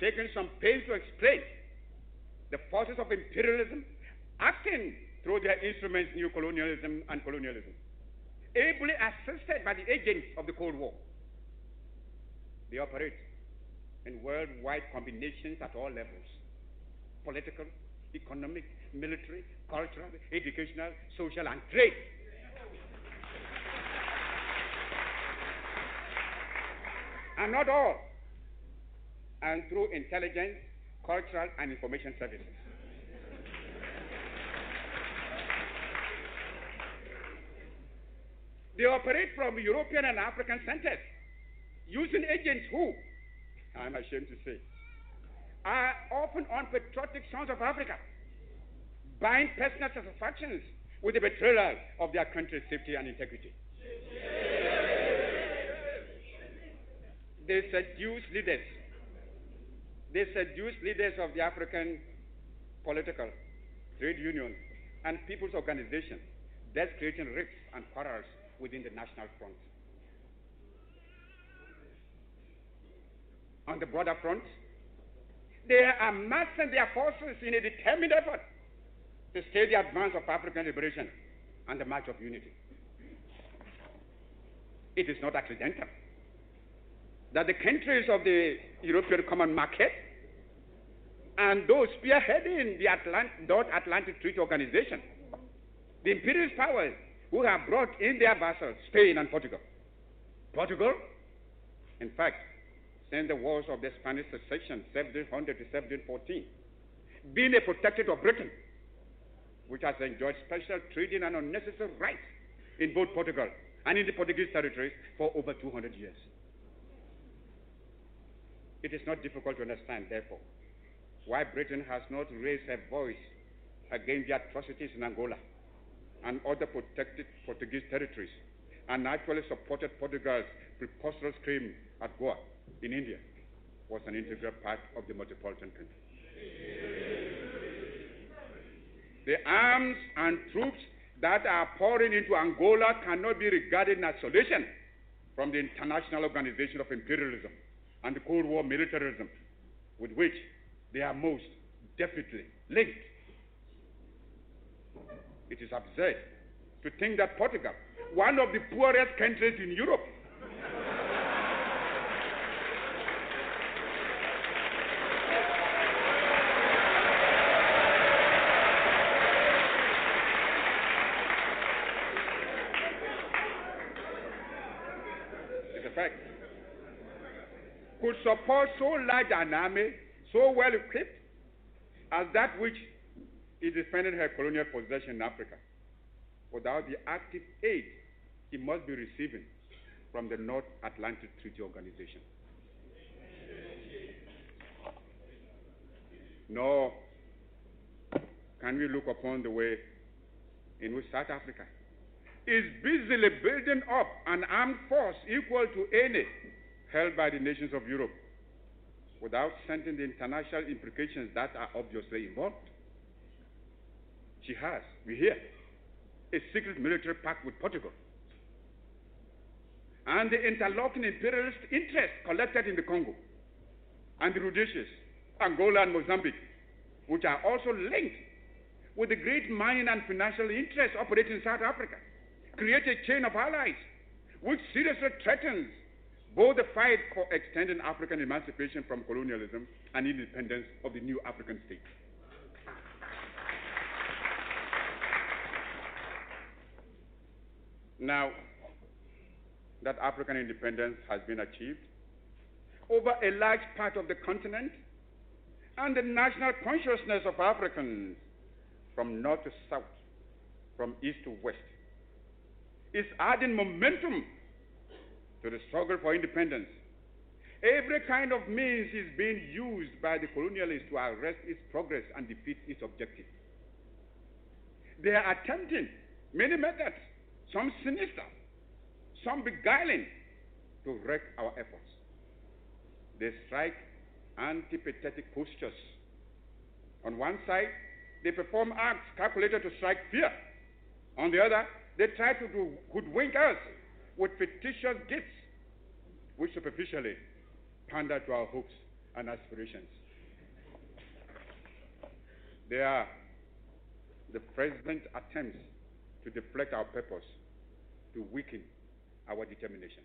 T: Taken some pains to explain, the forces of imperialism acting through their instruments, new colonialism and colonialism, ably assisted by the agents of the Cold War. They operate in worldwide combinations at all levels political, economic, military, cultural, educational, social, and trade. And not all, and through intelligence, cultural, and information services. They operate from European and African centers using agents who, I'm ashamed to say, are often unpatriotic sons of Africa, buying personal satisfactions with the betrayal of their country's safety and integrity. They seduce leaders. They seduce leaders of the African political, trade union, and people's organizations, thus creating rifts and quarrels within the national front. On the broader front, they are massing their forces in a determined effort to stay the advance of African liberation and the march of unity. It is not accidental that the countries of the European Common Market and those spearheading the Atlant- North Atlantic Treaty Organization the imperialist powers who have brought in their vassals, Spain and Portugal. Portugal, in fact, since the wars of the Spanish succession, 1700 to 1714, being a protectorate of Britain, which has enjoyed special trading and unnecessary rights in both Portugal and in the Portuguese territories for over 200 years. It is not difficult to understand, therefore, why Britain has not raised her voice against the atrocities in Angola and other protected Portuguese territories and actually supported Portugal's preposterous claim at Goa in India was an integral part of the Metropolitan country. The arms and troops that are pouring into Angola cannot be regarded in isolation from the International Organization of Imperialism and the Cold War militarism with which they are most definitely linked. It is absurd to think that Portugal, one of the poorest countries in Europe, is a fact, support so large an army, so well equipped, as that which is defending her colonial possession in Africa without the active aid it must be receiving from the North Atlantic Treaty Organization. Nor can we look upon the way in which South Africa is busily building up an armed force equal to any held by the nations of Europe without sending the international implications that are obviously involved. She has, we hear, a secret military pact with Portugal. And the interlocking imperialist interests collected in the Congo and the Rhodesias, Angola, and Mozambique, which are also linked with the great mining and financial interests operating in South Africa, create a chain of allies which seriously threatens both the fight for extending African emancipation from colonialism and independence of the new African state. Now that African independence has been achieved over a large part of the continent, and the national consciousness of Africans from north to south, from east to west, is adding momentum to the struggle for independence. Every kind of means is being used by the colonialists to arrest its progress and defeat its objective. They are attempting many methods, some sinister, some beguiling, to wreck our efforts. They strike antipathetic postures. On one side, they perform acts calculated to strike fear. On the other, they try to hoodwink us with fictitious gifts, which superficially pander to our hopes and aspirations. They are the present attempts to deflect our purpose, to weaken our determination.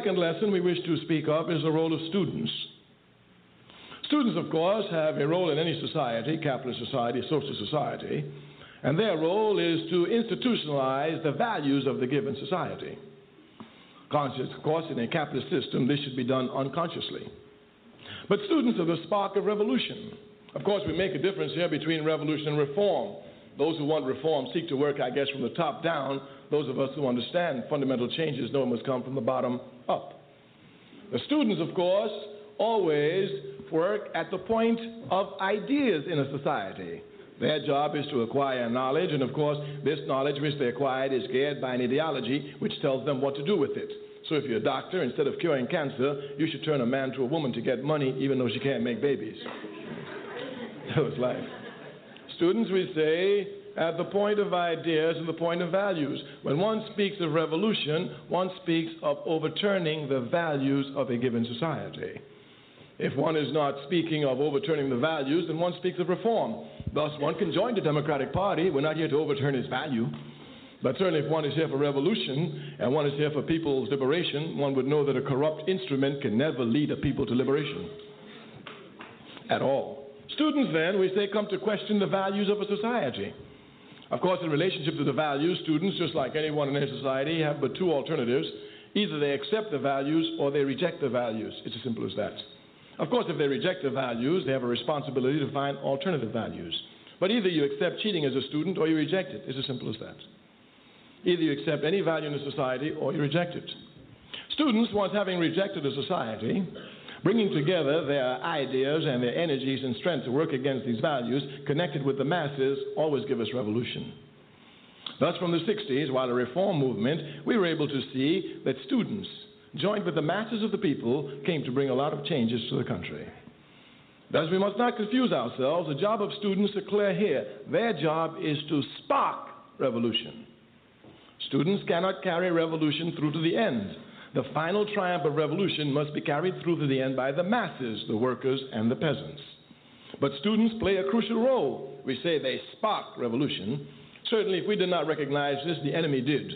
U: Second lesson we wish to speak of is the role of students. Students, of course, have a role in any society, capitalist society, social society, and their role is to institutionalize the values of the given society. Conscious, of course, in a capitalist system, this should be done unconsciously. But students are the spark of revolution. Of course, we make a difference here between revolution and reform. Those who want reform seek to work, I guess, from the top down. Those of us who understand fundamental changes know it must come from the bottom up. The students, of course, always work at the point of ideas in a society. Their job is to acquire knowledge, and of course, this knowledge which they acquired is geared by an ideology which tells them what to do with it. So if you're a doctor, instead of curing cancer, you should turn a man to a woman to get money, even though she can't make babies. that was life. Students, we say, at the point of ideas and the point of values. When one speaks of revolution, one speaks of overturning the values of a given society. If one is not speaking of overturning the values, then one speaks of reform. Thus, one can join the Democratic Party. We're not here to overturn its value. But certainly, if one is here for revolution and one is here for people's liberation, one would know that a corrupt instrument can never lead a people to liberation at all. Students, then, we say, come to question the values of a society. Of course, in relationship to the values, students, just like anyone in any society, have but two alternatives. Either they accept the values or they reject the values. It's as simple as that. Of course, if they reject the values, they have a responsibility to find alternative values. But either you accept cheating as a student or you reject it. It's as simple as that. Either you accept any value in a society or you reject it. Students, once having rejected a society, bringing together their ideas and their energies and strength to work against these values, connected with the masses, always give us revolution. Thus, from the 60s, while a reform movement, we were able to see that students, joined with the masses of the people, came to bring a lot of changes to the country. Thus, we must not confuse ourselves. The job of students are clear here. Their job is to spark revolution. Students cannot carry revolution through to the end. The final triumph of revolution must be carried through to the end by the masses, the workers, and the peasants. But students play a crucial role. We say they spark revolution. Certainly, if we did not recognize this, the enemy did.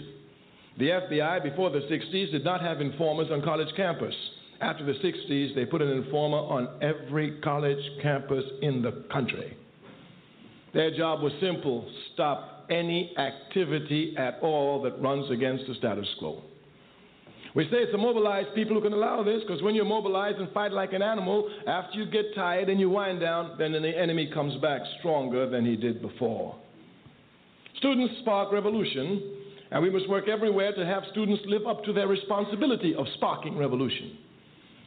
U: The FBI, before the 60s, did not have informers on college campus. After the 60s, they put an informer on every college campus in the country. Their job was simple stop any activity at all that runs against the status quo. We say it's the mobilized people who can allow this because when you're mobilized and fight like an animal, after you get tired and you wind down, then the enemy comes back stronger than he did before. Students spark revolution, and we must work everywhere to have students live up to their responsibility of sparking revolution.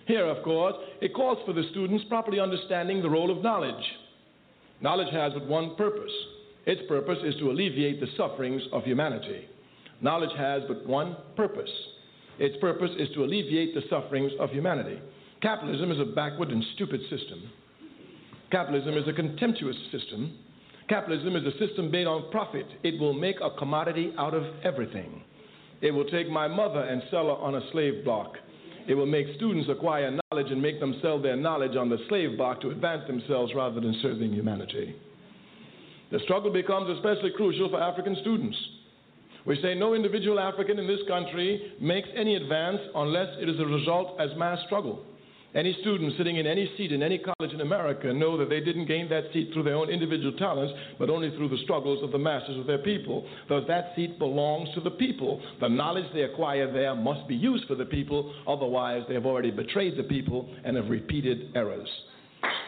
U: Here, of course, it calls for the students properly understanding the role of knowledge. Knowledge has but one purpose its purpose is to alleviate the sufferings of humanity. Knowledge has but one purpose its purpose is to alleviate the sufferings of humanity. Capitalism is a backward and stupid system. Capitalism is a contemptuous system. Capitalism is a system based on profit. It will make a commodity out of everything. It will take my mother and sell her on a slave block. It will make students acquire knowledge and make them sell their knowledge on the slave block to advance themselves rather than serving humanity. The struggle becomes especially crucial for African students. We say no individual African in this country makes any advance unless it is a result as mass struggle. Any student sitting in any seat in any college in America know that they didn't gain that seat through their own individual talents, but only through the struggles of the masses of their people. Thus, that seat belongs to the people. The knowledge they acquire there must be used for the people, otherwise, they have already betrayed the people and have repeated errors.